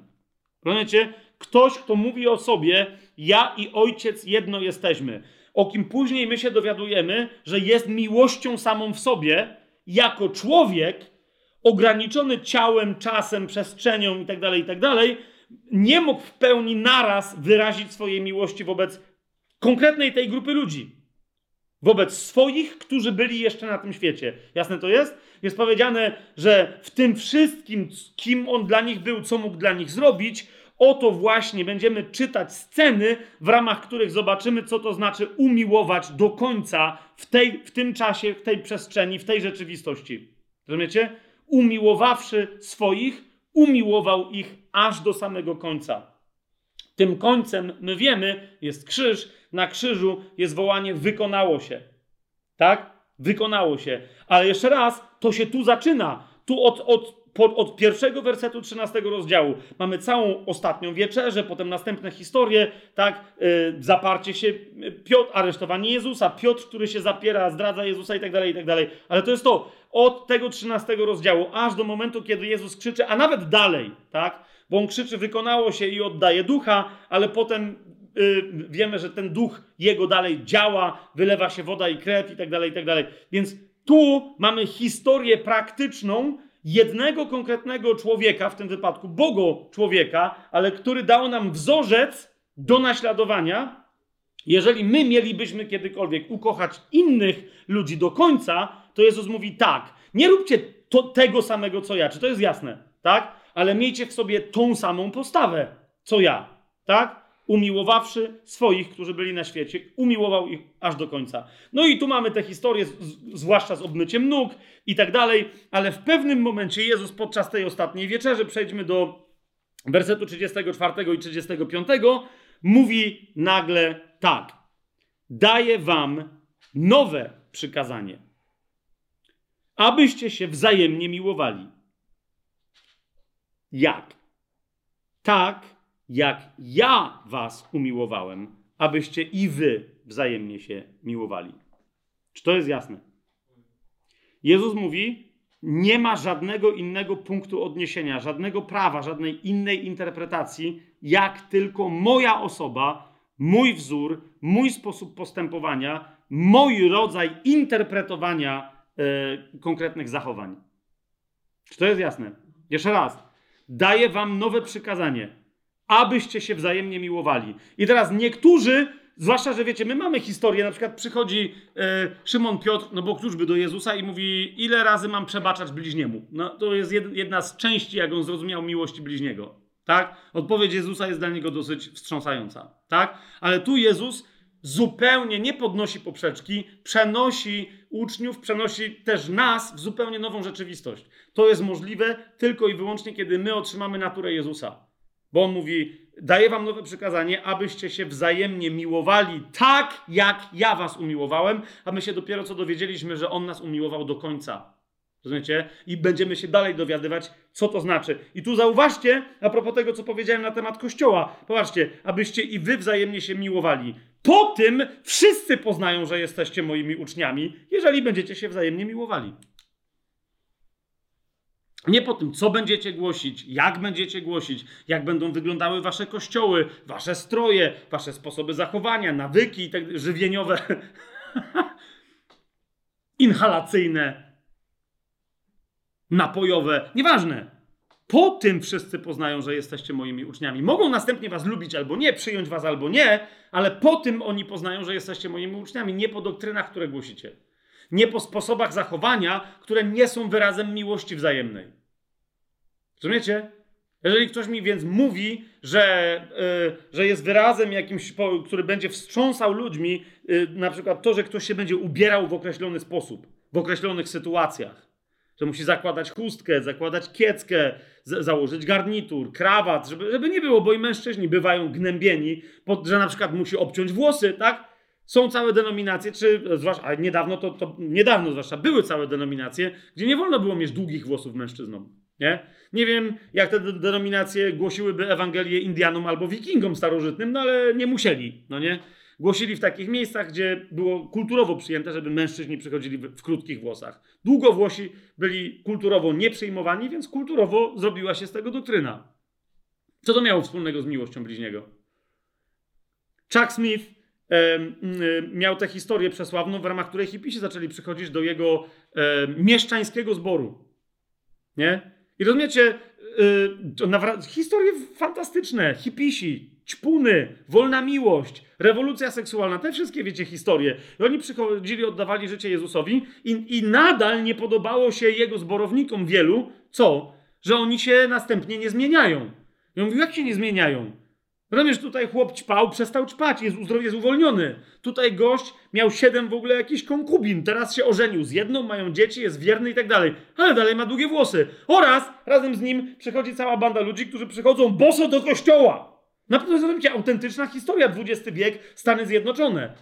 Rozumiecie? Ktoś, kto mówi o sobie, ja i ojciec jedno jesteśmy. O kim później my się dowiadujemy, że jest miłością samą w sobie, jako człowiek, ograniczony ciałem, czasem, przestrzenią itd., tak itd., tak nie mógł w pełni naraz wyrazić swojej miłości wobec konkretnej tej grupy ludzi. Wobec swoich, którzy byli jeszcze na tym świecie. Jasne to jest? Jest powiedziane, że w tym wszystkim, kim on dla nich był, co mógł dla nich zrobić, oto właśnie będziemy czytać sceny, w ramach których zobaczymy, co to znaczy umiłować do końca w, tej, w tym czasie, w tej przestrzeni, w tej rzeczywistości. Rozumiecie? Umiłowawszy swoich, umiłował ich aż do samego końca. Tym końcem, my wiemy, jest krzyż. Na krzyżu jest wołanie wykonało się. Tak? Wykonało się. Ale jeszcze raz, to się tu zaczyna. Tu od, od, od pierwszego wersetu 13 rozdziału mamy całą ostatnią wieczerzę, potem następne historie, tak, yy, zaparcie się Piotr, aresztowanie Jezusa, Piotr, który się zapiera, zdradza Jezusa i tak dalej, i tak dalej. Ale to jest to, od tego 13 rozdziału, aż do momentu, kiedy Jezus krzyczy, a nawet dalej, tak, bo on krzyczy, wykonało się i oddaje ducha, ale potem wiemy, że ten duch jego dalej działa, wylewa się woda i krew i tak dalej, i tak dalej. Więc tu mamy historię praktyczną jednego konkretnego człowieka, w tym wypadku Bogo człowieka, ale który dał nam wzorzec do naśladowania. Jeżeli my mielibyśmy kiedykolwiek ukochać innych ludzi do końca, to Jezus mówi tak, nie róbcie to, tego samego co ja. Czy to jest jasne? Tak? Ale miejcie w sobie tą samą postawę co ja. Tak? Umiłowawszy swoich, którzy byli na świecie, umiłował ich aż do końca. No i tu mamy te historie, zwłaszcza z obmyciem nóg i tak dalej, ale w pewnym momencie Jezus podczas tej ostatniej wieczerzy, przejdźmy do wersetu 34 i 35, mówi nagle tak: Daję wam nowe przykazanie, abyście się wzajemnie miłowali. Jak? Tak, jak ja was umiłowałem, abyście i wy wzajemnie się miłowali. Czy to jest jasne? Jezus mówi, nie ma żadnego innego punktu odniesienia, żadnego prawa, żadnej innej interpretacji, jak tylko moja osoba, mój wzór, mój sposób postępowania, mój rodzaj interpretowania e, konkretnych zachowań. Czy to jest jasne? Jeszcze raz. Daję wam nowe przykazanie abyście się wzajemnie miłowali. I teraz niektórzy, zwłaszcza, że wiecie, my mamy historię, na przykład przychodzi e, Szymon Piotr, no bo kluczby do Jezusa i mówi, ile razy mam przebaczać bliźniemu? No to jest jedna z części, jak on zrozumiał miłości bliźniego. Tak? Odpowiedź Jezusa jest dla niego dosyć wstrząsająca. Tak? Ale tu Jezus zupełnie nie podnosi poprzeczki, przenosi uczniów, przenosi też nas w zupełnie nową rzeczywistość. To jest możliwe tylko i wyłącznie, kiedy my otrzymamy naturę Jezusa. Bo on mówi: Daję wam nowe przykazanie, abyście się wzajemnie miłowali tak, jak ja was umiłowałem, a my się dopiero co dowiedzieliśmy, że on nas umiłował do końca. Rozumiecie? I będziemy się dalej dowiadywać, co to znaczy. I tu zauważcie, a propos tego, co powiedziałem na temat Kościoła, popatrzcie, abyście i wy wzajemnie się miłowali. Po tym wszyscy poznają, że jesteście moimi uczniami, jeżeli będziecie się wzajemnie miłowali. Nie po tym, co będziecie głosić, jak będziecie głosić, jak będą wyglądały wasze kościoły, wasze stroje, wasze sposoby zachowania, nawyki tak, żywieniowe, [LAUGHS] inhalacyjne, napojowe, nieważne. Po tym wszyscy poznają, że jesteście moimi uczniami. Mogą następnie was lubić albo nie, przyjąć was albo nie, ale po tym oni poznają, że jesteście moimi uczniami, nie po doktrynach, które głosicie nie po sposobach zachowania, które nie są wyrazem miłości wzajemnej. Rozumiecie? Jeżeli ktoś mi więc mówi, że, yy, że jest wyrazem jakimś, który będzie wstrząsał ludźmi, yy, na przykład to, że ktoś się będzie ubierał w określony sposób, w określonych sytuacjach, że musi zakładać chustkę, zakładać kieckę, założyć garnitur, krawat, żeby, żeby nie było, bo i mężczyźni bywają gnębieni, pod, że na przykład musi obciąć włosy, tak? Są całe denominacje, czy zwłaszcza, a niedawno to, to niedawno zwłaszcza były całe denominacje, gdzie nie wolno było mieć długich włosów mężczyznom. Nie? nie wiem, jak te denominacje głosiłyby Ewangelię Indianom albo Wikingom starożytnym, no ale nie musieli, no nie? Głosili w takich miejscach, gdzie było kulturowo przyjęte, żeby mężczyźni przychodzili w, krótkich włosach. Długowłosi byli kulturowo nieprzyjmowani, więc kulturowo zrobiła się z tego doktryna. Co to miało wspólnego z miłością bliźniego? Chuck Smith miał tę historię przesławną, w ramach której hipisi zaczęli przychodzić do jego mieszczańskiego zboru. Nie? I rozumiecie, yy, historie fantastyczne, hipisi, ćpuny, wolna miłość, rewolucja seksualna, te wszystkie, wiecie, historie. I oni przychodzili, oddawali życie Jezusowi i, i nadal nie podobało się jego zborownikom wielu, co? Że oni się następnie nie zmieniają. I on mówił, jak się nie zmieniają? Rozumiesz, tutaj chłop ćpał, przestał ćpać, jest, jest uwolniony. Tutaj gość miał siedem w ogóle jakichś konkubin, teraz się ożenił z jedną, mają dzieci, jest wierny i tak dalej. Ale dalej ma długie włosy. Oraz razem z nim przychodzi cała banda ludzi, którzy przychodzą boso do kościoła. Na pewno zrozumiecie, autentyczna historia, XX wiek, Stany Zjednoczone.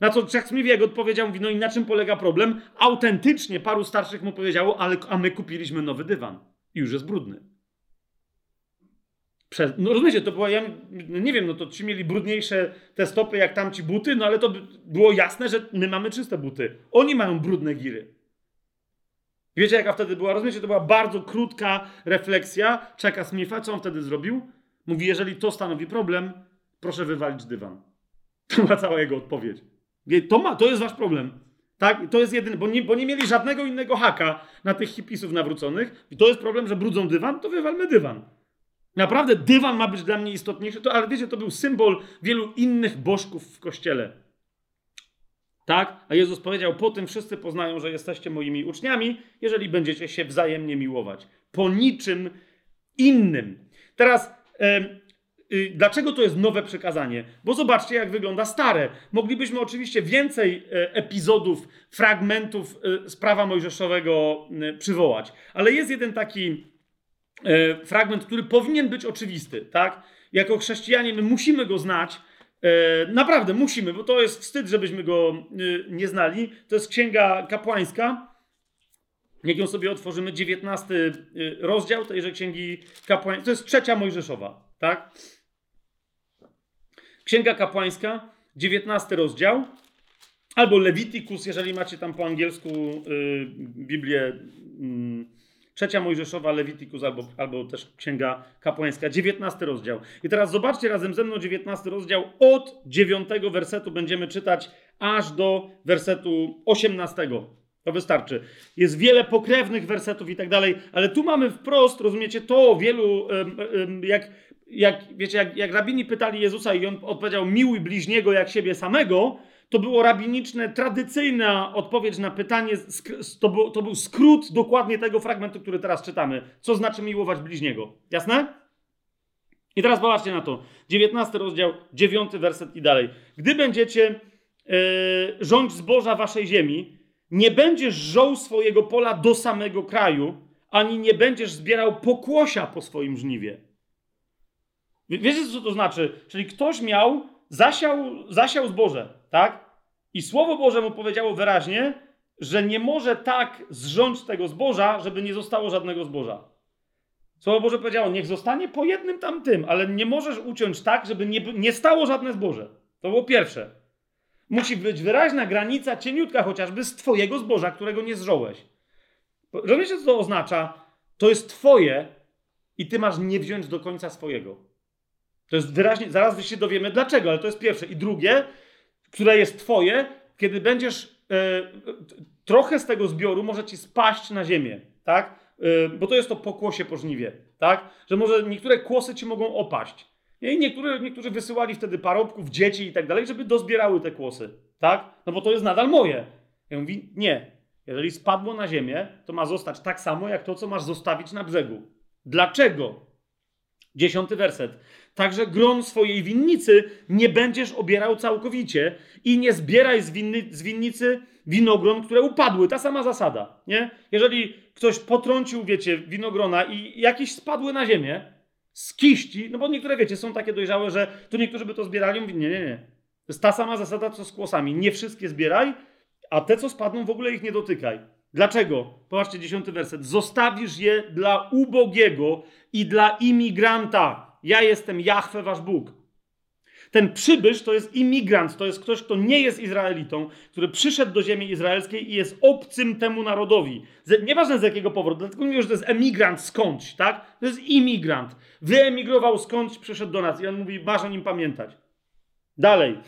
Na co Czech Smith odpowiedział, mówi, no i na czym polega problem? Autentycznie paru starszych mu powiedziało, ale, a my kupiliśmy nowy dywan i już jest brudny. Przez, no rozumiecie, to była, ja nie wiem, no to ci mieli brudniejsze te stopy jak tamci buty, no ale to było jasne, że my mamy czyste buty. Oni mają brudne giry. Wiecie, jaka wtedy była? Rozumiecie, to była bardzo krótka refleksja Czeka Smitha. Co on wtedy zrobił? Mówi, jeżeli to stanowi problem, proszę wywalić dywan. [LAUGHS] To była cała jego odpowiedź. To, ma, to jest wasz problem. Tak? to jest jedyny, bo nie, bo nie mieli żadnego innego haka na tych hipisów nawróconych. I to jest problem, że brudzą dywan, to wywalmy dywan. Naprawdę dywan ma być dla mnie istotniejszy, to, ale wiecie, to był symbol wielu innych bożków w kościele. Tak? A Jezus powiedział: Po tym wszyscy poznają, że jesteście moimi uczniami, jeżeli będziecie się wzajemnie miłować. Po niczym innym. Teraz, y, dlaczego to jest nowe przekazanie? Bo zobaczcie, jak wygląda stare. Moglibyśmy oczywiście więcej e, epizodów, fragmentów e, z prawa mojżeszowego przywołać, ale jest jeden taki fragment, który powinien być oczywisty. Tak? Jako chrześcijanie my musimy go znać E, naprawdę musimy, bo to jest wstyd, żebyśmy go e, nie znali. To jest księga kapłańska. Jak ją sobie otworzymy, 19 e, rozdział tejże księgi kapłańskiej. To jest trzecia Mojżeszowa, tak? Księga kapłańska, 19 rozdział. Albo Leviticus, jeżeli macie tam po angielsku Biblię. Trzecia Mojżeszowa, Levitikus albo, albo też Księga Kapłańska, 19 rozdział. I teraz zobaczcie razem ze mną 19 rozdział. Od 9 wersetu będziemy czytać aż do wersetu 18. To wystarczy. Jest wiele pokrewnych wersetów i tak dalej, ale tu mamy wprost, rozumiecie, to wielu, jak, jak wiecie, jak, jak rabini pytali Jezusa i on odpowiedział, miłuj bliźniego jak siebie samego, to było rabiniczne, tradycyjna odpowiedź na pytanie, to był, to był skrót dokładnie tego fragmentu, który teraz czytamy. Co znaczy miłować bliźniego? Jasne? I teraz popatrzcie na to. 19 rozdział, 9 werset i dalej. Gdy będziecie yy, rządź zboża waszej ziemi, nie będziesz żął swojego pola do samego kraju, ani nie będziesz zbierał pokłosia po swoim żniwie. Wiecie, co to znaczy? Czyli ktoś miał, zasiał, zasiał zboże, tak? I Słowo Boże mu powiedziało wyraźnie, że nie może tak zrządzić tego zboża, żeby nie zostało żadnego zboża. Słowo Boże powiedziało, niech zostanie po jednym tamtym, ale nie możesz uciąć tak, żeby nie, nie stało żadne zboże. To było pierwsze. Musi być wyraźna granica, cieniutka chociażby, z twojego zboża, którego nie zżołeś. Rozumiecie, co to oznacza? To jest twoje i ty masz nie wziąć do końca swojego. To jest wyraźnie, zaraz się dowiemy dlaczego, ale to jest pierwsze. I drugie, które jest Twoje, kiedy będziesz e, trochę z tego zbioru może ci spaść na ziemię, tak? E, bo to jest to pokłosie po żniwie, tak? Że może niektóre kłosy ci mogą opaść. I niektóre, niektórzy wysyłali wtedy parobków, dzieci i tak dalej, żeby dozbierały te kłosy, tak? No bo to jest nadal moje. Ja mówię, nie. Jeżeli spadło na ziemię, to ma zostać tak samo, jak to, co masz zostawić na brzegu. Dlaczego? Dziesiąty werset. Także gron swojej winnicy nie będziesz obierał całkowicie i nie zbieraj z, winny, z winnicy winogron, które upadły. Ta sama zasada, nie? Jeżeli ktoś potrącił, wiecie, winogrona i jakieś spadły na ziemię z kiści, no bo niektóre, wiecie, są takie dojrzałe, że to niektórzy by to zbierali, nie, nie, nie. To jest ta sama zasada, co z kłosami. Nie wszystkie zbieraj, a te, co spadną, w ogóle ich nie dotykaj. Dlaczego? Popatrzcie, dziesiąty werset. Zostawisz je dla ubogiego i dla imigranta. Ja jestem Jahwe, wasz Bóg. Ten przybysz to jest imigrant, to jest ktoś, kto nie jest Izraelitą, który przyszedł do ziemi izraelskiej i jest obcym temu narodowi. nieważne z jakiego powodu, dlatego mówię, że to jest emigrant skądś, tak? To jest imigrant. Wyemigrował skądś, przyszedł do nas i on mówi, masz o nim pamiętać. Dalej,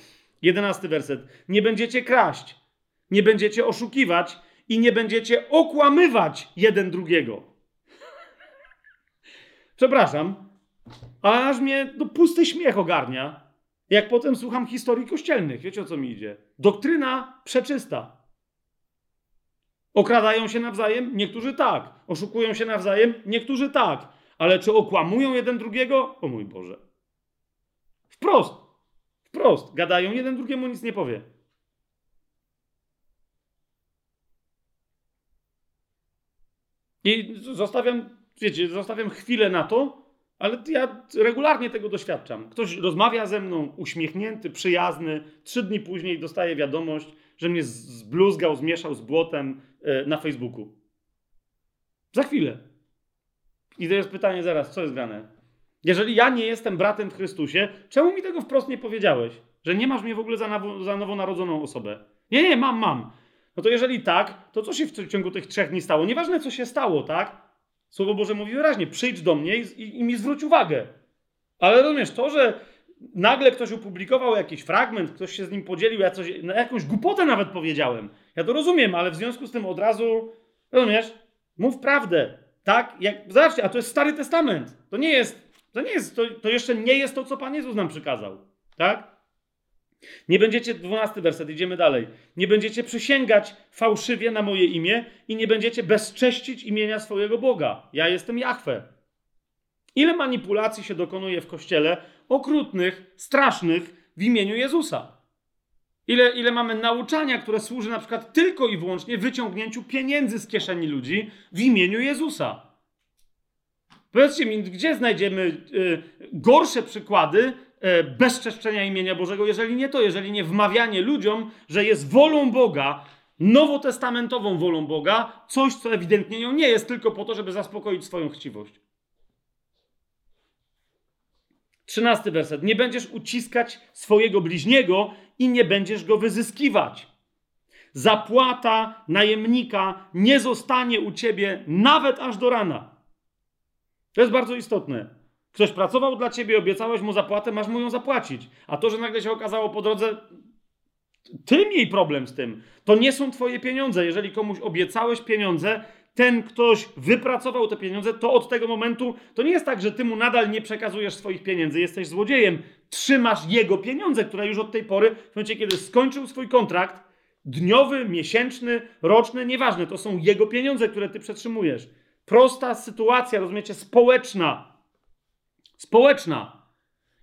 jedenasty werset. Nie będziecie kraść, nie będziecie oszukiwać i nie będziecie okłamywać jeden drugiego. Przepraszam, aż mnie no, pusty śmiech ogarnia, jak potem słucham historii kościelnych. Wiecie o co mi idzie? Doktryna przeczysta. Okradają się nawzajem? Niektórzy tak. Oszukują się nawzajem? Niektórzy tak. Ale czy okłamują jeden drugiego? O mój Boże. Wprost. Wprost. Gadają, jeden drugiemu nic nie powie. I zostawiam, wiecie, zostawiam chwilę na to, Ale ja regularnie tego doświadczam. Ktoś rozmawia ze mną, uśmiechnięty, przyjazny, trzy dni później dostaje wiadomość, że mnie zbluzgał, zmieszał z błotem e, na Facebooku. Za chwilę. I to jest pytanie zaraz, co jest grane? Jeżeli ja nie jestem bratem w Chrystusie, czemu mi tego wprost nie powiedziałeś? Że nie masz mnie w ogóle za, nowo, za nowonarodzoną osobę. Nie, nie, mam, mam. No to jeżeli tak, to co się w ciągu tych trzech dni stało? Nieważne, co się stało, tak? Słowo Boże mówi wyraźnie, przyjdź do mnie i, i, mi zwróć uwagę. Ale rozumiesz, to, że nagle ktoś opublikował jakiś fragment, ktoś się z nim podzielił, ja coś, no jakąś głupotę nawet powiedziałem. Ja to rozumiem, ale w związku z tym od razu, rozumiesz, mów prawdę. Tak? Jak, zobaczcie, a to jest Stary Testament. To nie jest, to nie jest, to, to jeszcze nie jest to, co Pan Jezus nam przykazał. Tak? Nie będziecie, dwunasty werset, idziemy dalej. Nie będziecie przysięgać fałszywie na moje imię i nie będziecie bezcześcić imienia swojego Boga. Ja jestem Jahwe. Ile manipulacji się dokonuje w kościele, okrutnych, strasznych, w imieniu Jezusa? Ile, ile mamy nauczania, które służy na przykład tylko i wyłącznie wyciągnięciu pieniędzy z kieszeni ludzi w imieniu Jezusa? Powiedzcie mi, gdzie znajdziemy y, gorsze przykłady y, bezczeszczenia imienia Bożego, jeżeli nie to, jeżeli nie wmawianie ludziom, że jest wolą Boga, nowotestamentową wolą Boga, coś, co ewidentnie nią nie jest, tylko po to, żeby zaspokoić swoją chciwość. Trzynasty werset. Nie będziesz uciskać swojego bliźniego i nie będziesz go wyzyskiwać. Zapłata najemnika nie zostanie u ciebie nawet aż do rana. To jest bardzo istotne. Ktoś pracował dla ciebie, obiecałeś mu zapłatę, masz mu ją zapłacić. A to, że nagle się okazało po drodze, ty miej problem z tym. To nie są twoje pieniądze. Jeżeli komuś obiecałeś pieniądze, ten ktoś wypracował te pieniądze, to od tego momentu to nie jest tak, że ty mu nadal nie przekazujesz swoich pieniędzy, jesteś złodziejem, trzymasz jego pieniądze, które już od tej pory, w momencie kiedy skończył swój kontrakt, dniowy, miesięczny, roczny, nieważne, to są jego pieniądze, które ty przetrzymujesz. Prosta sytuacja, rozumiecie, społeczna. Społeczna.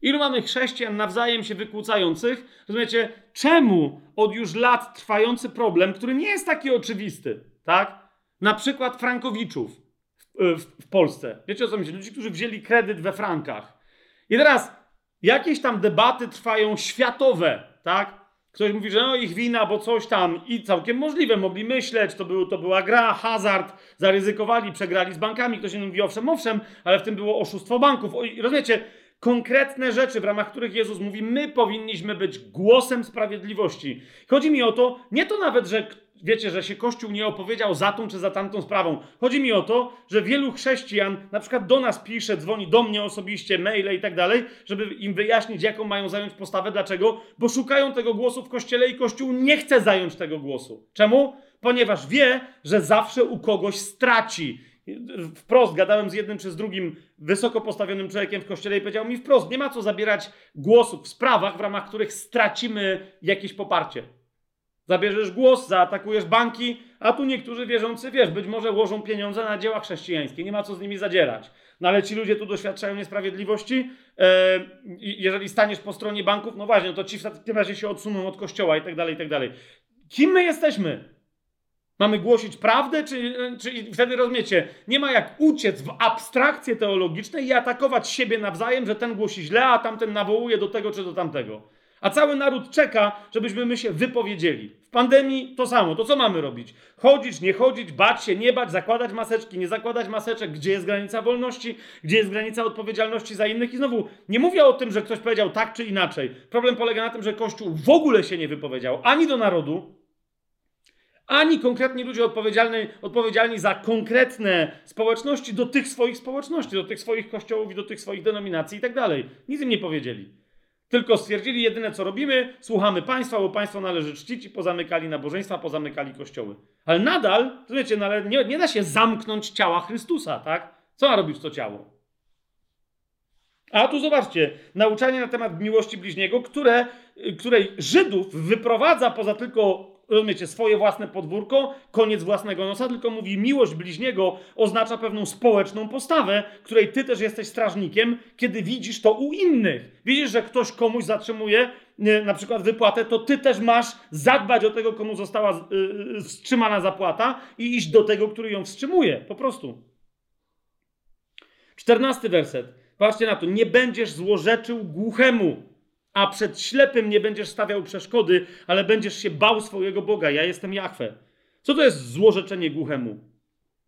Ilu mamy chrześcijan nawzajem się wykłócających? Rozumiecie, czemu od już lat trwający problem, który nie jest taki oczywisty, tak? Na przykład Frankowiczów w, w, w Polsce. Wiecie o co myślę? Ludzi, którzy wzięli kredyt we frankach. I teraz jakieś tam debaty trwają światowe, tak? Ktoś mówi, że no ich wina, bo coś tam i całkiem możliwe, mogli myśleć, to, był, to była gra, hazard, zaryzykowali, przegrali z bankami. Ktoś inny mówi, owszem, owszem, ale w tym było oszustwo banków. O, rozumiecie, konkretne rzeczy, w ramach których Jezus mówi, my powinniśmy być głosem sprawiedliwości. Chodzi mi o to, nie to nawet, że wiecie, że się Kościół nie opowiedział za tą czy za tamtą sprawą. Chodzi mi o to, że wielu chrześcijan na przykład do nas pisze, dzwoni do mnie osobiście, maile i tak dalej, żeby im wyjaśnić, jaką mają zająć postawę. Dlaczego? Bo szukają tego głosu w Kościele i Kościół nie chce zająć tego głosu. Czemu? Ponieważ wie, że zawsze u kogoś straci. Wprost gadałem z jednym czy z drugim wysoko postawionym człowiekiem w kościele i powiedział mi wprost: Nie ma co zabierać głosów w sprawach, w ramach których stracimy jakieś poparcie. Zabierzesz głos, zaatakujesz banki, a tu niektórzy wierzący, wiesz, być może łożą pieniądze na dzieła chrześcijańskie, nie ma co z nimi zadzierać. No ale ci ludzie tu doświadczają niesprawiedliwości. E, jeżeli staniesz po stronie banków, no właśnie, to ci w takim razie się odsuną od kościoła i tak dalej, i tak dalej. Kim my jesteśmy? Mamy głosić prawdę, czy, czy wtedy rozumiecie, nie ma jak uciec w abstrakcje teologiczne i atakować siebie nawzajem, że ten głosi źle, a tamten nawołuje do tego czy do tamtego. A cały naród czeka, żebyśmy my się wypowiedzieli. W pandemii to samo. To co mamy robić? Chodzić, nie chodzić, bać się, nie bać, zakładać maseczki, nie zakładać maseczek. Gdzie jest granica wolności? Gdzie jest granica odpowiedzialności za innych? I znowu, nie mówię o tym, że ktoś powiedział tak czy inaczej. Problem polega na tym, że Kościół w ogóle się nie wypowiedział ani do narodu, ani konkretni ludzie odpowiedzialni, odpowiedzialni za konkretne społeczności do tych swoich społeczności, do tych swoich kościołów i do tych swoich denominacji i tak dalej. Nic im nie powiedzieli. Tylko stwierdzili jedyne co robimy, słuchamy państwa, bo państwo należy czcić i pozamykali nabożeństwa, pozamykali kościoły. Ale nadal, wiecie, no nie, nie da się zamknąć ciała Chrystusa, tak? Co ma robić to ciało? A tu zobaczcie, nauczanie na temat miłości bliźniego, które, której Żydów wyprowadza poza tylko rozumiecie, swoje własne podwórko, koniec własnego nosa, tylko mówi miłość bliźniego oznacza pewną społeczną postawę, której ty też jesteś strażnikiem, kiedy widzisz to u innych. Widzisz, że ktoś komuś zatrzymuje na przykład wypłatę, to ty też masz zadbać o tego, komu została yy, wstrzymana zapłata i iść do tego, który ją wstrzymuje. Po prostu. Czternasty werset. Patrzcie na to, nie będziesz złorzeczył głuchemu, a przed ślepym nie będziesz stawiał przeszkody, ale będziesz się bał swojego Boga. Ja jestem Jachwę. Co to jest złorzeczenie głuchemu?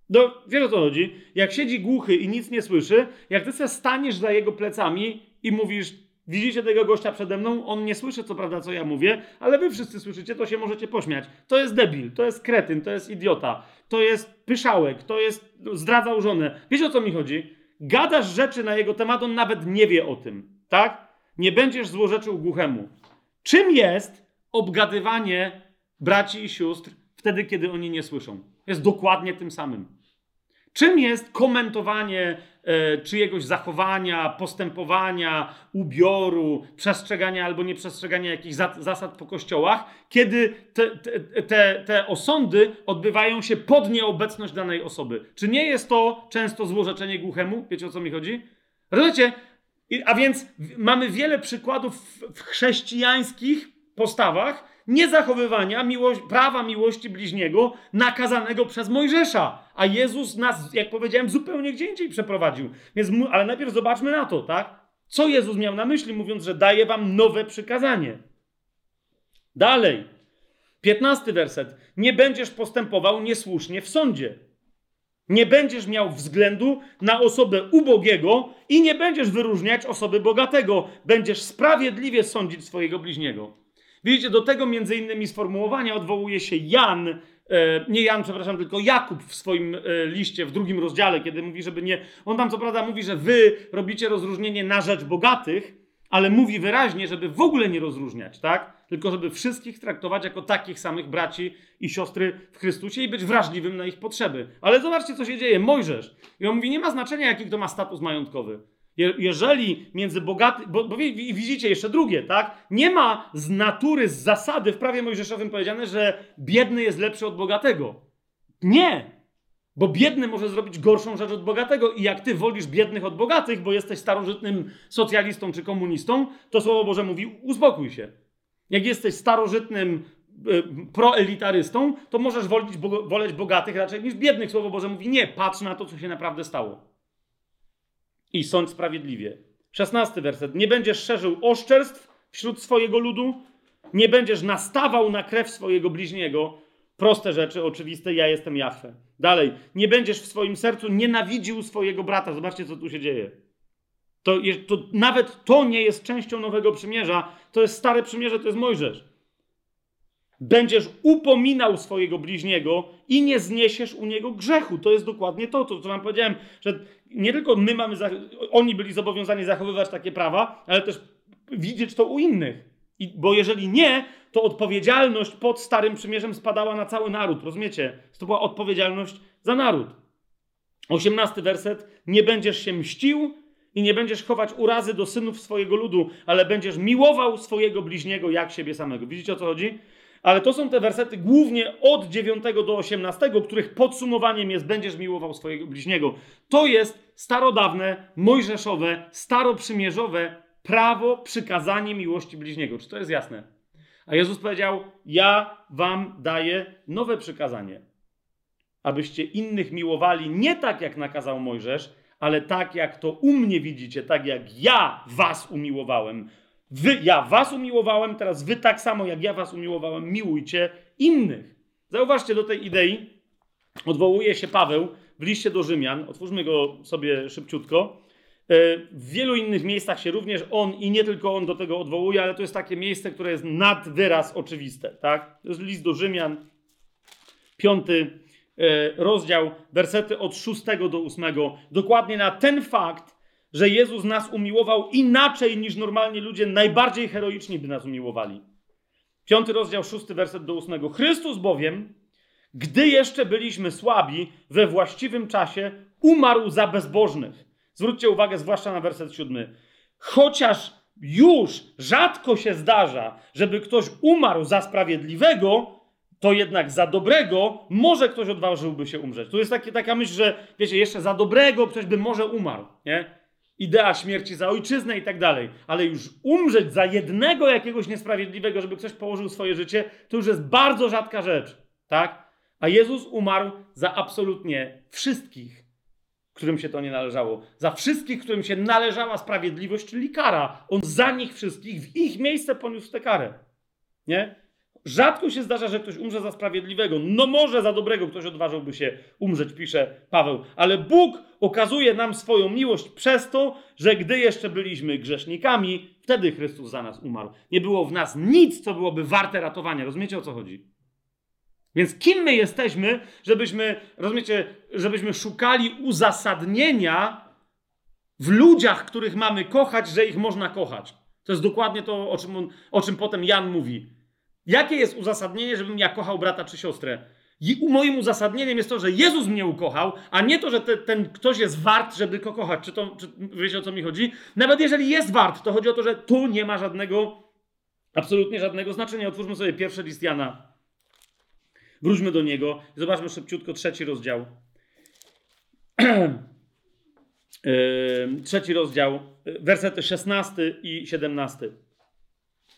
No, wiesz o co chodzi? Jak siedzi głuchy i nic nie słyszy, jak ty sobie staniesz za jego plecami i mówisz, widzicie tego gościa przede mną, on nie słyszy co prawda co ja mówię, ale wy wszyscy słyszycie, to się możecie pośmiać. To jest debil, to jest kretyn, to jest idiota, to jest pyszałek, to jest zdradzał żonę. Wiecie o co mi chodzi? Gadasz rzeczy na jego temat, on nawet nie wie o tym, tak? Nie będziesz złorzeczył głuchemu. Czym jest obgadywanie braci i sióstr wtedy, kiedy oni nie słyszą? Jest dokładnie tym samym. Czym jest komentowanie e, czyjegoś zachowania, postępowania, ubioru, przestrzegania albo nieprzestrzegania jakichś za, zasad po kościołach, kiedy te, te, te, te osądy odbywają się pod nieobecność danej osoby? Czy nie jest to często złorzeczenie głuchemu? Wiecie o co mi chodzi? Rozumiecie? A więc mamy wiele przykładów w chrześcijańskich postawach, niezachowywania prawa miłości bliźniego nakazanego przez Mojżesza. A Jezus nas, jak powiedziałem, zupełnie gdzie indziej przeprowadził. Więc, ale najpierw zobaczmy na to, tak? Co Jezus miał na myśli, mówiąc, że daje wam nowe przykazanie. Dalej. Piętnasty werset. Nie będziesz postępował niesłusznie w sądzie. Nie będziesz miał względu na osobę ubogiego i nie będziesz wyróżniać osoby bogatego. Będziesz sprawiedliwie sądzić swojego bliźniego. Widzicie, do tego między innymi sformułowania odwołuje się Jan, e, nie Jan, przepraszam, tylko Jakub w swoim e, liście, w drugim rozdziale, kiedy mówi, żeby nie. On tam co prawda mówi, że wy robicie rozróżnienie na rzecz bogatych, ale mówi wyraźnie, żeby w ogóle nie rozróżniać, tak? Tylko żeby wszystkich traktować jako takich samych braci i siostry w Chrystusie i być wrażliwym na ich potrzeby. Ale zobaczcie, co się dzieje. Mojżesz. I on mówi, nie ma znaczenia, jaki to ma status majątkowy. Jeżeli między bogaty, bo, bo widzicie jeszcze drugie, tak? Nie ma z natury, z zasady w prawie mojżeszowym powiedziane, że biedny jest lepszy od bogatego. Nie! Bo biedny może zrobić gorszą rzecz od bogatego i jak ty wolisz biednych od bogatych, bo jesteś starożytnym socjalistą czy komunistą, to Słowo Boże mówi uspokój się. Jak jesteś starożytnym y, proelitarystą, to możesz wolić, bo, woleć bogatych raczej niż biednych. Słowo Boże mówi nie, patrz na to, co się naprawdę stało i sądź sprawiedliwie. Szesnasty werset. Nie będziesz szerzył oszczerstw wśród swojego ludu, nie będziesz nastawał na krew swojego bliźniego. Proste rzeczy, oczywiste, ja jestem Jachwę. Dalej, nie będziesz w swoim sercu nienawidził swojego brata. Zobaczcie, co tu się dzieje. To, to, nawet to nie jest częścią Nowego Przymierza, to jest Stare Przymierze, to jest Mojżesz. Będziesz upominał swojego bliźniego i nie zniesiesz u niego grzechu. To jest dokładnie to, to co wam powiedziałem, że nie tylko my mamy, oni byli zobowiązani zachowywać takie prawa, ale też widzieć to u innych. I, bo jeżeli nie, to odpowiedzialność pod Starym Przymierzem spadała na cały naród, rozumiecie? To była odpowiedzialność za naród. Osiemnasty werset. Nie będziesz się mścił i nie będziesz chować urazy do synów swojego ludu, ale będziesz miłował swojego bliźniego jak siebie samego. Widzicie o co chodzi? Ale to są te wersety głównie od 9 do 18, których podsumowaniem jest będziesz miłował swojego bliźniego. To jest starodawne, mojżeszowe, staroprzymierzowe prawo, przykazanie miłości bliźniego. Czy to jest jasne? A Jezus powiedział: Ja wam daję nowe przykazanie, abyście innych miłowali nie tak, jak nakazał Mojżesz, ale tak, jak to u mnie widzicie, tak jak ja was umiłowałem. Wy, ja was umiłowałem, teraz wy tak samo jak ja was umiłowałem, miłujcie innych. Zauważcie, do tej idei odwołuje się Paweł w liście do Rzymian. Otwórzmy go sobie szybciutko. E, w wielu innych miejscach się również on i nie tylko on do tego odwołuje, ale to jest takie miejsce, które jest nad wyraz oczywiste. Tak? To jest list do Rzymian, piąty e, rozdział, wersety od szóstego do ósmego. Dokładnie na ten fakt że Jezus nas umiłował inaczej niż normalnie ludzie najbardziej heroiczni by nas umiłowali. Piąty rozdział, szósty werset do ósmego. Chrystus bowiem, gdy jeszcze byliśmy słabi, we właściwym czasie umarł za bezbożnych. Zwróćcie uwagę zwłaszcza na werset siódmy. Chociaż już rzadko się zdarza, żeby ktoś umarł za sprawiedliwego, to jednak za dobrego może ktoś odważyłby się umrzeć. Tu jest taka myśl, że wiecie, jeszcze za dobrego ktoś by może umarł, nie? idea śmierci za ojczyznę i tak dalej, ale już umrzeć za jednego jakiegoś niesprawiedliwego, żeby ktoś położył swoje życie, to już jest bardzo rzadka rzecz, tak? A Jezus umarł za absolutnie wszystkich. Którym się to nie należało. Za wszystkich, którym się należała sprawiedliwość, czyli kara. On za nich wszystkich, w ich miejsce poniósł tę karę. Nie? Rzadko się zdarza, że ktoś umrze za sprawiedliwego. No może za dobrego ktoś odważyłby się umrzeć, pisze Paweł. Ale Bóg okazuje nam swoją miłość przez to, że gdy jeszcze byliśmy grzesznikami, wtedy Chrystus za nas umarł. Nie było w nas nic, co byłoby warte ratowania. Rozumiecie o co chodzi? Więc kim my jesteśmy, żebyśmy, rozumiecie, żebyśmy szukali uzasadnienia w ludziach, których mamy kochać, że ich można kochać. To jest dokładnie to, o czym, on, o czym potem Jan mówi. Jakie jest uzasadnienie, żebym ja kochał brata czy siostrę? I moim uzasadnieniem jest to, że Jezus mnie ukochał, a nie to, że te, ten ktoś jest wart, żeby go kochać. Czy to, czy, wiecie o co mi chodzi? Nawet jeżeli jest wart, to chodzi o to, że tu nie ma żadnego, absolutnie żadnego znaczenia. Otwórzmy sobie pierwszy list Jana. Wróćmy do niego. Zobaczmy szybciutko trzeci rozdział. [CLEARS THROAT] trzeci rozdział, wersety 16 i 17.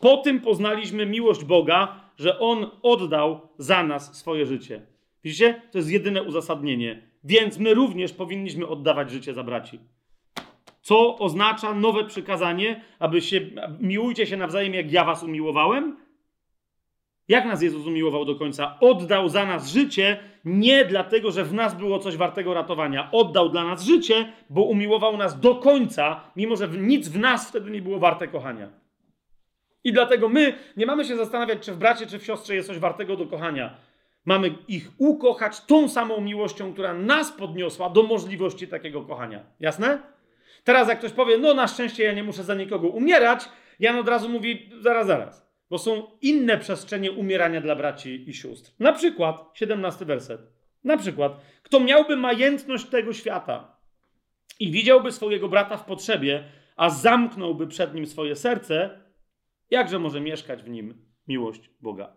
Po tym poznaliśmy miłość Boga, że On oddał za nas swoje życie. Widzicie? To jest jedyne uzasadnienie. Więc my również powinniśmy oddawać życie za braci. Co oznacza nowe przykazanie, aby się miłujcie się nawzajem, jak ja was umiłowałem? Jak nas Jezus umiłował do końca? Oddał za nas życie nie dlatego, że w nas było coś wartego ratowania. Oddał dla nas życie, bo umiłował nas do końca, mimo że nic w nas wtedy nie było warte kochania. I dlatego my nie mamy się zastanawiać, czy w bracie, czy w siostrze jest coś wartego do kochania. Mamy ich ukochać tą samą miłością, która nas podniosła do możliwości takiego kochania. Jasne? Teraz jak ktoś powie, no na szczęście ja nie muszę za nikogo umierać, Jan od razu mówi, zaraz, zaraz. Bo są inne przestrzenie umierania dla braci i sióstr. Na przykład, 17 werset. Na przykład, kto miałby majętność tego świata i widziałby swojego brata w potrzebie, a zamknąłby przed nim swoje serce, jakże może mieszkać w nim miłość Boga?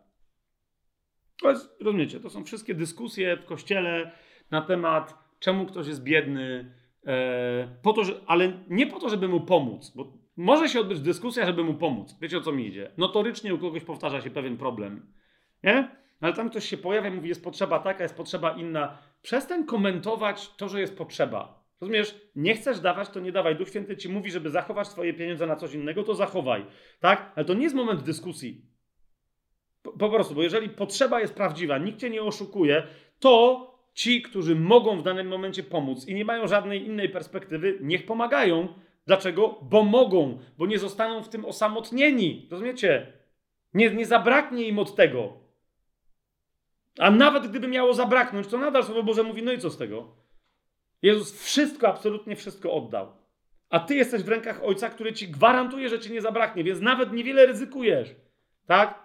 To jest, rozumiecie, to są wszystkie dyskusje w kościele na temat, czemu ktoś jest biedny, e, po to, że, ale nie po to, żeby mu pomóc, bo może się odbyć dyskusja, żeby mu pomóc. Wiecie o co mi idzie? Notorycznie u kogoś powtarza się pewien problem. Nie? Ale tam ktoś się pojawia i mówi, jest potrzeba taka, jest potrzeba inna. Przestań komentować to, że jest potrzeba. Rozumiesz? Nie chcesz dawać, to nie dawaj. Duch Święty ci mówi, żeby zachować swoje pieniądze na coś innego, to zachowaj. Tak? Ale to nie jest moment dyskusji. Po, po prostu, bo jeżeli potrzeba jest prawdziwa, nikt cię nie oszukuje, to ci, którzy mogą w danym momencie pomóc i nie mają żadnej innej perspektywy, niech pomagają. Dlaczego? Bo mogą, bo nie zostaną w tym osamotnieni. Rozumiecie? Nie, nie zabraknie im od tego. A nawet gdyby miało zabraknąć, to nadal Słowo Boże mówi, no i co z tego? Jezus wszystko, absolutnie wszystko oddał. A ty jesteś w rękach Ojca, który ci gwarantuje, że ci nie zabraknie, więc nawet niewiele ryzykujesz. Tak?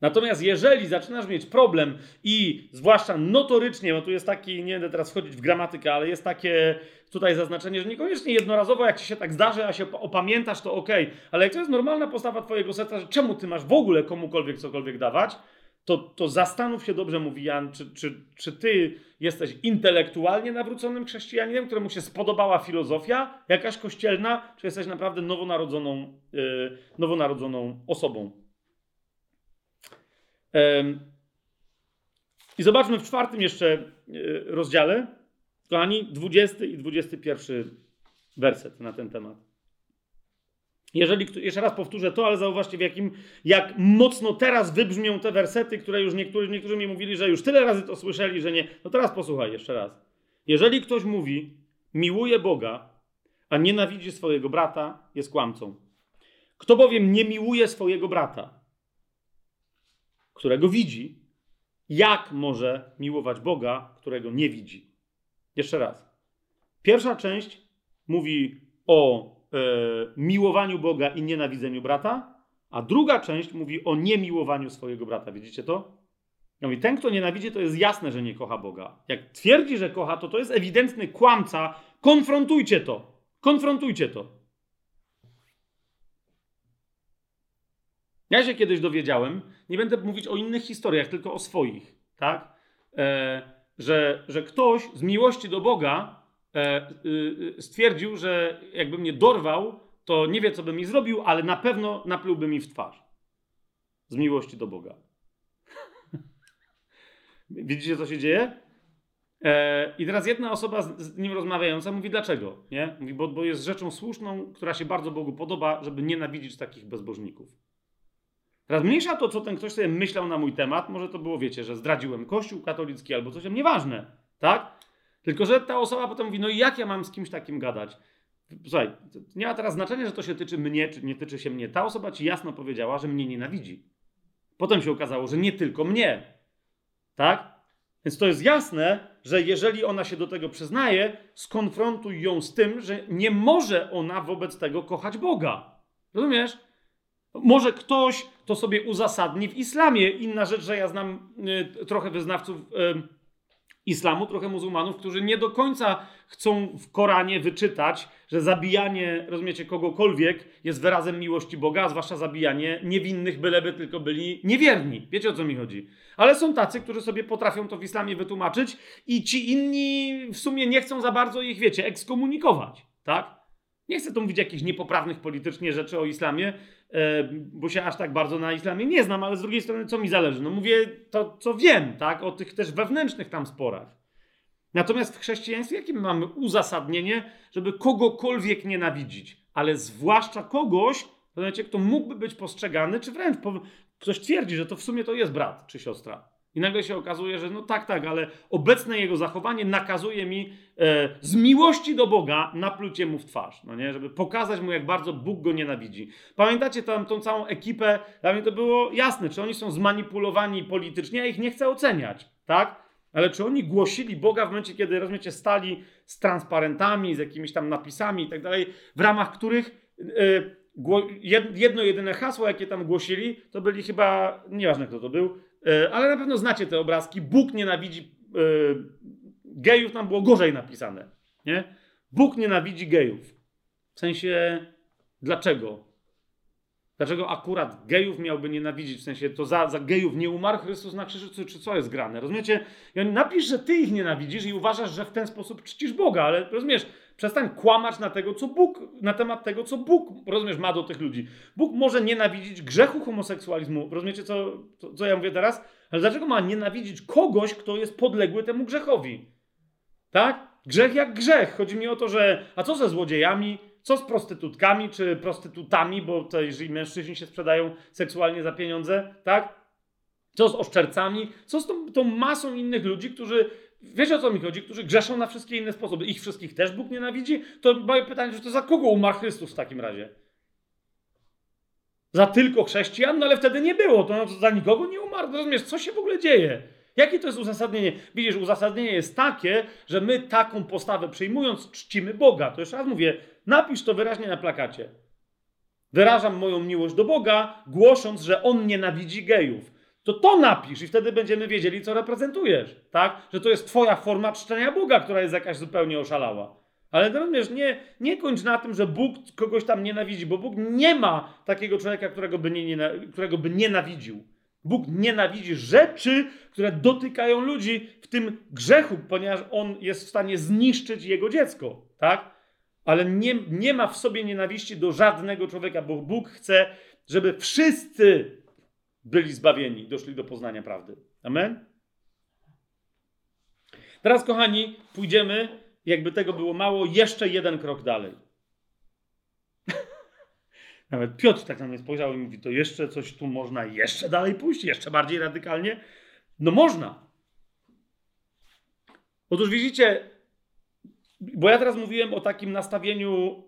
Natomiast jeżeli zaczynasz mieć problem i zwłaszcza notorycznie, bo tu jest taki, nie będę teraz wchodzić w gramatykę, ale jest takie tutaj zaznaczenie, że niekoniecznie jednorazowo, jak ci się tak zdarzy, a się opamiętasz, to ok, ale jak to jest normalna postawa twojego serca, że czemu ty masz w ogóle komukolwiek cokolwiek dawać, to, to zastanów się dobrze, mówi Jan, czy, czy, czy ty jesteś intelektualnie nawróconym chrześcijaninem, któremu się spodobała filozofia jakaś kościelna, czy jesteś naprawdę nowonarodzoną, yy, nowonarodzoną osobą. I zobaczmy w czwartym jeszcze yy, rozdziale, kochani, 20 i 21 werset na ten temat. Jeżeli, jeszcze raz powtórzę to, ale zauważcie, w jakim, jak mocno teraz wybrzmią te wersety, które już niektórzy, niektórzy mi mówili, że już tyle razy to słyszeli, że nie. No teraz posłuchaj jeszcze raz. Jeżeli ktoś mówi, miłuje Boga, a nienawidzi swojego brata, jest kłamcą. Kto bowiem nie miłuje swojego brata, którego widzi, jak może miłować Boga, którego nie widzi? Jeszcze raz. Pierwsza część mówi o e, miłowaniu Boga i nienawidzeniu brata, a druga część mówi o niemiłowaniu swojego brata. Widzicie to? Ja mówię, ten, kto nienawidzi, to jest jasne, że nie kocha Boga. Jak twierdzi, że kocha, to to jest ewidentny kłamca. Konfrontujcie to. Konfrontujcie to. Ja się kiedyś dowiedziałem, nie będę mówić o innych historiach, tylko o swoich, tak? E, że, że ktoś z miłości do Boga E, y, stwierdził, że jakby mnie dorwał, to nie wie, co by mi zrobił, ale na pewno naplułby mi w twarz. Z miłości do Boga. [LAUGHS] Widzicie, co się dzieje? E, I teraz jedna osoba z, z nim rozmawiająca mówi dlaczego, nie? Mówi, bo, bo jest rzeczą słuszną, która się bardzo Bogu podoba, żeby nienawidzić takich bezbożników. Teraz mniejsza to, co ten ktoś sobie myślał na mój temat, może to było, wiecie, że zdradziłem kościół katolicki albo coś, nieważne, tak? Tylko, że ta osoba potem mówi, no i jak ja mam z kimś takim gadać? Słuchaj, nie ma teraz znaczenia, że to się tyczy mnie, czy nie tyczy się mnie. Ta osoba ci jasno powiedziała, że mnie nienawidzi. Potem się okazało, że nie tylko mnie. Tak? Więc to jest jasne, że jeżeli ona się do tego przyznaje, skonfrontuj ją z tym, że nie może ona wobec tego kochać Boga. Rozumiesz? Może ktoś to sobie uzasadni w islamie. Inna rzecz, że ja znam y, trochę wyznawców y, islamu, trochę muzułmanów, którzy nie do końca chcą w Koranie wyczytać, że zabijanie, rozumiecie, kogokolwiek jest wyrazem miłości Boga, a zwłaszcza zabijanie niewinnych, byleby tylko byli niewierni. Wiecie o co mi chodzi? Ale są tacy, którzy sobie potrafią to w islamie wytłumaczyć i ci inni w sumie nie chcą za bardzo ich, wiecie, ekskomunikować, tak? Nie chcę tu mówić jakichś niepoprawnych politycznie rzeczy o islamie, e, bo się aż tak bardzo na islamie nie znam, ale z drugiej strony co mi zależy? No mówię to, co wiem, tak? O tych też wewnętrznych tam sporach. Natomiast w chrześcijaństwie jakie my mamy uzasadnienie, żeby kogokolwiek nienawidzić, ale zwłaszcza kogoś, kto mógłby być postrzegany, czy wręcz ktoś twierdzi, że to w sumie to jest brat czy siostra. I nagle się okazuje, że no tak, tak, ale obecne jego zachowanie nakazuje mi e, z miłości do Boga naplucie mu w twarz, no nie? Żeby pokazać mu, jak bardzo Bóg go nienawidzi. Pamiętacie tam tą całą ekipę? Dla mnie to było jasne, czy oni są zmanipulowani politycznie, ja ich nie chcę oceniać, tak? Ale czy oni głosili Boga w momencie, kiedy, rozumiecie, stali z transparentami, z jakimiś tam napisami i tak dalej, w ramach których e, jedno jedyne hasło, jakie tam głosili, to byli chyba, nieważne kto to był, ale na pewno znacie te obrazki. Bóg nienawidzi e, gejów, tam było gorzej napisane. Nie? Bóg nienawidzi gejów. W sensie, dlaczego? Dlaczego akurat gejów miałby nienawidzić? W sensie, to za, za gejów nie umarł Chrystus na krzyżu, czy, czy co jest grane? Rozumiecie? I on napisz, że ty ich nienawidzisz i uważasz, że w ten sposób czcisz Boga, ale rozumiesz, przestań kłamać na, tego, co Bóg, na temat tego, co Bóg, rozumiesz, ma do tych ludzi. Bóg może nienawidzić grzechu homoseksualizmu. Rozumiecie, co, co, co ja mówię teraz? Ale dlaczego ma nienawidzić kogoś, kto jest podległy temu grzechowi? Tak? Grzech jak grzech. Chodzi mi o to, że a co ze złodziejami? Co z prostytutkami czy prostytutami, bo to jeżeli mężczyźni się sprzedają seksualnie za pieniądze, tak? Co z oszczercami? Co z tą, tą masą innych ludzi, którzy, wiecie o co mi chodzi, którzy grzeszą na wszystkie inne sposoby. Ich wszystkich też Bóg nienawidzi? To moje pytanie, że to za kogo umarł Chrystus w takim razie? Za tylko chrześcijan? No ale wtedy nie było. To, no, za nikogo nie umarł. Rozumiesz, co się w ogóle dzieje? Jakie to jest uzasadnienie? Widzisz, uzasadnienie jest takie, że my taką postawę przyjmując czcimy Boga. To jeszcze raz mówię, napisz to wyraźnie na plakacie. Wyrażam moją miłość do Boga, głosząc, że On nienawidzi gejów. To to napisz i wtedy będziemy wiedzieli, co reprezentujesz, tak? Że to jest twoja forma czczenia Boga, która jest jakaś zupełnie oszalała. Ale rozumiesz, nie, nie kończ na tym, że Bóg kogoś tam nienawidzi, bo Bóg nie ma takiego człowieka, którego by, nie, którego by nienawidził. Bóg nienawidzi rzeczy, które dotykają ludzi w tym grzechu, ponieważ on jest w stanie zniszczyć jego dziecko, tak? Ale nie, nie ma w sobie nienawiści do żadnego człowieka, bo Bóg chce, żeby wszyscy byli zbawieni, doszli do poznania prawdy. Amen? Teraz, kochani, pójdziemy, jakby tego było mało, jeszcze jeden krok dalej. [LAUGHS] Nawet Piotr tak na mnie spojrzał i mówi, to jeszcze coś tu można jeszcze dalej pójść, jeszcze bardziej radykalnie? No można. Otóż widzicie, bo ja teraz mówiłem o takim nastawieniu,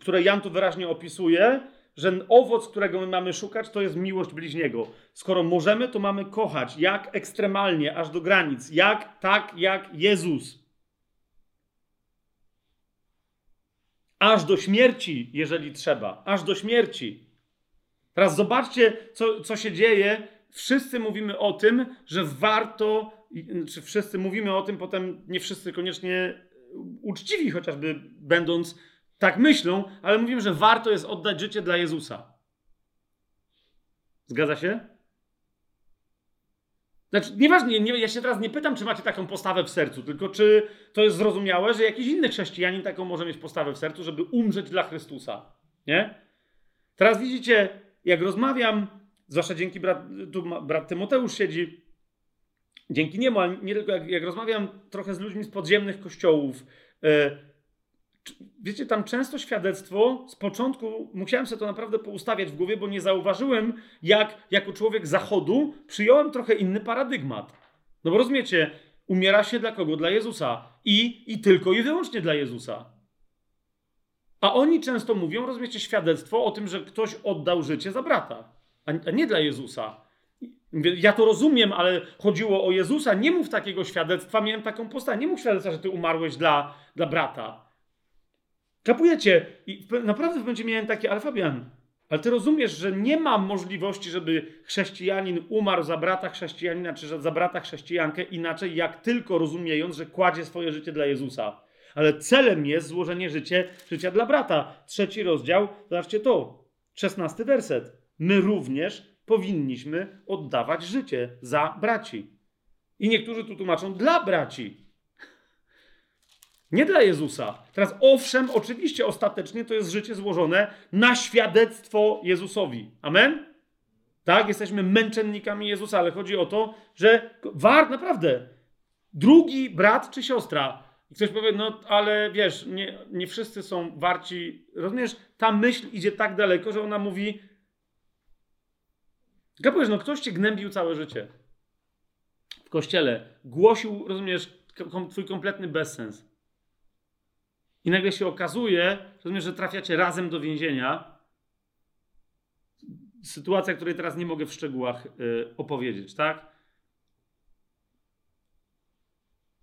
które Jan tu wyraźnie opisuje, że owoc, którego my mamy szukać, to jest miłość bliźniego. Skoro możemy, to mamy kochać. Jak ekstremalnie, aż do granic. Jak tak, jak Jezus. Aż do śmierci, jeżeli trzeba. Aż do śmierci. Teraz zobaczcie, co, co się dzieje. Wszyscy mówimy o tym, że warto, czy wszyscy mówimy o tym, potem nie wszyscy koniecznie uczciwi, chociażby będąc tak myślą, ale mówimy, że warto jest oddać życie dla Jezusa. Zgadza się? Znaczy, nieważne, nie, ja się teraz nie pytam, czy macie taką postawę w sercu, tylko czy to jest zrozumiałe, że jakiś inny chrześcijanin taką może mieć postawę w sercu, żeby umrzeć dla Chrystusa. Nie? Teraz widzicie, jak rozmawiam, zwłaszcza dzięki brat, tu brat Tymoteusz siedzi, dzięki niemu, ale nie tylko jak, jak rozmawiam trochę z ludźmi z podziemnych kościołów, e, wiecie, tam często świadectwo z początku, musiałem sobie to naprawdę poustawiać w głowie, bo nie zauważyłem, jak jako człowiek zachodu przyjąłem trochę inny paradygmat. No bo rozumiecie, umiera się dla kogo? Dla Jezusa. I, i tylko i wyłącznie dla Jezusa. A oni często mówią, rozumiecie, świadectwo o tym, że ktoś oddał życie za brata, a nie dla Jezusa. Ja to rozumiem, ale chodziło o Jezusa. Nie mów takiego świadectwa, miałem taką postać. Nie mów świadectwa, że ty umarłeś dla, dla brata. Kapujecie? I naprawdę momencie miałem takie, ale Fabian, ale ty rozumiesz, że nie ma możliwości, żeby chrześcijanin umarł za brata chrześcijanina, czy za brata chrześcijankę inaczej, jak tylko rozumiejąc, że kładzie swoje życie dla Jezusa. Ale celem jest złożenie życie, życia dla brata. Trzeci rozdział, zobaczcie to, szesnasty werset. My również powinniśmy oddawać życie za braci. I niektórzy tu tłumaczą dla braci. Nie dla Jezusa. Teraz owszem, oczywiście ostatecznie to jest życie złożone na świadectwo Jezusowi. Amen? Tak, jesteśmy męczennikami Jezusa, ale chodzi o to, że war naprawdę drugi brat czy siostra. I ktoś powie, no ale wiesz, nie, nie wszyscy są warci. Rozumiesz, ta myśl idzie tak daleko, że ona mówi, Kapujesz, no ktoś cię gnębił całe życie. W kościele. Głosił, rozumiesz, twój kompletny bezsens. I nagle się okazuje, rozumiesz, że trafiacie razem do więzienia. Sytuacja, której teraz nie mogę w szczegółach y, opowiedzieć, tak?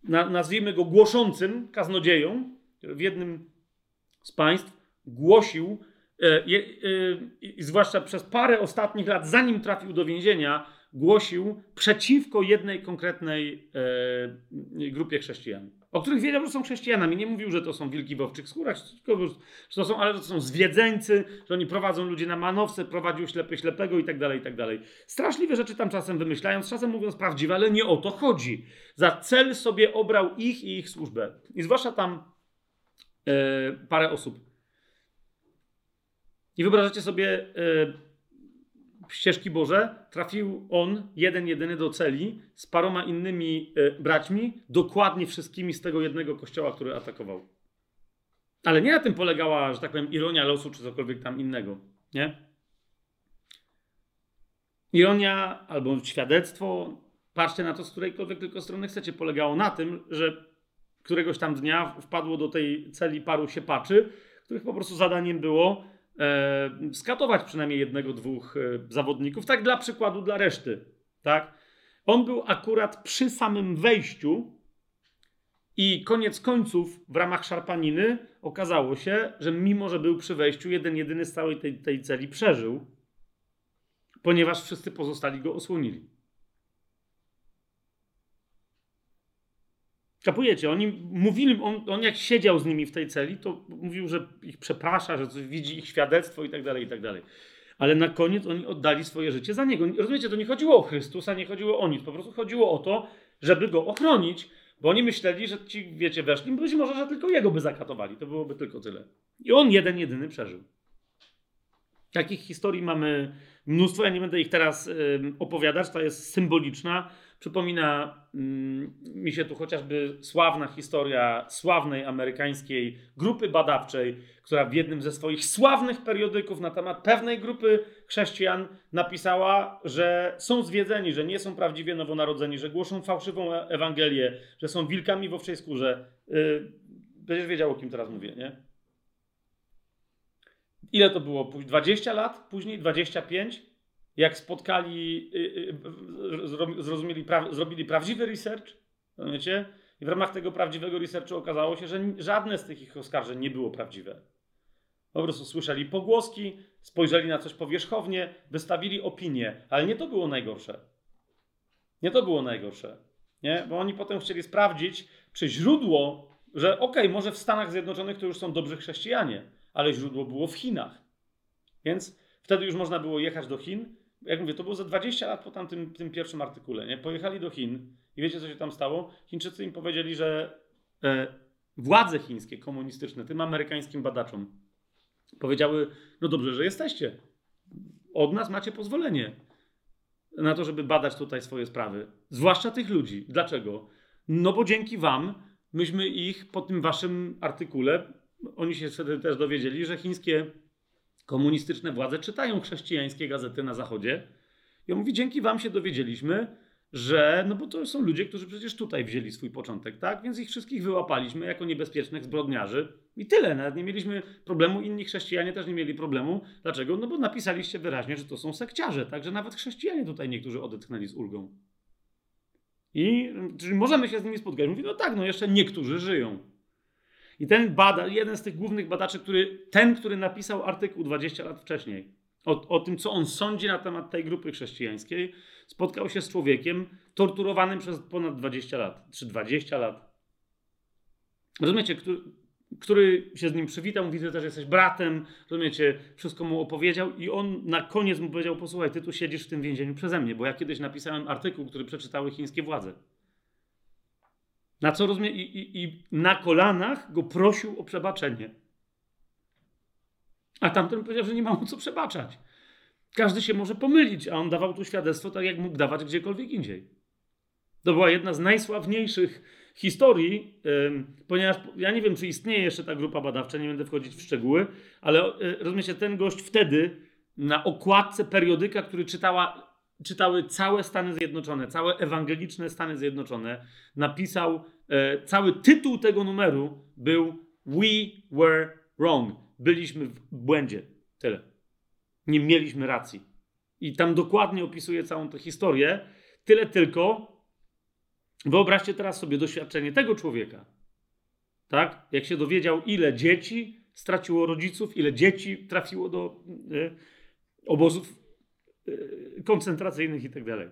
Na, nazwijmy go głoszącym kaznodzieją, w jednym z państw głosił e, i zwłaszcza przez parę ostatnich lat, zanim trafił do więzienia, głosił przeciwko jednej konkretnej e, grupie chrześcijan, o których wiedział, że są chrześcijanami. Nie mówił, że to są wilki w owczych skórach, że to są, ale to są zwiedzeńcy, że oni prowadzą ludzi na manowce, prowadził ślepy ślepego i tak dalej, i tak dalej. Straszliwe rzeczy tam czasem wymyślając, czasem mówiąc prawdziwe, ale nie o to chodzi. Za cel sobie obrał ich i ich służbę. I zwłaszcza tam parę osób i wyobrażacie sobie yy, ścieżki Boże, trafił on jeden, jedyny do celi z paroma innymi yy, braćmi, dokładnie wszystkimi z tego jednego kościoła, który atakował. Ale nie na tym polegała, że tak powiem, ironia losu czy cokolwiek tam innego, nie? Ironia albo świadectwo, patrzcie na to z którejkolwiek tylko strony chcecie, polegało na tym, że któregoś tam dnia wpadło do tej celi paru siepaczy, których po prostu zadaniem było e, skatować przynajmniej jednego, dwóch e, zawodników, tak dla przykładu dla reszty. Tak? On był akurat przy samym wejściu i koniec końców w ramach szarpaniny okazało się, że mimo, że był przy wejściu, jeden jedyny z całej tej, tej celi przeżył, ponieważ wszyscy pozostali go osłonili. Kapujecie? Oni mówili, on, on, jak siedział z nimi w tej celi, to mówił, że ich przeprasza, że widzi ich świadectwo i tak dalej, i tak dalej. Ale na koniec oni oddali swoje życie za niego. Rozumiecie, to nie chodziło o Chrystusa, nie chodziło o nic. Po prostu chodziło o to, żeby go ochronić, bo oni myśleli, że ci, wiecie, weszli, być może, że tylko jego by zakatowali. To byłoby tylko tyle. I on jeden, jedyny przeżył. Takich historii mamy mnóstwo. Ja nie będę ich teraz y, opowiadać, ta jest symboliczna. Przypomina mm, mi się tu chociażby sławna historia sławnej amerykańskiej grupy badawczej, która w jednym ze swoich sławnych periodyków na temat pewnej grupy chrześcijan napisała, że są zwiedzeni, że nie są prawdziwie nowonarodzeni, że głoszą fałszywą e- Ewangelię, że są wilkami w owczej skórze. Yy, będziesz wiedział, o kim teraz mówię, nie? Ile to było? 20 lat? Później 25? Jak spotkali, y, y, zrozumieli, zrobili prawdziwy research, wiecie, i w ramach tego prawdziwego researchu okazało się, że żadne z tych ich oskarżeń nie było prawdziwe. Po prostu słyszeli pogłoski, spojrzeli na coś powierzchownie, wystawili opinię, ale nie to było najgorsze. Nie to było najgorsze. Nie? Bo oni potem chcieli sprawdzić, czy źródło, że okej, okay, może w Stanach Zjednoczonych to już są dobrzy chrześcijanie, ale źródło było w Chinach. Więc wtedy już można było jechać do Chin, jak mówię, to było za 20 lat po tamtym tym pierwszym artykule, nie? Pojechali do Chin i wiecie, co się tam stało? Chińczycy im powiedzieli, że e, władze chińskie, komunistyczne, tym amerykańskim badaczom powiedziały, no dobrze, że jesteście. Od nas macie pozwolenie. na to, żeby badać tutaj swoje sprawy. Zwłaszcza tych ludzi. Dlaczego? No bo dzięki wam myśmy ich po tym waszym artykule, oni się wtedy też dowiedzieli, że chińskie komunistyczne władze czytają chrześcijańskie gazety na zachodzie. I on mówi, dzięki wam się dowiedzieliśmy, że, no bo to są ludzie, którzy przecież tutaj wzięli swój początek, tak? Więc ich wszystkich wyłapaliśmy jako niebezpiecznych zbrodniarzy i tyle. Nawet nie mieliśmy problemu, inni chrześcijanie też nie mieli problemu. Dlaczego? No bo napisaliście wyraźnie, że to są sekciarze, także nawet chrześcijanie tutaj niektórzy odetchnęli z ulgą. I czyli możemy się z nimi spotkać. Mówi, no tak, no jeszcze niektórzy żyją. I ten bada, jeden z tych głównych badaczy, który, ten, który napisał artykuł 20 lat wcześniej, o, o tym, co on sądzi na temat tej grupy chrześcijańskiej, spotkał się z człowiekiem torturowanym przez ponad 20 lat, czy 20 lat. Rozumiecie, który, który się z nim przywitał, że też jesteś bratem, rozumiecie, wszystko mu opowiedział i on na koniec mu powiedział, posłuchaj, ty tu siedzisz w tym więzieniu przeze mnie, bo ja kiedyś napisałem artykuł, który przeczytały chińskie władze. Na co rozumie, i, i, i na kolanach go prosił o przebaczenie. A tamten powiedział, że nie ma mu co przebaczać. Każdy się może pomylić, a on dawał tu świadectwo tak, jak mógł dawać gdziekolwiek indziej. To była jedna z najsławniejszych historii, ponieważ ja nie wiem, czy istnieje jeszcze ta grupa badawcza, nie będę wchodzić w szczegóły, ale e, rozumiecie, ten gość wtedy na okładce periodyka, który czytała, czytały całe Stany Zjednoczone, całe ewangeliczne Stany Zjednoczone, napisał, e, cały tytuł tego numeru był We were wrong. Byliśmy w błędzie. Tyle. Nie mieliśmy racji. I tam dokładnie opisuje całą tę historię. Tyle tylko, Wyobraźcie teraz sobie doświadczenie tego człowieka. Tak? Jak się dowiedział, ile dzieci straciło rodziców, ile dzieci trafiło do y, obozów koncentracyjnych i tak dalej.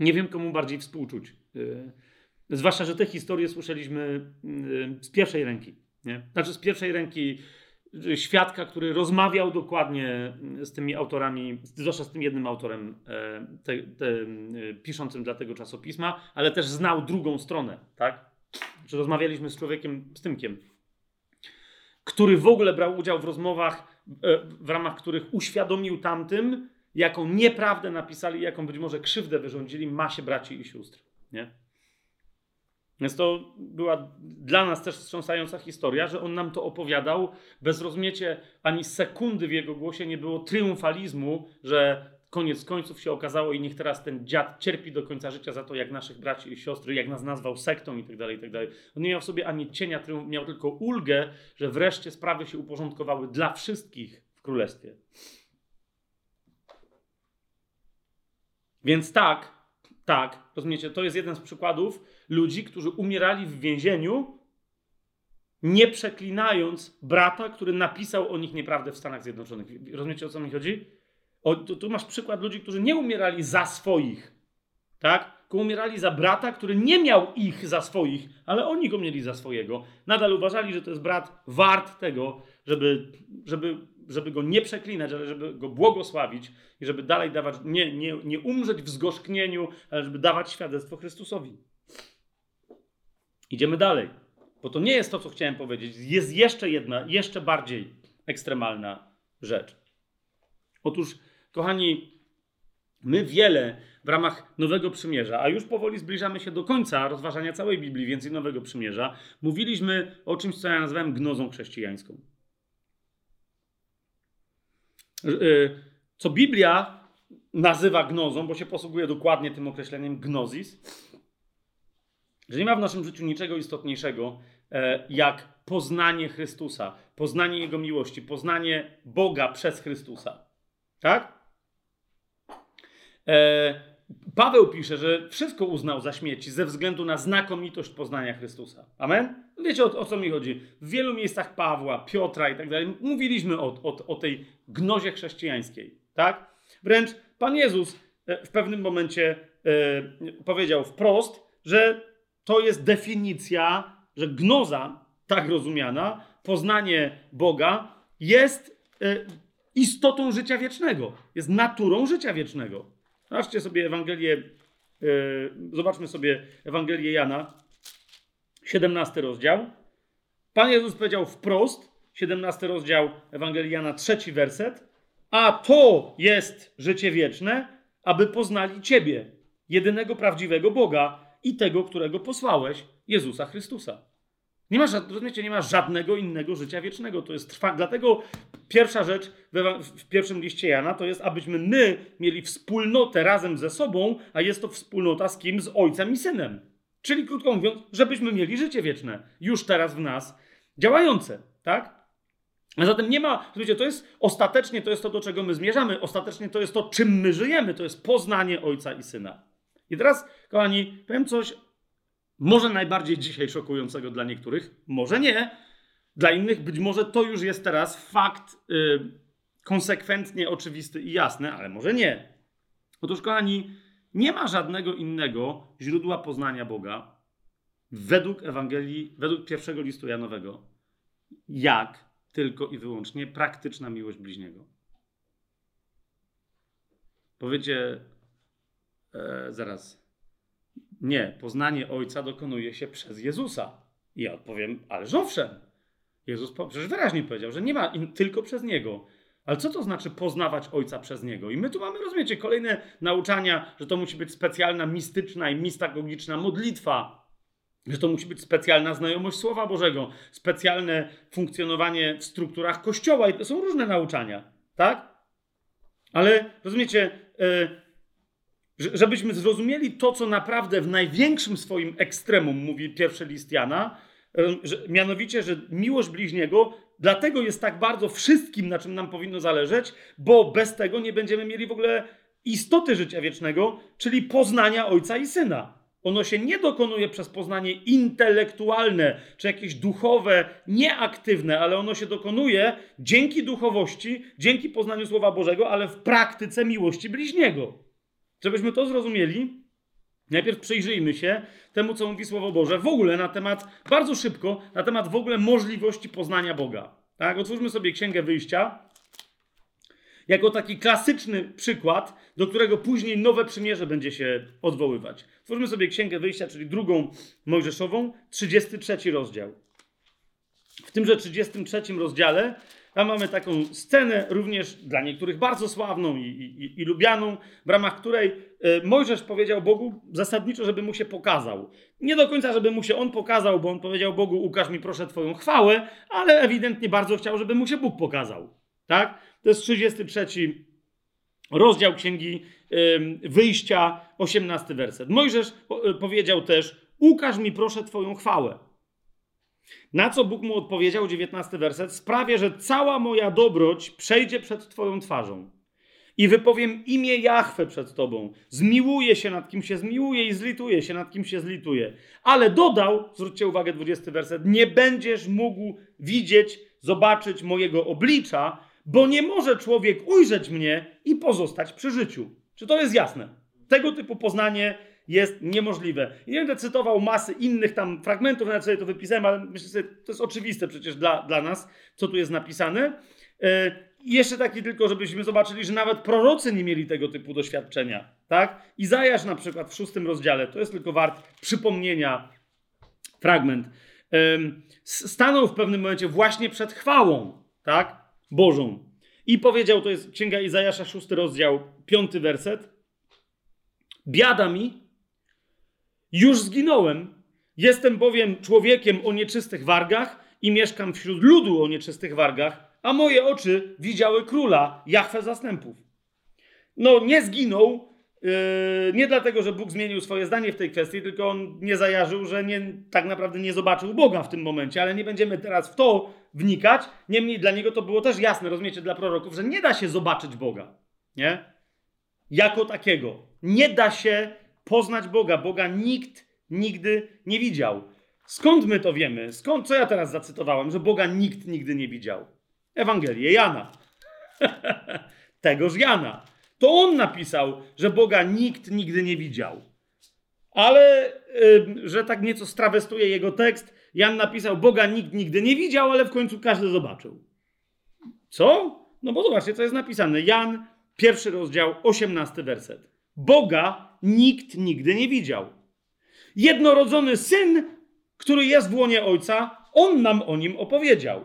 Nie wiem, komu bardziej współczuć. Y, zwłaszcza, że te historie słyszeliśmy z pierwszej ręki. Nie? Znaczy, z pierwszej ręki świadka, który rozmawiał dokładnie z tymi autorami, zwłaszcza z tym jednym autorem te, te, piszącym dla tego czasopisma, ale też znał drugą stronę, tak? Czy rozmawialiśmy z człowiekiem, z Tymkiem, który w ogóle brał udział w rozmowach, w ramach których uświadomił tamtym, jaką nieprawdę napisali, jaką być może krzywdę wyrządzili masie braci i sióstr, nie? Więc to była dla nas też wstrząsająca historia, że on nam to opowiadał. Bez rozmiecie ani sekundy w jego głosie nie było triumfalizmu, że koniec końców się okazało i niech teraz ten dziad cierpi do końca życia za to, jak naszych braci i siostry, jak nas nazwał sektą i tak dalej, i tak dalej. On nie miał w sobie ani cienia miał tylko ulgę, że wreszcie sprawy się uporządkowały dla wszystkich w królestwie. Więc tak, tak, rozumiecie, to jest jeden z przykładów ludzi, którzy umierali w więzieniu, nie przeklinając brata, który napisał o nich nieprawdę w Stanach Zjednoczonych. Rozumiecie, o co mi chodzi? O, tu, tu masz przykład ludzi, którzy nie umierali za swoich, tak? Tylko umierali za brata, który nie miał ich za swoich, ale oni go mieli za swojego. Nadal uważali, że to jest brat wart tego, żeby, żeby żeby go nie przeklinać, ale żeby go błogosławić i żeby dalej dawać, nie, nie, nie umrzeć w zgorzknieniu, ale żeby dawać świadectwo Chrystusowi. Idziemy dalej, bo to nie jest to, co chciałem powiedzieć. Jest jeszcze jedna, jeszcze bardziej ekstremalna rzecz. Otóż, kochani, my wiele w ramach Nowego Przymierza, a już powoli zbliżamy się do końca rozważania całej Biblii, więcej Nowego Przymierza, mówiliśmy o czymś, co ja nazywałem gnozą chrześcijańską. Y, co Biblia nazywa gnozą, bo się posługuje dokładnie tym określeniem gnozis, że nie ma w naszym życiu niczego istotniejszego e, jak poznanie Chrystusa, poznanie Jego miłości, poznanie Boga przez Chrystusa. Tak? E, Paweł pisze, że wszystko uznał za śmieci ze względu na znakomitość poznania Chrystusa. Amen? Wiecie o, o, co mi chodzi? W wielu miejscach Pawła, Piotra i tak dalej mówiliśmy o, o, o tej gnozie chrześcijańskiej. Tak? Wręcz Pan Jezus e, w pewnym momencie e, powiedział wprost, że to jest definicja, że gnoza, tak rozumiana, poznanie Boga jest istotą życia wiecznego, jest naturą życia wiecznego. Zobaczcie sobie Ewangelię, yy, zobaczmy sobie Ewangelię Jana, 17 rozdział. Pan Jezus powiedział wprost, 17 rozdział Ewangelii Jana, trzeci werset, A to jest życie wieczne, aby poznali Ciebie, jedynego prawdziwego Boga i tego, którego posłałeś, Jezusa Chrystusa. Nie ma, rozumiecie, nie ma żadnego innego życia wiecznego. To jest trwa... Dlatego pierwsza rzecz w, pierwszym liście Jana to jest, abyśmy my mieli wspólnotę razem ze sobą, a jest to wspólnota z kim? Z Ojcem i Synem. Czyli krótko mówiąc, żebyśmy mieli życie wieczne już teraz w nas działające, tak? A zatem nie ma, wiecie, to jest ostatecznie to jest to, do czego my zmierzamy. Ostatecznie to jest to, czym my żyjemy. To jest poznanie Ojca i Syna. I teraz, kochani, powiem coś może najbardziej dzisiaj szokującego dla niektórych, może nie. Dla innych być może to już jest teraz fakt yy, konsekwentnie oczywisty i jasny, ale może nie. Otóż, kochani, nie ma żadnego innego źródła poznania Boga według Ewangelii, według pierwszego listu Janowego, jak tylko i wyłącznie praktyczna miłość bliźniego. Powiecie, e, zaraz, nie, poznanie Ojca dokonuje się przez Jezusa. I ja odpowiem, ale owszem. Jezus przecież wyraźnie powiedział, że nie ma in, tylko przez Niego. Ale co to znaczy poznawać Ojca przez Niego? I my tu mamy, rozumiecie, kolejne nauczania, że to musi być specjalna, mistyczna i mistagogiczna modlitwa, że to musi być specjalna znajomość Słowa Bożego, specjalne funkcjonowanie w strukturach Kościoła. I to są różne nauczania, tak? Ale rozumiecie, yy, żebyśmy zrozumieli to, co naprawdę w największym swoim ekstremum mówi pierwszy list Jana, że, mianowicie, że miłość bliźniego dlatego jest tak bardzo wszystkim, na czym nam powinno zależeć, bo bez tego nie będziemy mieli w ogóle istoty życia wiecznego, czyli poznania Ojca i Syna. Ono się nie dokonuje przez poznanie intelektualne czy jakieś duchowe, nieaktywne, ale ono się dokonuje dzięki duchowości, dzięki poznaniu Słowa Bożego, ale w praktyce miłości bliźniego. Żebyśmy to zrozumieli, najpierw przyjrzyjmy się temu, co mówi Słowo Boże, w ogóle na temat, bardzo szybko, na temat w ogóle możliwości poznania Boga. Tak, otwórzmy sobie Księgę Wyjścia, jako taki klasyczny przykład, do którego później nowe przymierze będzie się odwoływać. Otwórzmy sobie Księgę Wyjścia, czyli drugą Mojżeszową, 33 rozdział. W tymże 33 rozdziale tam mamy taką scenę, również dla niektórych bardzo sławną i, i, i lubianą, w ramach której e, Mojżesz powiedział Bogu zasadniczo, żeby mu się pokazał. Nie do końca, żeby mu się on pokazał, bo on powiedział Bogu, ukaż mi proszę Twoją chwałę, ale ewidentnie bardzo chciał, żeby mu się Bóg pokazał. Tak? To jest 33 rozdział Księgi Wyjścia, 18 werset. Mojżesz e, powiedział też, ukaż mi proszę Twoją chwałę. Na co Bóg mu odpowiedział, 19 werset, sprawię, że cała moja dobroć przejdzie przed Twoją twarzą. I wypowiem imię Jahwe przed Tobą. Zmiłuję się nad kim się zmiłuję i zlituję się nad kim się zlituję. Ale dodał, zwróćcie uwagę, 20 werset, nie będziesz mógł widzieć, zobaczyć mojego oblicza, bo nie może człowiek ujrzeć mnie i pozostać przy życiu. Czy to jest jasne? Tego typu poznanie jest niemożliwe. I nie będę cytował masy innych tam fragmentów, nawet sobie to wypisałem, ale myślę sobie, to jest oczywiste przecież dla, dla nas, co tu jest napisane. E, I jeszcze taki tylko, żebyśmy zobaczyli, że nawet prorocy nie mieli tego typu doświadczenia. Tak? Izajasz na przykład w szóstym rozdziale, to jest tylko wart przypomnienia fragment, stanął w pewnym momencie właśnie przed chwałą, tak? Bożą. I powiedział, to jest Księga Izajasza, szósty rozdział, piąty werset. Biada mi, już zginąłem. Jestem bowiem człowiekiem o nieczystych wargach i mieszkam wśród ludu o nieczystych wargach, a moje oczy widziały króla, Jachwę zastępów. No, nie zginął, yy, nie dlatego, że Bóg zmienił swoje zdanie w tej kwestii, tylko on nie zajarzył, że nie, tak naprawdę nie zobaczył Boga w tym momencie, ale nie będziemy teraz w to wnikać. Niemniej dla niego to było też jasne, rozumiecie, dla proroków, że nie da się zobaczyć Boga, nie? Jako takiego. Nie da się poznać Boga. Boga nikt nigdy nie widział. Skąd my to wiemy? Skąd, co ja teraz zacytowałem, że Boga nikt nigdy nie widział? Ewangelię Jana. [LAUGHS] Tegoż Jana. To on napisał, że Boga nikt nigdy nie widział. Ale, yy, że tak nieco strawestuje jego tekst, Jan napisał, Boga nikt nigdy nie widział, ale w końcu każdy zobaczył. Co? No bo zobaczcie, co jest napisane. Jan, pierwszy rozdział, osiemnasty werset. Boga nikt nigdy nie widział. Jednorodzony syn, który jest w łonie ojca, on nam o nim opowiedział.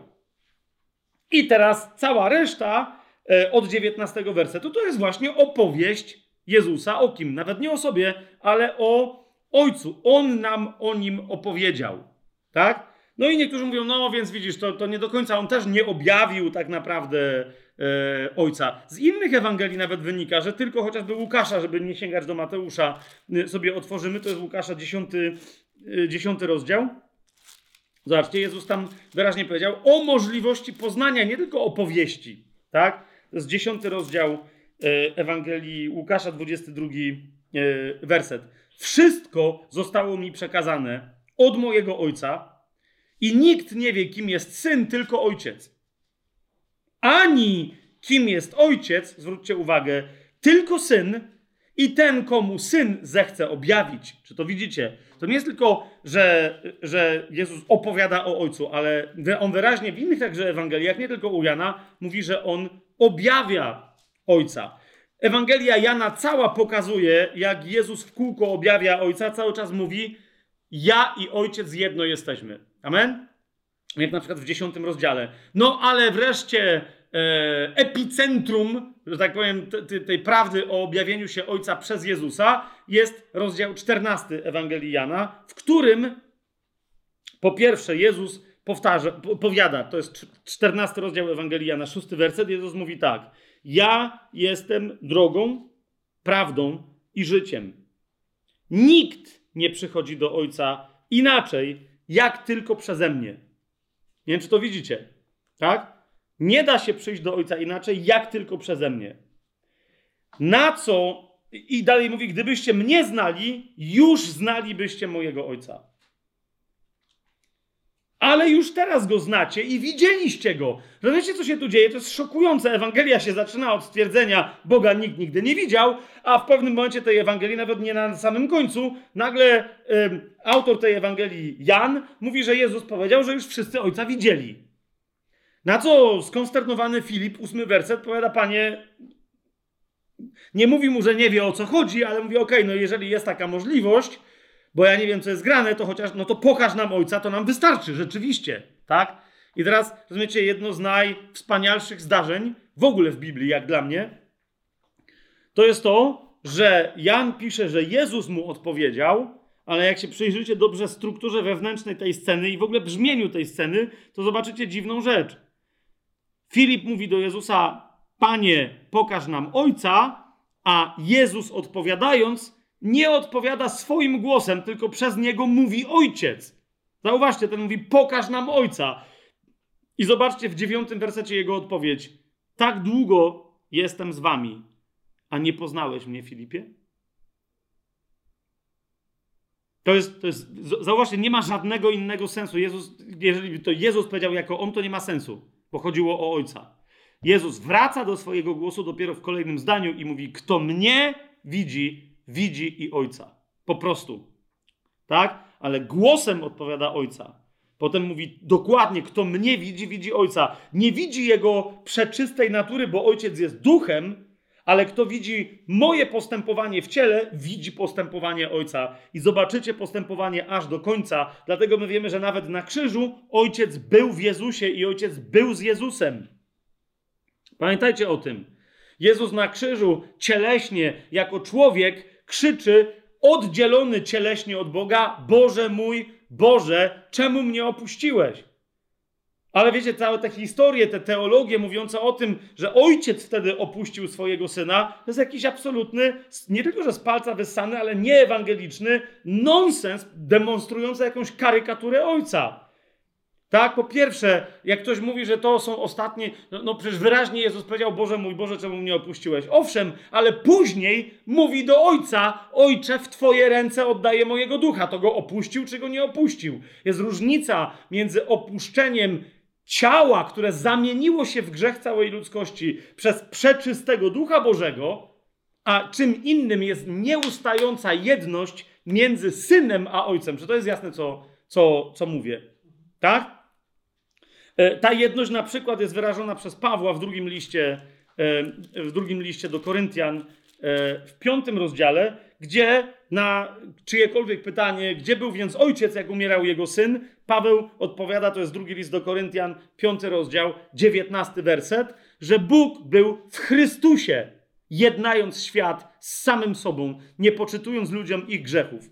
I teraz cała reszta e, od 19 wersetu, to jest właśnie opowieść Jezusa o kim? Nawet nie o sobie, ale o Ojcu. On nam o nim opowiedział. Tak? No i niektórzy mówią, no więc widzisz, to, to nie do końca, on też nie objawił tak naprawdę Ojca. Z innych Ewangelii nawet wynika, że tylko chociażby Łukasza, żeby nie sięgać do Mateusza, y, sobie otworzymy, to jest Łukasza 10, 10 y, rozdział. Zobaczcie, Jezus tam wyraźnie powiedział o możliwości poznania, nie tylko opowieści, tak? To jest 10 rozdział e, Ewangelii Łukasza, 22 e, werset. Wszystko zostało mi przekazane od mojego Ojca i nikt nie wie, kim jest Syn, tylko Ojciec. Ani kim jest Ojciec, zwróćcie uwagę, tylko Syn i ten, komu Syn zechce objawić. Czy to widzicie? To nie jest tylko, że, że Jezus opowiada o Ojcu, ale on wyraźnie w innych także Ewangeliach, nie tylko u Jana, mówi, że on objawia Ojca. Ewangelia Jana cała pokazuje, jak Jezus w kółko objawia Ojca, cały czas mówi: Ja i Ojciec jedno jesteśmy. Amen? Jak na przykład w dziesiątym rozdziale. No ale wreszcie e, epicentrum, że tak powiem, tej prawdy o objawieniu się Ojca przez Jezusa jest rozdział 14 Ewangelii Jana, w którym po pierwsze Jezus powtarza, powiada, to jest 14 rozdział Ewangelii Jana, szósty werset, Jezus mówi tak, ja jestem drogą, prawdą i życiem. Nikt nie przychodzi do Ojca inaczej, jak tylko przeze mnie. Nie wiem, czy to widzicie, tak? Nie da się przyjść do Ojca inaczej, jak tylko przeze mnie. Na co, i dalej mówi, gdybyście mnie znali, już znalibyście mojego Ojca. Ale już teraz go znacie i widzieliście go. Rozumiecie, co się tu dzieje? To jest szokujące. Ewangelia się zaczyna od stwierdzenia, Boga nikt nigdy nie widział, a w pewnym momencie tej Ewangelii, nawet nie na samym końcu, nagle autor tej Ewangelii, Jan, mówi, że Jezus powiedział, że już wszyscy Ojca widzieli. Na co skonsternowany Filip, ósmy werset, powiada, panie, nie mówi mu, że nie wie o co chodzi, ale mówi, okej, okay, no jeżeli jest taka możliwość, bo ja nie wiem, co jest grane, to chociaż, no to pokaż nam Ojca, to nam wystarczy, rzeczywiście, tak? I teraz, rozumiecie, jedno z najwspanialszych zdarzeń w ogóle w Biblii, jak dla mnie, to jest to, że Jan pisze, że Jezus mu odpowiedział, ale jak się przyjrzycie dobrze strukturze wewnętrznej tej sceny i w ogóle brzmieniu tej sceny, to zobaczycie dziwną rzecz. Filip mówi do Jezusa: Panie, pokaż nam Ojca, a Jezus odpowiadając, nie odpowiada swoim głosem, tylko przez niego mówi Ojciec. Zauważcie, ten mówi: Pokaż nam Ojca. I zobaczcie w dziewiątym wersecie jego odpowiedź: Tak długo jestem z wami, a nie poznałeś mnie, Filipie? To jest, to jest, zauważcie, nie ma żadnego innego sensu. Jezus, jeżeli to Jezus powiedział jako On, to nie ma sensu, bo chodziło o Ojca. Jezus wraca do swojego głosu dopiero w kolejnym zdaniu i mówi: Kto mnie widzi, widzi i Ojca. Po prostu. Tak? Ale głosem odpowiada Ojca. Potem mówi dokładnie, kto mnie widzi, widzi Ojca. Nie widzi Jego przeczystej natury, bo Ojciec jest duchem, ale kto widzi moje postępowanie w ciele, widzi postępowanie Ojca. I zobaczycie postępowanie aż do końca. Dlatego my wiemy, że nawet na krzyżu Ojciec był w Jezusie i Ojciec był z Jezusem. Pamiętajcie o tym. Jezus na krzyżu cieleśnie, jako człowiek, krzyczy, oddzielony cieleśnie od Boga: Boże mój, Boże, czemu mnie opuściłeś? Ale wiecie, całe te historie, te teologie mówiące o tym, że ojciec wtedy opuścił swojego syna, to jest jakiś absolutny, nie tylko że z palca wyssany, ale nieewangeliczny nonsens demonstrujący jakąś karykaturę ojca. Tak, po pierwsze, jak ktoś mówi, że to są ostatnie, no, no, przecież wyraźnie Jezus powiedział, Boże mój Boże, czemu mnie opuściłeś? Owszem, ale później mówi do Ojca, Ojcze, w Twoje ręce oddaję mojego ducha. To go opuścił, czy go nie opuścił? Jest różnica między opuszczeniem ciała, które zamieniło się w grzech całej ludzkości przez przeczystego Ducha Bożego, a czym innym jest nieustająca jedność między Synem a Ojcem. Czy to jest jasne, co, co, co mówię? Tak? E, ta jedność na przykład jest wyrażona przez Pawła w drugim liście, e, w drugim liście do Koryntian, e, w piątym rozdziale, gdzie na czyjekolwiek pytanie, gdzie był więc ojciec, jak umierał jego syn, Paweł odpowiada, to jest drugi list do Koryntian, piąty rozdział, dziewiętnasty werset, że Bóg był w Chrystusie, jednając świat z samym sobą, nie poczytując ludziom ich grzechów.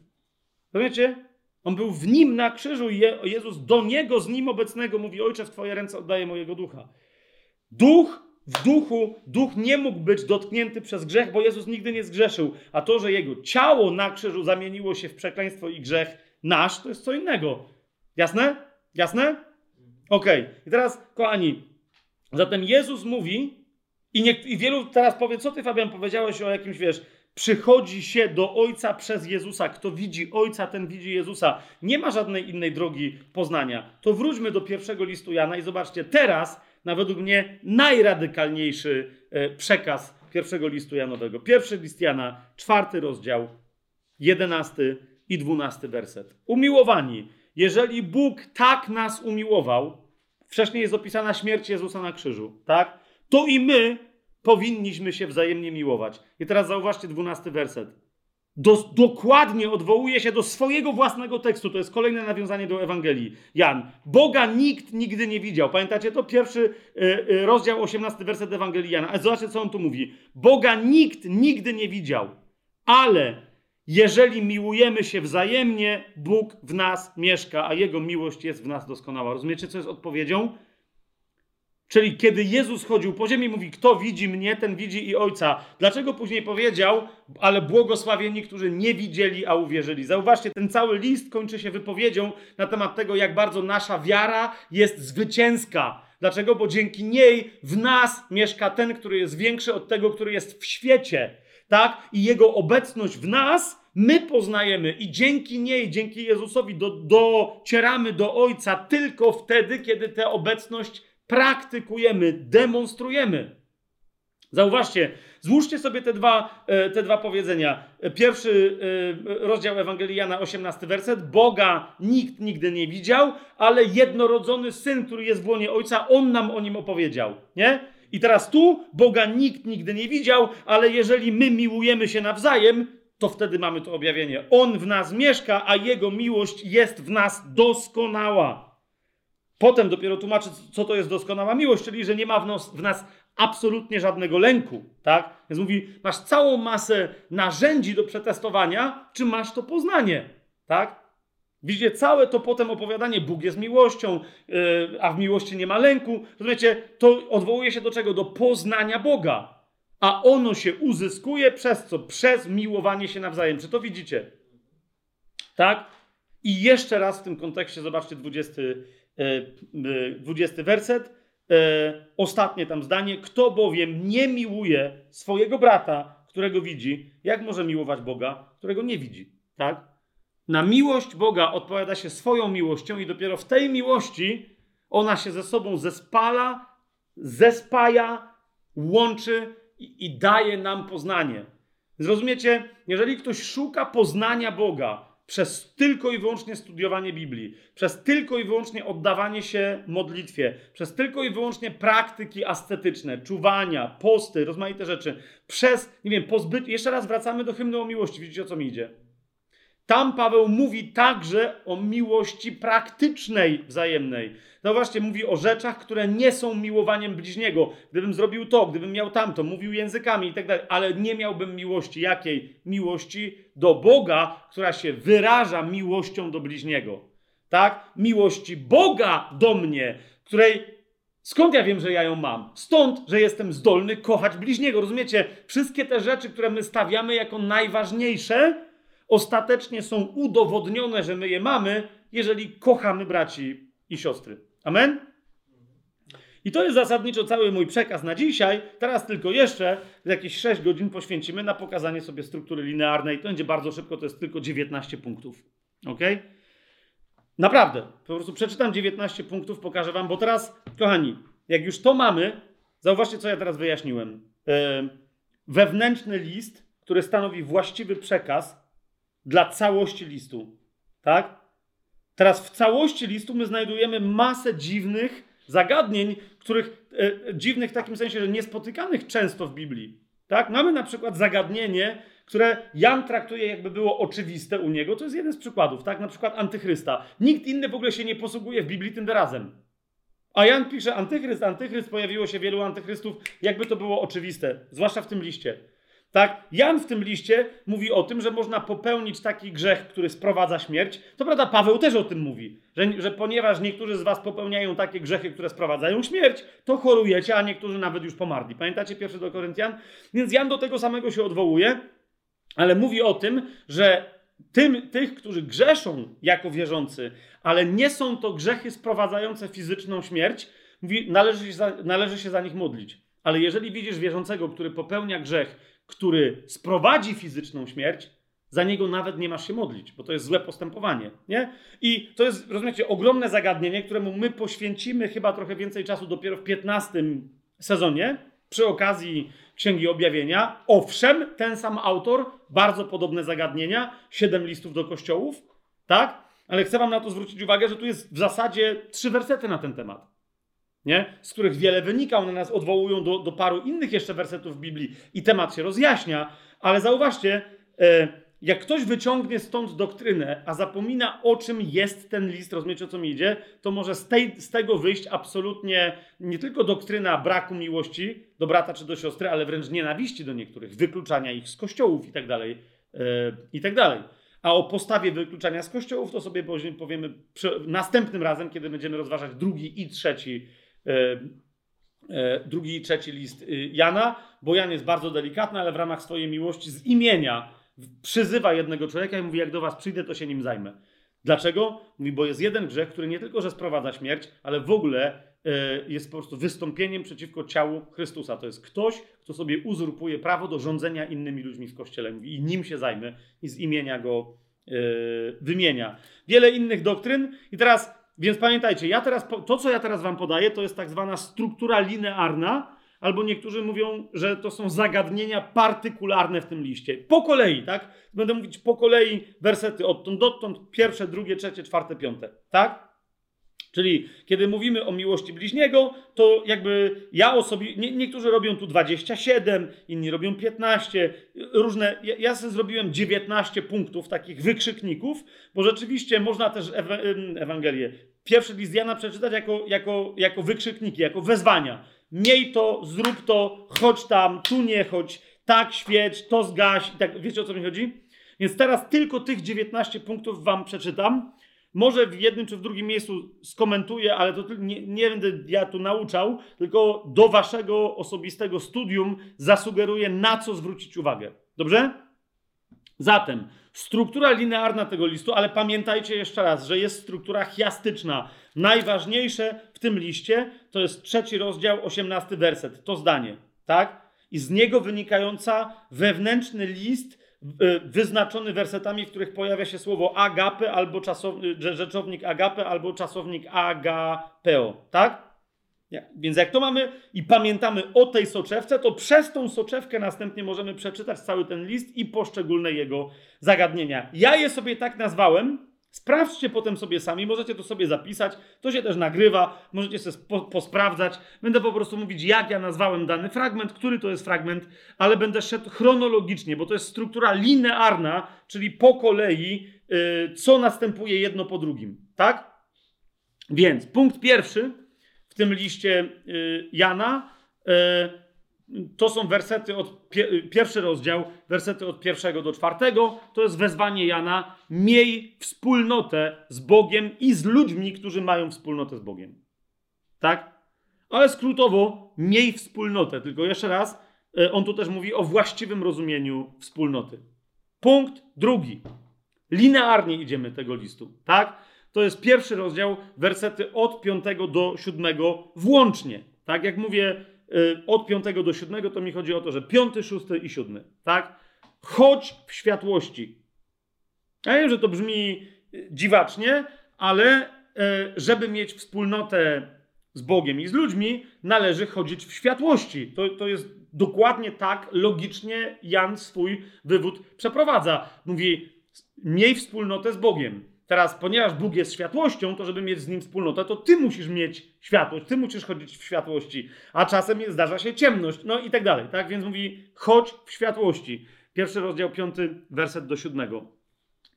Rozumiecie? On był w nim na krzyżu i Jezus do niego, z nim obecnego mówi: Ojcze, w Twoje ręce oddaję mojego ducha. Duch w duchu, duch nie mógł być dotknięty przez grzech, bo Jezus nigdy nie zgrzeszył. A to, że jego ciało na krzyżu zamieniło się w przekleństwo i grzech nasz, to jest co innego. Jasne? Jasne? Okej. Okay. I teraz, kochani, zatem Jezus mówi, i, nie, i wielu teraz powie, co ty, Fabian, powiedziałeś o jakimś, wiesz, przychodzi się do Ojca przez Jezusa. Kto widzi Ojca, ten widzi Jezusa. Nie ma żadnej innej drogi poznania. To wróćmy do pierwszego listu Jana i zobaczcie, teraz, na według mnie, najradykalniejszy e, przekaz pierwszego listu Janowego. Pierwszy list Jana, czwarty rozdział, jedenasty i dwunasty werset. Umiłowani, jeżeli Bóg tak nas umiłował, wcześniej jest opisana śmierć Jezusa na krzyżu, tak? To i my powinniśmy się wzajemnie miłować. I teraz zauważcie dwunasty werset. Do, dokładnie odwołuje się do swojego własnego tekstu. To jest kolejne nawiązanie do Ewangelii. Jan. Boga nikt nigdy nie widział. Pamiętacie to? Pierwszy y, y, rozdział, osiemnasty werset Ewangelii Jana. A zobaczcie, co on tu mówi. Boga nikt nigdy nie widział, ale jeżeli miłujemy się wzajemnie, Bóg w nas mieszka, a Jego miłość jest w nas doskonała. Rozumiecie, co jest odpowiedzią? Czyli kiedy Jezus chodził po ziemi, mówi: Kto widzi mnie, ten widzi i Ojca. Dlaczego później powiedział, ale błogosławieni, którzy nie widzieli, a uwierzyli? Zauważcie, ten cały list kończy się wypowiedzią na temat tego, jak bardzo nasza wiara jest zwycięska. Dlaczego? Bo dzięki niej w nas mieszka ten, który jest większy od tego, który jest w świecie. Tak? I jego obecność w nas my poznajemy i dzięki niej, dzięki Jezusowi do, docieramy do Ojca tylko wtedy, kiedy tę obecność praktykujemy, demonstrujemy. Zauważcie, złóżcie sobie te dwa, e, te dwa powiedzenia. Pierwszy e, rozdział Ewangelii Jana, 18 werset. Boga nikt nigdy nie widział, ale jednorodzony Syn, który jest w łonie Ojca, On nam o Nim opowiedział. Nie? I teraz tu Boga nikt nigdy nie widział, ale jeżeli my miłujemy się nawzajem, to wtedy mamy to objawienie. On w nas mieszka, a Jego miłość jest w nas doskonała. Potem dopiero tłumaczy, co to jest doskonała miłość, czyli że nie ma w nas, w nas absolutnie żadnego lęku, tak? Więc mówi, masz całą masę narzędzi do przetestowania, czy masz to poznanie, tak? Widzicie, całe to potem opowiadanie, Bóg jest miłością, yy, a w miłości nie ma lęku, rozumiecie, to odwołuje się do czego? Do poznania Boga. A ono się uzyskuje przez co? Przez miłowanie się nawzajem. Czy to widzicie? Tak? I jeszcze raz w tym kontekście zobaczcie 20 20 e, werset, e, ostatnie tam zdanie. Kto bowiem nie miłuje swojego brata, którego widzi, jak może miłować Boga, którego nie widzi? Tak? Na miłość Boga odpowiada się swoją miłością, i dopiero w tej miłości ona się ze sobą zespala, zespaja, łączy i, i daje nam poznanie. Zrozumiecie, jeżeli ktoś szuka poznania Boga, przez tylko i wyłącznie studiowanie Biblii, przez tylko i wyłącznie oddawanie się modlitwie, przez tylko i wyłącznie praktyki ascetyczne, czuwania, posty, rozmaite rzeczy, przez, nie wiem, pozbyć. Jeszcze raz wracamy do hymnu o miłości. Widzicie o co mi idzie? Tam Paweł mówi także o miłości praktycznej, wzajemnej. Zauważcie, mówi o rzeczach, które nie są miłowaniem bliźniego. Gdybym zrobił to, gdybym miał tamto, mówił językami i tak dalej, ale nie miałbym miłości. Jakiej? Miłości do Boga, która się wyraża miłością do bliźniego. Tak? Miłości Boga do mnie, której Skąd ja wiem, że ja ją mam? Stąd, że jestem zdolny kochać bliźniego. Rozumiecie? Wszystkie te rzeczy, które my stawiamy jako najważniejsze, ostatecznie są udowodnione, że my je mamy, jeżeli kochamy braci i siostry. Amen? I to jest zasadniczo cały mój przekaz na dzisiaj. Teraz tylko jeszcze jakieś 6 godzin poświęcimy na pokazanie sobie struktury linearnej. To będzie bardzo szybko, to jest tylko 19 punktów. Ok? Naprawdę. Po prostu przeczytam 19 punktów, pokażę Wam, bo teraz, kochani, jak już to mamy, zauważcie, co ja teraz wyjaśniłem. Yy, wewnętrzny list, który stanowi właściwy przekaz dla całości listu. Tak? Teraz w całości listu my znajdujemy masę dziwnych zagadnień, których e, dziwnych w takim sensie, że niespotykanych często w Biblii. Tak? Mamy na przykład zagadnienie, które Jan traktuje jakby było oczywiste u niego. To jest jeden z przykładów, tak? Na przykład antychrysta. Nikt inny w ogóle się nie posługuje w Biblii tym wyrazem. A Jan pisze antychryst, antychryst, pojawiło się wielu antychrystów, jakby to było oczywiste, zwłaszcza w tym liście. Tak? Jan w tym liście mówi o tym, że można popełnić taki grzech, który sprowadza śmierć. To prawda, Paweł też o tym mówi, że, że ponieważ niektórzy z was popełniają takie grzechy, które sprowadzają śmierć, to chorujecie, a niektórzy nawet już pomarli. Pamiętacie pierwszy do Koryntian? Więc Jan do tego samego się odwołuje, ale mówi o tym, że tym, tych, którzy grzeszą jako wierzący, ale nie są to grzechy sprowadzające fizyczną śmierć, mówi, należy się za, należy się za nich modlić. Ale jeżeli widzisz wierzącego, który popełnia grzech, który sprowadzi fizyczną śmierć, za niego nawet nie masz się modlić, bo to jest złe postępowanie. Nie? I to jest, rozumiecie, ogromne zagadnienie, któremu my poświęcimy chyba trochę więcej czasu dopiero w 15 sezonie, przy okazji Księgi Objawienia. Owszem, ten sam autor, bardzo podobne zagadnienia, siedem listów do kościołów, tak? Ale chcę wam na to zwrócić uwagę, że tu jest w zasadzie trzy wersety na ten temat nie? z których wiele wynika. One nas odwołują do, do paru innych jeszcze wersetów w Biblii i temat się rozjaśnia, ale zauważcie, e, jak ktoś wyciągnie stąd doktrynę, a zapomina o czym jest ten list, rozumiecie o co mi idzie, to może z, tej, z tego wyjść absolutnie nie tylko doktryna braku miłości do brata czy do siostry, ale wręcz nienawiści do niektórych, wykluczania ich z kościołów i tak dalej, e, i tak dalej. A o postawie wykluczania z kościołów to sobie powiemy następnym razem, kiedy będziemy rozważać drugi i trzeci drugi i trzeci list y, Jana, bo Jan jest bardzo delikatny, ale w ramach swojej miłości z imienia przyzywa jednego człowieka i mówi: Jak do was przyjdę, to się nim zajmę. Dlaczego? Mówi, bo jest jeden grzech, który nie tylko, że sprowadza śmierć, ale w ogóle e, jest po prostu wystąpieniem przeciwko ciału Chrystusa. To jest ktoś, kto sobie uzurpuje prawo do rządzenia innymi ludźmi w kościele i nim się zajmę i z imienia go wymienia. Wiele innych doktryn. I teraz więc pamiętajcie, ja teraz, to co ja teraz wam podaję, to jest tak zwana struktura linearna, albo niektórzy mówią, że to są zagadnienia partykularne w tym liście. Po kolei, tak? Będę mówić po kolei wersety odtąd dotąd, pierwsze, drugie, trzecie, czwarte, piąte, tak? Czyli kiedy mówimy o miłości bliźniego, to jakby ja osobiście, nie, niektórzy robią tu 27, inni robią 15, różne, ja, ja sobie zrobiłem 19 punktów takich wykrzykników, bo rzeczywiście można też ewa, Ewangelię, pierwszy list Jana przeczytać jako, jako, jako wykrzykniki, jako wezwania. Miej to, zrób to, chodź tam, tu nie chodź, tak świeć, to zgaś i tak, wiecie o co mi chodzi? Więc teraz tylko tych 19 punktów wam przeczytam może w jednym czy w drugim miejscu skomentuję, ale to nie, nie będę ja tu nauczał, tylko do waszego osobistego studium zasugeruję, na co zwrócić uwagę. Dobrze? Zatem struktura linearna tego listu, ale pamiętajcie jeszcze raz, że jest struktura chiastyczna. Najważniejsze w tym liście to jest trzeci rozdział, osiemnasty werset. To zdanie, tak? I z niego wynikająca wewnętrzny list wyznaczony wersetami, w których pojawia się słowo agape albo czasownik, rzeczownik agape albo czasownik agapeo, tak? Ja. Więc jak to mamy i pamiętamy o tej soczewce, to przez tą soczewkę następnie możemy przeczytać cały ten list i poszczególne jego zagadnienia. Ja je sobie tak nazwałem, Sprawdźcie potem sobie sami, możecie to sobie zapisać, to się też nagrywa, możecie sobie po, posprawdzać. Będę po prostu mówić, jak ja nazwałem dany fragment, który to jest fragment, ale będę szedł chronologicznie, bo to jest struktura linearna, czyli po kolei, yy, co następuje jedno po drugim. Tak? Więc punkt pierwszy w tym liście yy, Jana. Yy, to są wersety od pierwszy rozdział, wersety od pierwszego do czwartego. To jest wezwanie Jana: miej wspólnotę z Bogiem i z ludźmi, którzy mają wspólnotę z Bogiem. Tak? Ale skrótowo, miej wspólnotę. Tylko jeszcze raz, e, on tu też mówi o właściwym rozumieniu wspólnoty. Punkt drugi. Linearnie idziemy tego listu. Tak? To jest pierwszy rozdział, wersety od piątego do siódmego włącznie. Tak jak mówię, od 5 do 7, to mi chodzi o to, że 5, 6 i 7, tak? Chodź w światłości. Ja wiem, że to brzmi y, dziwacznie, ale y, żeby mieć wspólnotę z Bogiem i z ludźmi, należy chodzić w światłości. To, to jest dokładnie tak, logicznie Jan swój wywód przeprowadza. Mówi, miej wspólnotę z Bogiem. Teraz, ponieważ Bóg jest światłością, to żeby mieć z nim wspólnotę, to ty musisz mieć światłość, ty musisz chodzić w światłości, a czasem zdarza się ciemność, no i tak dalej, tak? Więc mówi, chodź w światłości. Pierwszy rozdział, piąty werset do siódmego.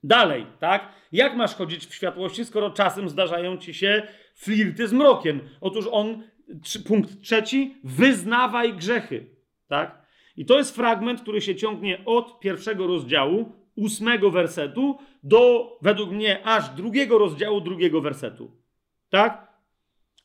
Dalej, tak? Jak masz chodzić w światłości, skoro czasem zdarzają ci się flirty z mrokiem? Otóż on, punkt trzeci, wyznawaj grzechy, tak? I to jest fragment, który się ciągnie od pierwszego rozdziału, ósmego wersetu, do, według mnie, aż drugiego rozdziału, drugiego wersetu. Tak?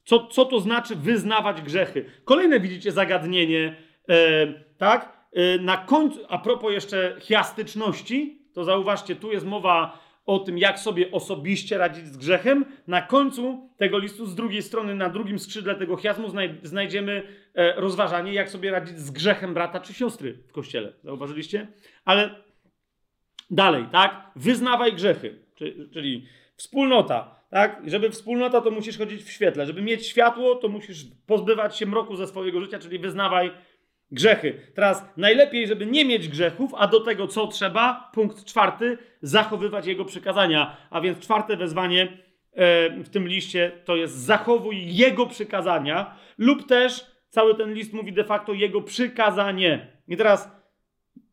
Co, co to znaczy wyznawać grzechy? Kolejne widzicie zagadnienie, e, tak? E, na końcu, a propos jeszcze chiastyczności, to zauważcie, tu jest mowa o tym, jak sobie osobiście radzić z grzechem. Na końcu tego listu, z drugiej strony, na drugim skrzydle tego chiasmu, znajdziemy e, rozważanie, jak sobie radzić z grzechem brata czy siostry w kościele. Zauważyliście? Ale dalej, tak? Wyznawaj grzechy, czyli wspólnota. Tak? Żeby wspólnota, to musisz chodzić w świetle. Żeby mieć światło, to musisz pozbywać się mroku ze swojego życia, czyli wyznawaj grzechy. Teraz najlepiej, żeby nie mieć grzechów, a do tego co trzeba? Punkt czwarty, zachowywać jego przykazania. A więc czwarte wezwanie e, w tym liście to jest zachowuj jego przykazania, lub też cały ten list mówi de facto jego przykazanie. I teraz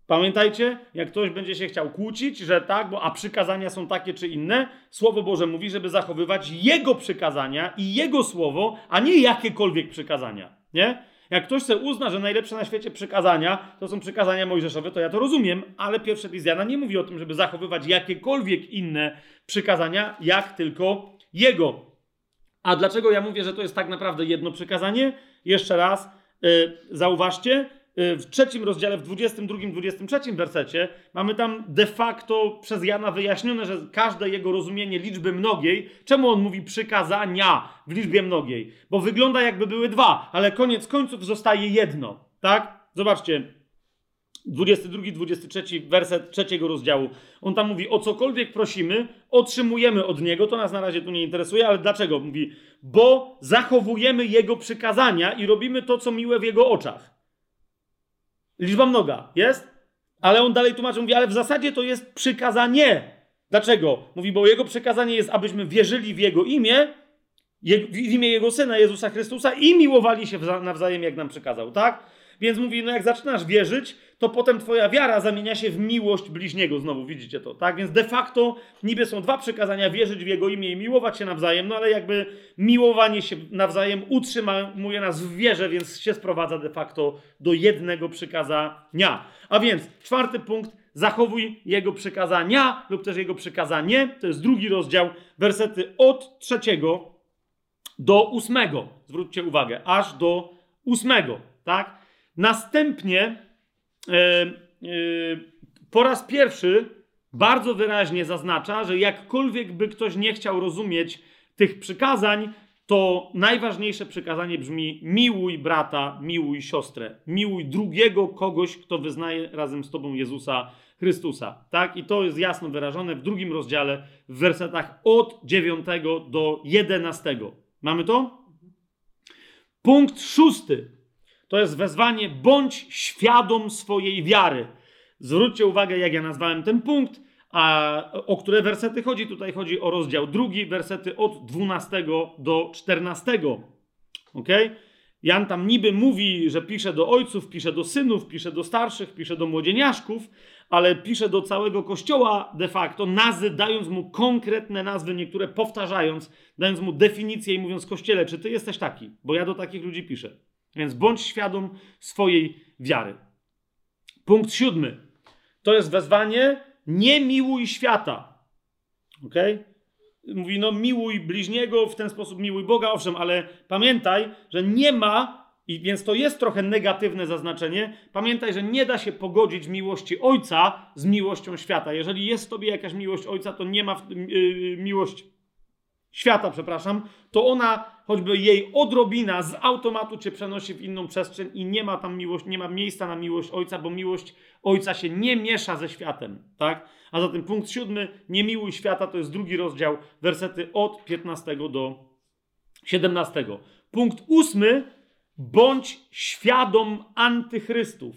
Pamiętajcie, jak ktoś będzie się chciał kłócić, że tak, bo a przykazania są takie czy inne, Słowo Boże mówi, żeby zachowywać Jego przykazania i Jego słowo, a nie jakiekolwiek przykazania. Nie? Jak ktoś chce uzna, że najlepsze na świecie przykazania to są przykazania mojżeszowe, to ja to rozumiem, ale pierwsze list nie mówi o tym, żeby zachowywać jakiekolwiek inne przykazania, jak tylko jego. A dlaczego ja mówię, że to jest tak naprawdę jedno przykazanie? Jeszcze raz, yy, zauważcie, w trzecim rozdziale, w 22-23 wersecie, mamy tam de facto przez Jana wyjaśnione, że każde jego rozumienie liczby mnogiej, czemu on mówi przykazania w liczbie mnogiej? Bo wygląda jakby były dwa, ale koniec końców zostaje jedno, tak? Zobaczcie, 22-23 werset trzeciego rozdziału. On tam mówi, o cokolwiek prosimy, otrzymujemy od Niego. To nas na razie tu nie interesuje, ale dlaczego? Mówi, bo zachowujemy Jego przykazania i robimy to, co miłe w Jego oczach. Liczba mnoga, jest? Ale on dalej tłumaczy, mówi, ale w zasadzie to jest przykazanie. Dlaczego? Mówi, bo jego przykazanie jest, abyśmy wierzyli w jego imię, w imię jego syna Jezusa Chrystusa i miłowali się nawzajem, jak nam przykazał, tak? Więc mówi, no jak zaczynasz wierzyć, to potem twoja wiara zamienia się w miłość bliźniego. Znowu widzicie to, tak? Więc de facto niby są dwa przykazania, wierzyć w Jego imię i miłować się nawzajem, no ale jakby miłowanie się nawzajem utrzymuje nas w wierze, więc się sprowadza de facto do jednego przykazania. A więc czwarty punkt, zachowuj Jego przykazania lub też Jego przykazanie. To jest drugi rozdział, wersety od trzeciego do ósmego. Zwróćcie uwagę, aż do ósmego, tak? Następnie po raz pierwszy bardzo wyraźnie zaznacza, że jakkolwiek by ktoś nie chciał rozumieć tych przykazań, to najważniejsze przykazanie brzmi: miłuj brata, miłuj siostrę, miłuj drugiego kogoś, kto wyznaje razem z tobą Jezusa Chrystusa. Tak? I to jest jasno wyrażone w drugim rozdziale, w wersetach od 9 do 11. Mamy to? Punkt szósty to jest wezwanie, bądź świadom swojej wiary. Zwróćcie uwagę, jak ja nazwałem ten punkt, a o które wersety chodzi. Tutaj chodzi o rozdział drugi, wersety od 12 do 14. Ok? Jan tam niby mówi, że pisze do ojców, pisze do synów, pisze do starszych, pisze do młodzieniaszków, ale pisze do całego kościoła de facto, nazy, dając mu konkretne nazwy, niektóre powtarzając, dając mu definicję i mówiąc kościele, czy ty jesteś taki? Bo ja do takich ludzi piszę. Więc bądź świadom swojej wiary. Punkt siódmy. To jest wezwanie nie miłuj świata. Ok? Mówi, no miłuj bliźniego, w ten sposób miłuj Boga, owszem, ale pamiętaj, że nie ma, i więc to jest trochę negatywne zaznaczenie, pamiętaj, że nie da się pogodzić miłości Ojca z miłością świata. Jeżeli jest w tobie jakaś miłość Ojca, to nie ma w, yy, miłość świata, przepraszam, to ona, choćby jej odrobina z automatu cię przenosi w inną przestrzeń i nie ma tam miłość, nie ma miejsca na miłość ojca, bo miłość ojca się nie miesza ze światem, tak? A zatem punkt siódmy, nie miłuj świata, to jest drugi rozdział, wersety od 15 do 17. Punkt ósmy, bądź świadom antychrystów,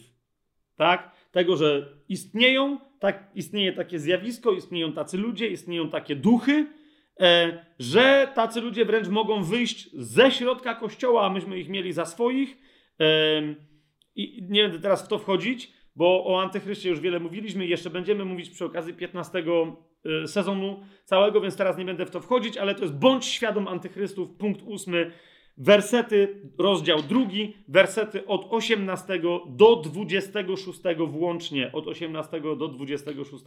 tak? Tego, że istnieją, tak, istnieje takie zjawisko, istnieją tacy ludzie, istnieją takie duchy, że tacy ludzie wręcz mogą wyjść ze środka kościoła, a myśmy ich mieli za swoich. I nie będę teraz w to wchodzić, bo o antychryście już wiele mówiliśmy. Jeszcze będziemy mówić przy okazji 15 y, sezonu całego, więc teraz nie będę w to wchodzić, ale to jest bądź świadom antychrystów, punkt ósmy, wersety, rozdział drugi, wersety od 18 do 26 włącznie, od 18 do 26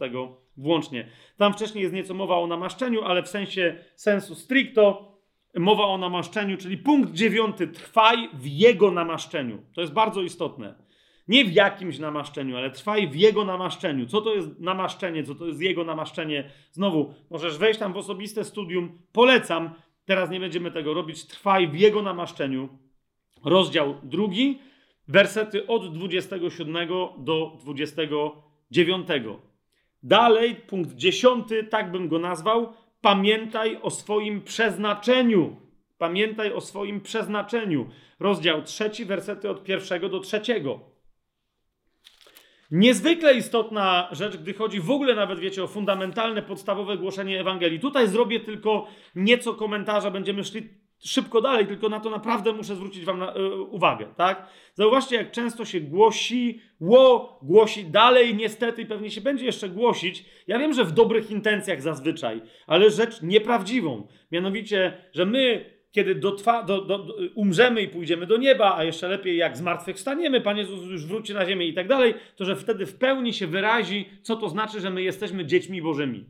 włącznie. Tam wcześniej jest nieco mowa o namaszczeniu, ale w sensie sensu stricto mowa o namaszczeniu, czyli punkt dziewiąty, trwaj w jego namaszczeniu. To jest bardzo istotne. Nie w jakimś namaszczeniu, ale trwaj w jego namaszczeniu. Co to jest namaszczenie? Co to jest jego namaszczenie? Znowu, możesz wejść tam w osobiste studium. Polecam. Teraz nie będziemy tego robić. Trwaj w jego namaszczeniu. Rozdział drugi, wersety od 27 do 29. Dalej, punkt dziesiąty, tak bym go nazwał. Pamiętaj o swoim przeznaczeniu. Pamiętaj o swoim przeznaczeniu. Rozdział trzeci, wersety od pierwszego do trzeciego. Niezwykle istotna rzecz, gdy chodzi w ogóle nawet, wiecie, o fundamentalne, podstawowe głoszenie Ewangelii. Tutaj zrobię tylko nieco komentarza, będziemy szli szybko dalej, tylko na to naprawdę muszę zwrócić wam na, y, uwagę, tak? Zauważcie, jak często się głosi, ło, głosi dalej, niestety, pewnie się będzie jeszcze głosić. Ja wiem, że w dobrych intencjach zazwyczaj, ale rzecz nieprawdziwą. Mianowicie, że my kiedy dotwa, do, do, do, umrzemy i pójdziemy do nieba, a jeszcze lepiej jak zmartwychwstaniemy, Pan Jezus już wróci na ziemię i tak dalej, to że wtedy w pełni się wyrazi, co to znaczy, że my jesteśmy dziećmi Bożymi.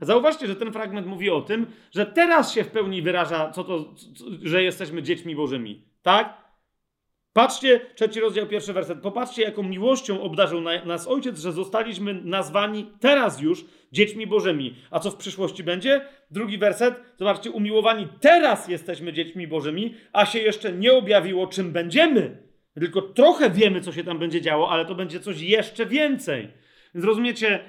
Zauważcie, że ten fragment mówi o tym, że teraz się w pełni wyraża, co to, że jesteśmy dziećmi Bożymi. Tak? Patrzcie, trzeci rozdział, pierwszy werset. Popatrzcie, jaką miłością obdarzył nas Ojciec, że zostaliśmy nazwani teraz już dziećmi Bożymi. A co w przyszłości będzie? Drugi werset. Zobaczcie, umiłowani teraz jesteśmy dziećmi Bożymi, a się jeszcze nie objawiło, czym będziemy. Tylko trochę wiemy, co się tam będzie działo, ale to będzie coś jeszcze więcej. Więc rozumiecie,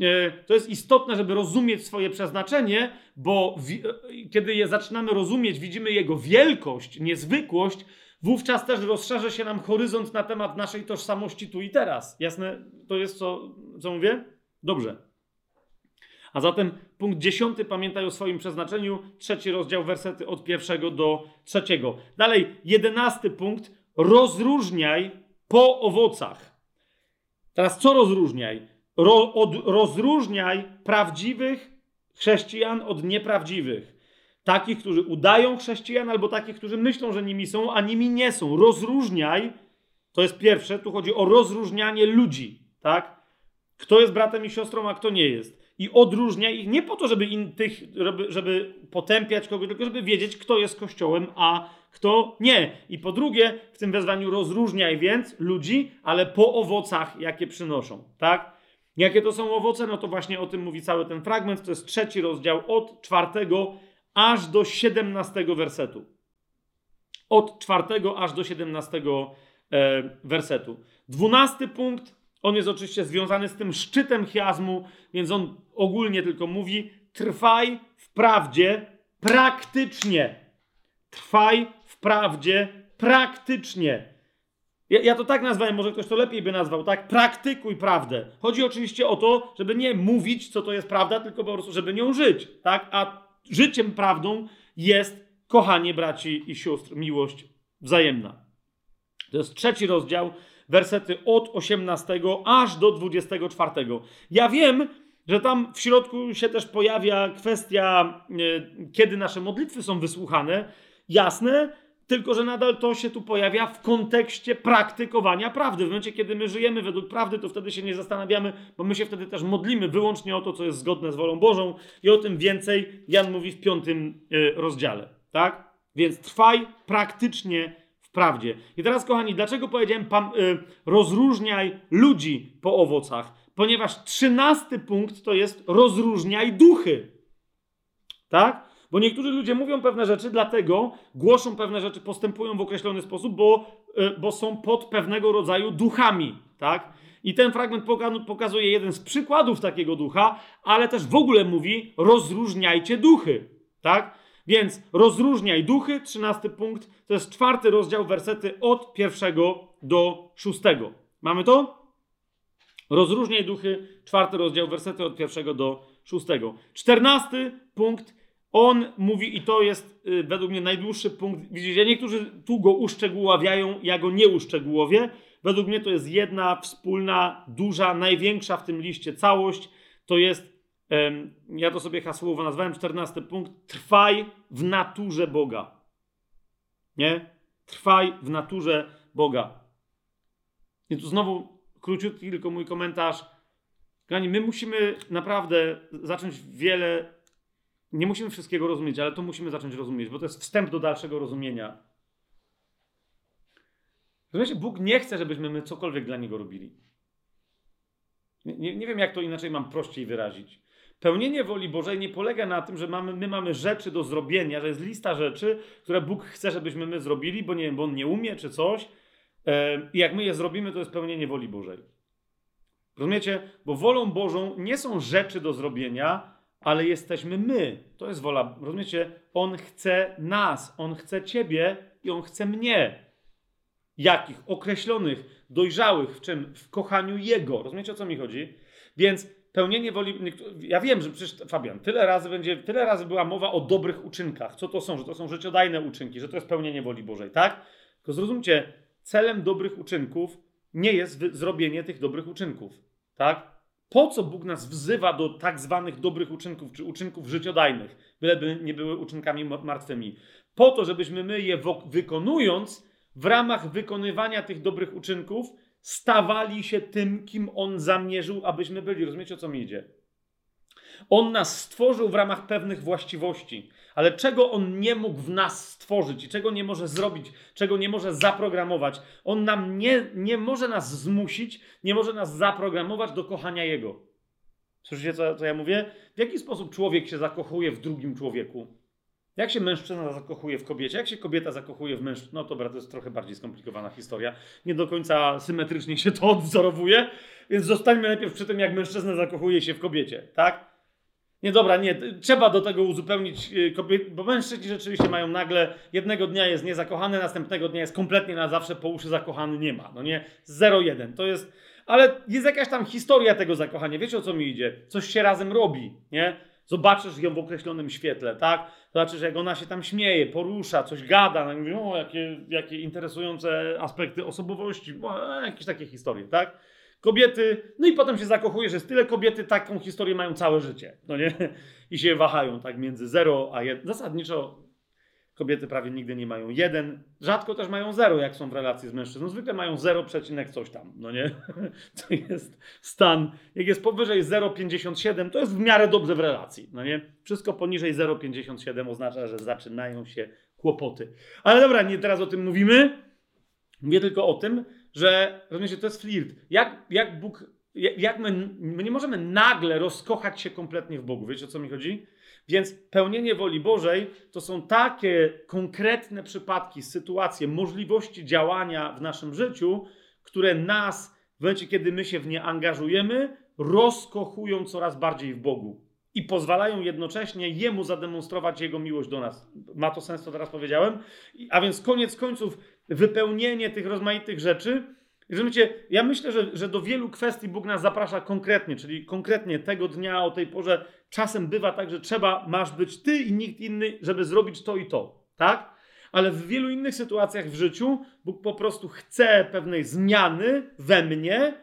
e, to jest istotne, żeby rozumieć swoje przeznaczenie, bo e, kiedy je zaczynamy rozumieć, widzimy jego wielkość, niezwykłość, wówczas też rozszerzy się nam horyzont na temat naszej tożsamości tu i teraz. Jasne? To jest co, co mówię? Dobrze. A zatem punkt dziesiąty, pamiętaj o swoim przeznaczeniu, trzeci rozdział, wersety od pierwszego do trzeciego. Dalej, jedenasty punkt, rozróżniaj po owocach. Teraz co rozróżniaj? Ro, od, rozróżniaj prawdziwych chrześcijan od nieprawdziwych. Takich, którzy udają chrześcijan, albo takich, którzy myślą, że nimi są, a nimi nie są. Rozróżniaj, to jest pierwsze, tu chodzi o rozróżnianie ludzi, tak? Kto jest bratem i siostrą, a kto nie jest. I odróżniaj ich nie po to, żeby, in, tych, żeby, żeby potępiać kogoś, tylko żeby wiedzieć, kto jest kościołem, a kto nie. I po drugie, w tym wezwaniu rozróżniaj więc ludzi, ale po owocach, jakie przynoszą, tak? Jakie to są owoce? No to właśnie o tym mówi cały ten fragment. To jest trzeci rozdział od czwartego aż do 17 wersetu. Od 4 aż do 17 e, wersetu. Dwunasty punkt, on jest oczywiście związany z tym szczytem chiazmu, więc on ogólnie tylko mówi: trwaj w prawdzie praktycznie. Trwaj w prawdzie praktycznie. Ja, ja, to tak nazwałem, może ktoś to lepiej by nazwał, tak? Praktykuj prawdę. Chodzi oczywiście o to, żeby nie mówić, co to jest prawda, tylko po prostu, żeby nią żyć, tak? A życiem prawdą jest kochanie braci i sióstr, miłość wzajemna. To jest trzeci rozdział, wersety od 18 aż do 24. Ja wiem, że tam w środku się też pojawia kwestia, e, kiedy nasze modlitwy są wysłuchane. Jasne, tylko że nadal to się tu pojawia w kontekście praktykowania prawdy. W momencie, kiedy my żyjemy według prawdy, to wtedy się nie zastanawiamy, bo my się wtedy też modlimy wyłącznie o to, co jest zgodne z wolą Bożą i o tym więcej Jan mówi w piątym y, rozdziale. Tak? Więc trwaj praktycznie w prawdzie. I teraz, kochani, dlaczego powiedziałem, pam, y, rozróżniaj ludzi po owocach? Ponieważ trzynasty punkt to jest rozróżniaj duchy. Tak? Bo niektórzy ludzie mówią pewne rzeczy, dlatego głoszą pewne rzeczy, postępują w określony sposób, bo, e, bo są pod pewnego rodzaju duchami, tak? I ten fragment pokazuje jeden z przykładów takiego ducha, ale też w ogóle mówi: rozróżniajcie duchy, tak? Więc rozróżniaj duchy, trzynasty punkt, to jest czwarty rozdział, wersety od pierwszego do szóstego. Mamy to? Rozróżniaj duchy, czwarty rozdział, wersety od pierwszego do szóstego. Czternasty punkt on mówi, i to jest y, według mnie najdłuższy punkt. Widzicie, niektórzy tu go uszczegóławiają, ja go nie uszczegółowię. Według mnie to jest jedna wspólna, duża, największa w tym liście całość. To jest Ja to sobie hasłowo nazwałem 14 punkt. Trwaj w naturze Boga. Nie? Trwaj w naturze Boga. I tu znowu króciutki tylko mój komentarz. Kochani, my musimy naprawdę zacząć wiele. Nie musimy wszystkiego rozumieć, ale to musimy zacząć rozumieć, bo to jest wstęp do dalszego rozumienia. Rozumiecie, Bóg nie chce, żebyśmy my cokolwiek dla Niego robili. Nie, nie wiem, jak to inaczej mam prościej wyrazić. Pełnienie woli Bożej nie polega na tym, że mamy, my mamy rzeczy do zrobienia, że jest lista rzeczy, które Bóg chce, żebyśmy my zrobili, bo nie wiem, bo On nie umie czy coś. I jak my je zrobimy, to jest pełnienie woli Bożej. Rozumiecie? Bo wolą Bożą nie są rzeczy do zrobienia, ale jesteśmy my. To jest wola. Rozumiecie? On chce nas, on chce ciebie i on chce mnie. Jakich? Określonych, dojrzałych. W czym? W kochaniu Jego. Rozumiecie o co mi chodzi? Więc pełnienie woli. Ja wiem, że przecież Fabian, tyle razy będzie, tyle razy była mowa o dobrych uczynkach. Co to są? Że to są życiodajne uczynki, że to jest pełnienie woli Bożej, tak? Tylko zrozumcie, celem dobrych uczynków nie jest zrobienie tych dobrych uczynków. Tak? Po co Bóg nas wzywa do tak zwanych dobrych uczynków, czy uczynków życiodajnych, byleby nie były uczynkami martwymi? Po to, żebyśmy my je wykonując, w ramach wykonywania tych dobrych uczynków, stawali się tym, kim On zamierzył, abyśmy byli. Rozumiecie, o co mi idzie? On nas stworzył w ramach pewnych właściwości, ale czego on nie mógł w nas stworzyć i czego nie może zrobić, czego nie może zaprogramować, on nam nie, nie może nas zmusić, nie może nas zaprogramować do kochania Jego. Słyszycie, co, co ja mówię? W jaki sposób człowiek się zakochuje w drugim człowieku? Jak się mężczyzna zakochuje w kobiecie? Jak się kobieta zakochuje w mężczyźnie? No dobra, to jest trochę bardziej skomplikowana historia. Nie do końca symetrycznie się to [LAUGHS] odwzorowuje, więc zostańmy najpierw przy tym, jak mężczyzna zakochuje się w kobiecie, tak? Nie, dobra, nie, trzeba do tego uzupełnić y, kobiet, bo mężczyźni rzeczywiście mają nagle, jednego dnia jest niezakochany, następnego dnia jest kompletnie na zawsze po uszy zakochany, nie ma, no nie, 0-1, to jest, ale jest jakaś tam historia tego zakochania, wiecie o co mi idzie, coś się razem robi, nie, zobaczysz ją w określonym świetle, tak, zobaczysz jak ona się tam śmieje, porusza, coś gada, no, mówię, o, jakie, jakie interesujące aspekty osobowości, o, jakieś takie historie, tak, Kobiety, no i potem się zakochuje, że jest tyle kobiety, taką historię mają całe życie, no nie? I się wahają tak między 0 a 1. Zasadniczo kobiety prawie nigdy nie mają 1, rzadko też mają 0, jak są w relacji z mężczyzną. Zwykle mają 0, coś tam, no nie? [LAUGHS] To jest stan. Jak jest powyżej 0,57, to jest w miarę dobrze w relacji, no nie? Wszystko poniżej 0,57 oznacza, że zaczynają się kłopoty. Ale dobra, nie teraz o tym mówimy. Mówię tylko o tym, że rozumiecie, to jest flirt. Jak, jak Bóg, jak my, my nie możemy nagle rozkochać się kompletnie w Bogu. Wiecie o co mi chodzi? Więc pełnienie woli Bożej to są takie konkretne przypadki, sytuacje, możliwości działania w naszym życiu, które nas w momencie, kiedy my się w nie angażujemy, rozkochują coraz bardziej w Bogu i pozwalają jednocześnie Jemu zademonstrować Jego miłość do nas. Ma to sens, co teraz powiedziałem? A więc koniec końców wypełnienie tych rozmaitych rzeczy. Rozumiecie, ja myślę, że, że do wielu kwestii Bóg nas zaprasza konkretnie, czyli konkretnie tego dnia, o tej porze. Czasem bywa tak, że trzeba, masz być ty i nikt inny, żeby zrobić to i to, tak? Ale w wielu innych sytuacjach w życiu Bóg po prostu chce pewnej zmiany we mnie,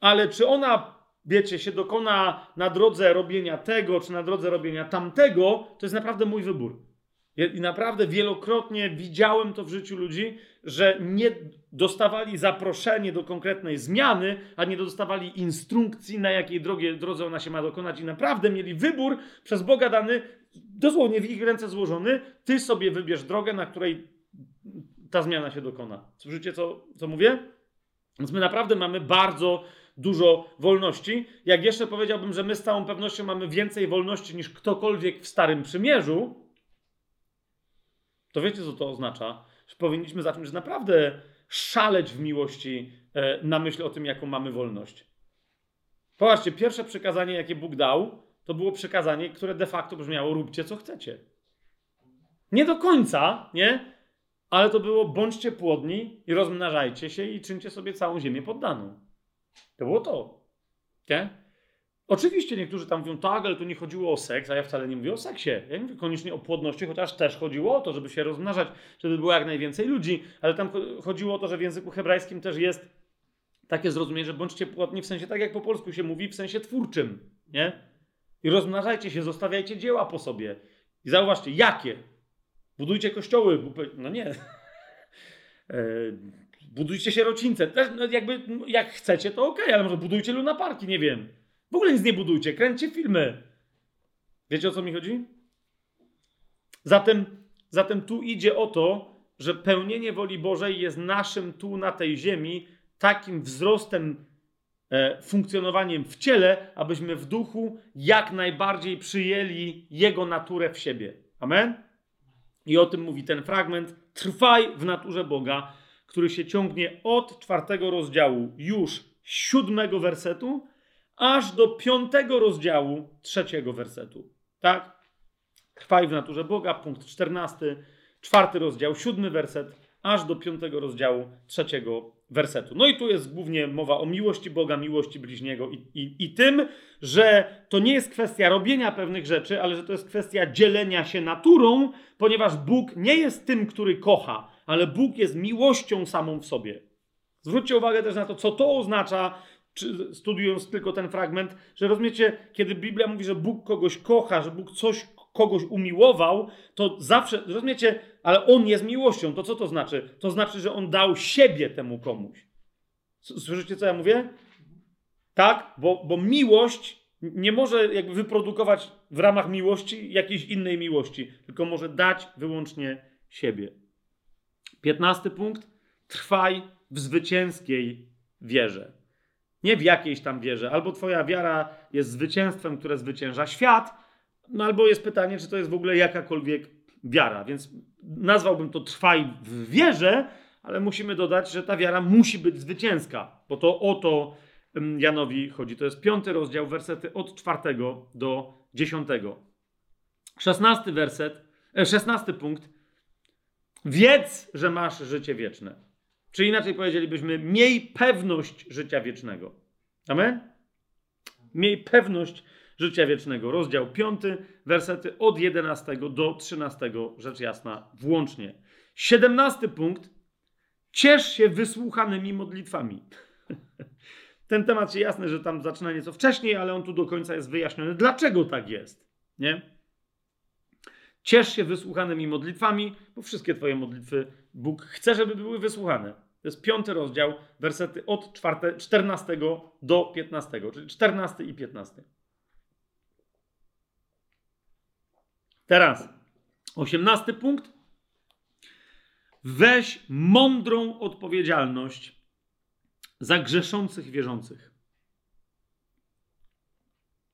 ale czy ona, wiecie, się dokona na drodze robienia tego, czy na drodze robienia tamtego, to jest naprawdę mój wybór. I naprawdę wielokrotnie widziałem to w życiu ludzi, że nie dostawali zaproszenie do konkretnej zmiany, a nie dostawali instrukcji, na jakiej drogie, drodze ona się ma dokonać, i naprawdę mieli wybór przez Boga dany, dosłownie w ich ręce złożony. Ty sobie wybierz drogę, na której ta zmiana się dokona. Słyszycie, co, co mówię? Więc my naprawdę mamy bardzo dużo wolności. Jak jeszcze powiedziałbym, że my z całą pewnością mamy więcej wolności niż ktokolwiek w Starym Przymierzu, to wiecie, co to oznacza? Że powinniśmy zacząć naprawdę szaleć w miłości e, na myśl o tym, jaką mamy wolność. Popatrzcie, pierwsze przykazanie, jakie Bóg dał, to było przykazanie, które de facto brzmiało: róbcie co chcecie. Nie do końca, nie? Ale to było: bądźcie płodni i rozmnażajcie się i czyńcie sobie całą ziemię poddaną. To było to. Nie? Oczywiście niektórzy tam mówią, tak, ale tu nie chodziło o seks, a ja wcale nie mówię o seksie. Ja nie mówię koniecznie o płodności, chociaż też chodziło o to, żeby się rozmnażać, żeby było jak najwięcej ludzi, ale tam chodziło o to, że w języku hebrajskim też jest takie zrozumienie, że bądźcie płodni w sensie tak, jak po polsku się mówi, w sensie twórczym, nie? I rozmnażajcie się, zostawiajcie dzieła po sobie. I zauważcie, jakie? Budujcie kościoły. No nie. [LAUGHS] E, budujcie sierocińce. Też, no jakby, jak chcecie, to ok, ale może budujcie lunaparki, nie wiem. W ogóle nic nie budujcie, kręćcie filmy. Wiecie o co mi chodzi? Zatem, zatem tu idzie o to, że pełnienie woli Bożej jest naszym tu na tej ziemi takim wzrostem, e, funkcjonowaniem w ciele, abyśmy w duchu jak najbardziej przyjęli Jego naturę w siebie. Amen? I o tym mówi ten fragment. Trwaj w naturze Boga, który się ciągnie od czwartego rozdziału już siódmego wersetu, aż do piątego rozdziału trzeciego wersetu. Tak? Trwaj w naturze Boga, punkt czternasty, czwarty rozdział, siódmy werset, aż do piątego rozdziału trzeciego wersetu. No i tu jest głównie mowa o miłości Boga, miłości bliźniego i, i, i tym, że to nie jest kwestia robienia pewnych rzeczy, ale że to jest kwestia dzielenia się naturą, ponieważ Bóg nie jest tym, który kocha, ale Bóg jest miłością samą w sobie. Zwróćcie uwagę też na to, co to oznacza, czy studiując tylko ten fragment, że rozumiecie, kiedy Biblia mówi, że Bóg kogoś kocha, że Bóg coś kogoś umiłował, to zawsze, rozumiecie, ale on jest miłością. To co to znaczy? To znaczy, że on dał siebie temu komuś. Słyszycie, co ja mówię? Tak, bo, bo miłość nie może jakby wyprodukować w ramach miłości jakiejś innej miłości, tylko może dać wyłącznie siebie. Piętnasty punkt. Trwaj w zwycięskiej wierze. Nie w jakiejś tam wierze. Albo twoja wiara jest zwycięstwem, które zwycięża świat, no albo jest pytanie, czy to jest w ogóle jakakolwiek wiara. Więc nazwałbym to trwaj w wierze, ale musimy dodać, że ta wiara musi być zwycięska, bo to o to Janowi chodzi. To jest piąty rozdział, wersety od czwartego do dziesiątego. Szesnasty werset, e, szesnasty punkt. Wiedz, że masz życie wieczne. Czy inaczej powiedzielibyśmy, miej pewność życia wiecznego. Amen? Miej pewność życia wiecznego. Rozdział 5, wersety od 11 do 13, rzecz jasna, włącznie. 17 punkt. Ciesz się wysłuchanymi modlitwami. [LAUGHS] Ten temat się jasny, że tam zaczyna nieco wcześniej, ale on tu do końca jest wyjaśniony. Dlaczego tak jest? Nie? Ciesz się wysłuchanymi modlitwami, bo wszystkie Twoje modlitwy Bóg chce, żeby były wysłuchane. To jest piąty rozdział, wersety od 14 do 15, czyli 14 i 15. Teraz, osiemnasty punkt. Weź mądrą odpowiedzialność za grzeszących wierzących.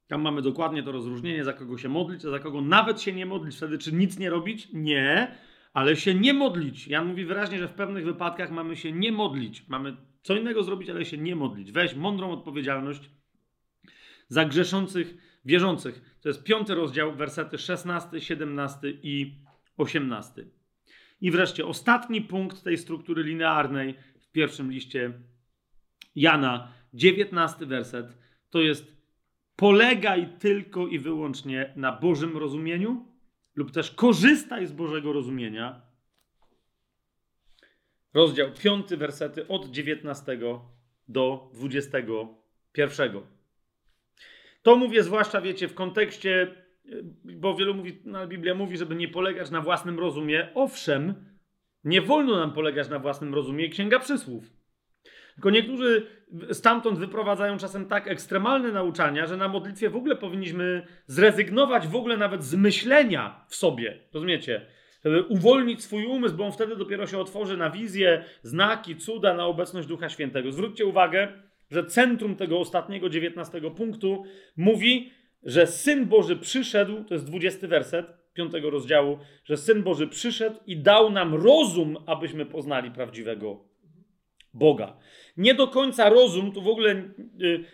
Tam mamy dokładnie to rozróżnienie, za kogo się modlić, a za kogo nawet się nie modlić. Wtedy czy nic nie robić? Nie, ale się nie modlić. Jan mówi wyraźnie, że w pewnych wypadkach mamy się nie modlić. Mamy co innego zrobić, ale się nie modlić. Weź mądrą odpowiedzialność za grzeszących wierzących. To jest piąty rozdział, wersety 16, 17 i 18. I wreszcie ostatni punkt tej struktury linearnej w pierwszym liście Jana, 19 werset, to jest polegaj tylko i wyłącznie na Bożym rozumieniu lub też korzystaj z Bożego rozumienia. Rozdział 5, wersety od 19 do 21. To mówię zwłaszcza, wiecie, w kontekście, bo wielu mówi, no, Biblia mówi, żeby nie polegać na własnym rozumie. Owszem, nie wolno nam polegać na własnym rozumie. Księga Przysłów. Tylko niektórzy stamtąd wyprowadzają czasem tak ekstremalne nauczania, że na modlitwie w ogóle powinniśmy zrezygnować w ogóle nawet z myślenia w sobie. Rozumiecie? Żeby uwolnić swój umysł, bo on wtedy dopiero się otworzy na wizję, znaki, cuda, na obecność Ducha Świętego. Zwróćcie uwagę, że centrum tego ostatniego, dziewiętnastego punktu mówi, że Syn Boży przyszedł, to jest dwudziesty werset piątego rozdziału, że Syn Boży przyszedł i dał nam rozum, abyśmy poznali prawdziwego Boga. Nie do końca rozum, tu w ogóle yy,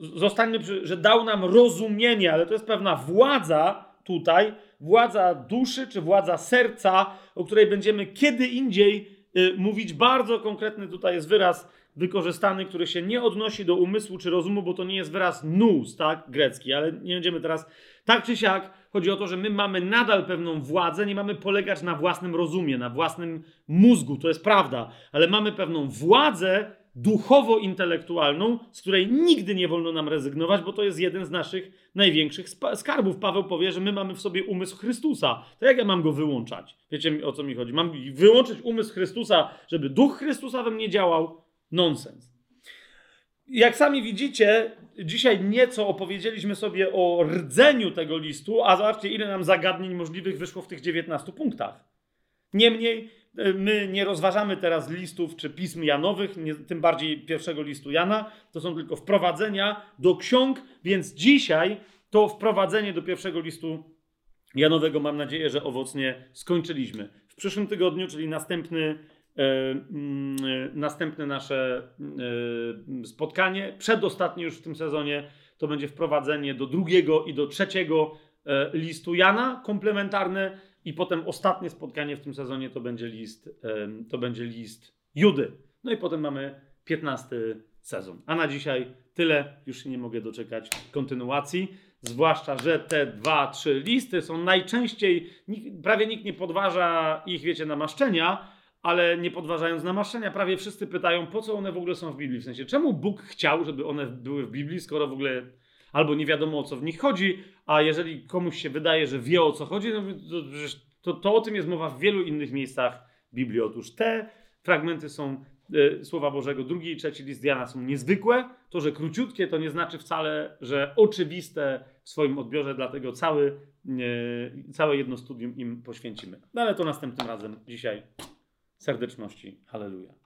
zostańmy przy, że dał nam rozumienie, ale to jest pewna władza tutaj, władza duszy czy władza serca, o której będziemy kiedy indziej yy, mówić. Bardzo konkretny tutaj jest wyraz wykorzystany, który się nie odnosi do umysłu czy rozumu, bo to nie jest wyraz nous, tak, grecki, ale nie będziemy teraz, tak czy siak, chodzi o to, że my mamy nadal pewną władzę, nie mamy polegać na własnym rozumie, na własnym mózgu, to jest prawda, ale mamy pewną władzę duchowo-intelektualną, z której nigdy nie wolno nam rezygnować, bo to jest jeden z naszych największych skarbów. Paweł powie, że my mamy w sobie umysł Chrystusa. To jak ja mam go wyłączać? Wiecie o co mi chodzi? Mam wyłączyć umysł Chrystusa, żeby duch Chrystusa we mnie działał? Nonsens. Jak sami widzicie, dzisiaj nieco opowiedzieliśmy sobie o rdzeniu tego listu, a zobaczcie, ile nam zagadnień możliwych wyszło w tych 19 punktach. Niemniej e, my nie rozważamy teraz listów czy pism Janowych, nie, tym bardziej pierwszego listu Jana. To są tylko wprowadzenia do ksiąg, więc dzisiaj to wprowadzenie do pierwszego listu Janowego mam nadzieję, że owocnie skończyliśmy. W przyszłym tygodniu, czyli następny, następne nasze e, spotkanie, przedostatnie już w tym sezonie, to będzie wprowadzenie do drugiego i do trzeciego e, listu Jana, komplementarne. I potem ostatnie spotkanie w tym sezonie to będzie list, to będzie list Judy. No i potem mamy 15 sezon. A na dzisiaj tyle. Już się nie mogę doczekać kontynuacji. Zwłaszcza, że te dwa, trzy listy są najczęściej, prawie nikt nie podważa ich, wiecie, namaszczenia, ale nie podważając namaszczenia, prawie wszyscy pytają, po co one w ogóle są w Biblii. W sensie, czemu Bóg chciał, żeby one były w Biblii, skoro w ogóle albo nie wiadomo o co w nich chodzi, a jeżeli komuś się wydaje, że wie o co chodzi, no to, to, to o tym jest mowa w wielu innych miejscach Biblii. Otóż te fragmenty są e, Słowa Bożego, drugi i trzeci list Jana są niezwykłe. To, że króciutkie, to nie znaczy wcale, że oczywiste w swoim odbiorze, dlatego cały, e, całe jedno studium im poświęcimy. No ale to następnym razem. Dzisiaj serdeczności. Halleluja.